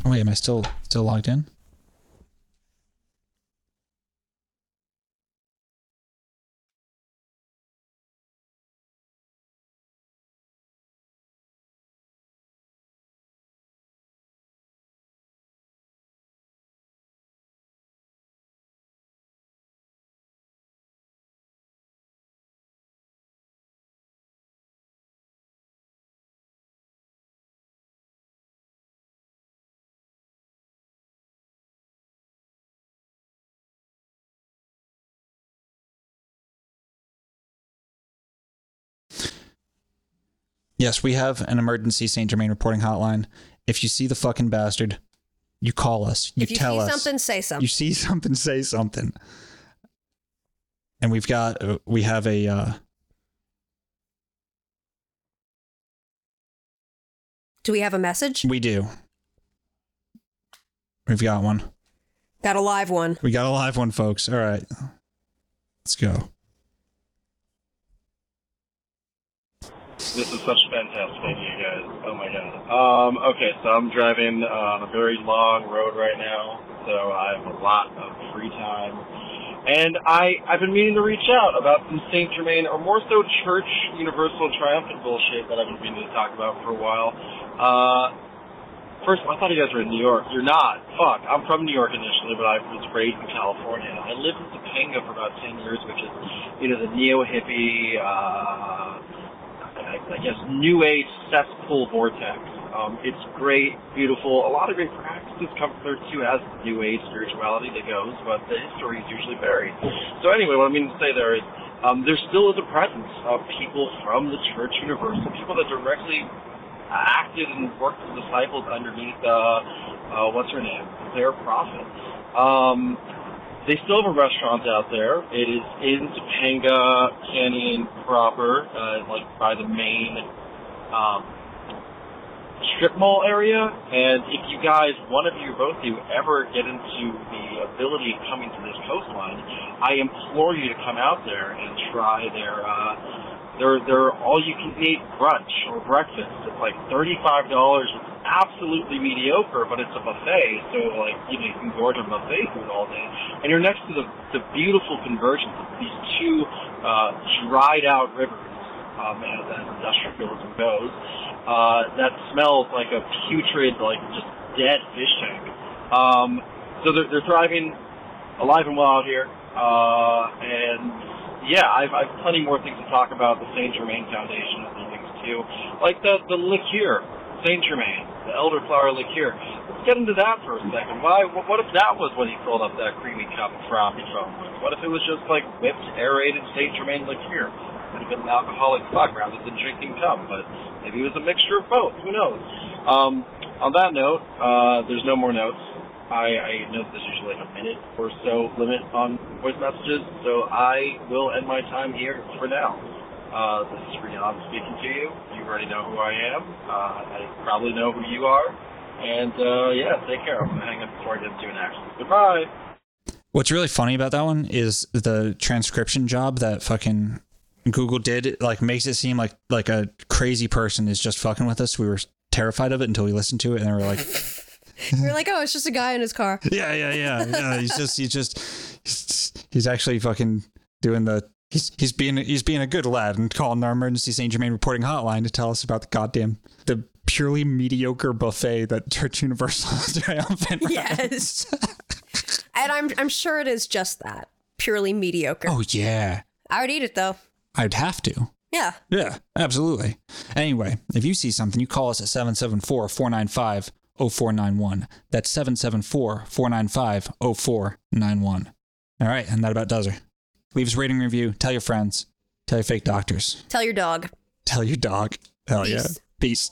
Speaker 1: Oh, wait, am I still still logged in? Yes, we have an emergency Saint Germain reporting hotline. If you see the fucking bastard, you call us. You,
Speaker 2: if you
Speaker 1: tell
Speaker 2: see
Speaker 1: us.
Speaker 2: something, say something.
Speaker 1: You see something, say something. And we've got, uh, we have a, uh,
Speaker 2: Do we have a message?
Speaker 1: we do. We've got one.
Speaker 2: Got a live one.
Speaker 1: We got a live one, folks. All right. Let's go.
Speaker 3: This is such fantastic idea, guys. Oh my god. Um, okay, so I'm driving on a very long road right now, so I have a lot of free time. And I, I've been meaning to reach out about some St. Germain, or more so Church Universal Triumphant bullshit that I've been meaning to talk about for a while. Uh, first, I thought you guys were in New York. You're not. Fuck. I'm from New York initially, but I was raised in California. I lived in Topanga for about 10 years, which is, you know, the neo-hippie, uh, I, guess, new age cesspool vortex. Um, it's great, beautiful. A lot of great practices come from there too, as new age spirituality that goes, but the history is usually buried. So anyway, what I mean to say there is, um, there still is a presence of people from the Church Universal, people that directly acted and worked as disciples underneath, uh, uh, what's her name, their prophet. Um, they still have a restaurant out there. It is in Topanga Canyon proper, uh, like by the main um, strip mall area. And if you guys, one of you, both of you, ever get into the ability of coming to this coastline, I implore you to come out there and try their uh, their their all you can eat brunch or breakfast. It's like thirty five dollars. Absolutely mediocre, but it's a buffet, so like you know you can gorge on buffet food all day. And you're next to the the beautiful convergence of these two uh, dried out rivers, um, as, as industrialism goes. Uh, that smells like a putrid, like just dead fish tank. Um, so they're, they're thriving, alive and well out here. Uh, and yeah, I've, I've plenty more things to talk about. The Saint Germain Foundation and things too, like the the liqueur, Saint Germain, the elderflower liqueur. Let's get into that for a second. Why? What, if that was what he filled up that creamy cup of frothy foam with? What if it was just like whipped, aerated Saint Germain liqueur? Would have been an alcoholic fuck rather than drinking cum, but maybe it was a mixture of both. Who knows? Um, on that note, uh, there's no more notes. I, I know there's usually like a minute or so limit on voice messages, so I will end my time here for now. Uh, this is Rian speaking to you. You already know who I am. Uh, I probably know who you are. And uh, yeah, take care. I'm gonna hang up before I get into an accident. Goodbye.
Speaker 1: What's really funny about that one is the transcription job that fucking Google did. It, like makes it seem like like a crazy person is just fucking with us. We were terrified of it until we listened to it, and then we were like,
Speaker 2: You're like, oh, it's just a guy in his car.
Speaker 1: yeah, yeah, yeah, yeah. He's just he's just he's, he's actually fucking doing the. He's, he's being he's being a good lad and calling our emergency Saint Germain reporting hotline to tell us about the goddamn the purely mediocre buffet that Church Universal is Triumphant.
Speaker 2: Yes. and I'm I'm sure it is just that. Purely mediocre.
Speaker 1: Oh yeah,
Speaker 2: I would eat it though.
Speaker 1: I'd have to.
Speaker 2: Yeah.
Speaker 1: Yeah, absolutely. Anyway, if you see something, you call us at 774 495 0491. That's 774 495 0491. All right, and that about does her. Leave us a rating review. Tell your friends. Tell your fake doctors.
Speaker 2: Tell your dog.
Speaker 1: Tell your dog. Hell
Speaker 2: Peace.
Speaker 1: yeah. Peace.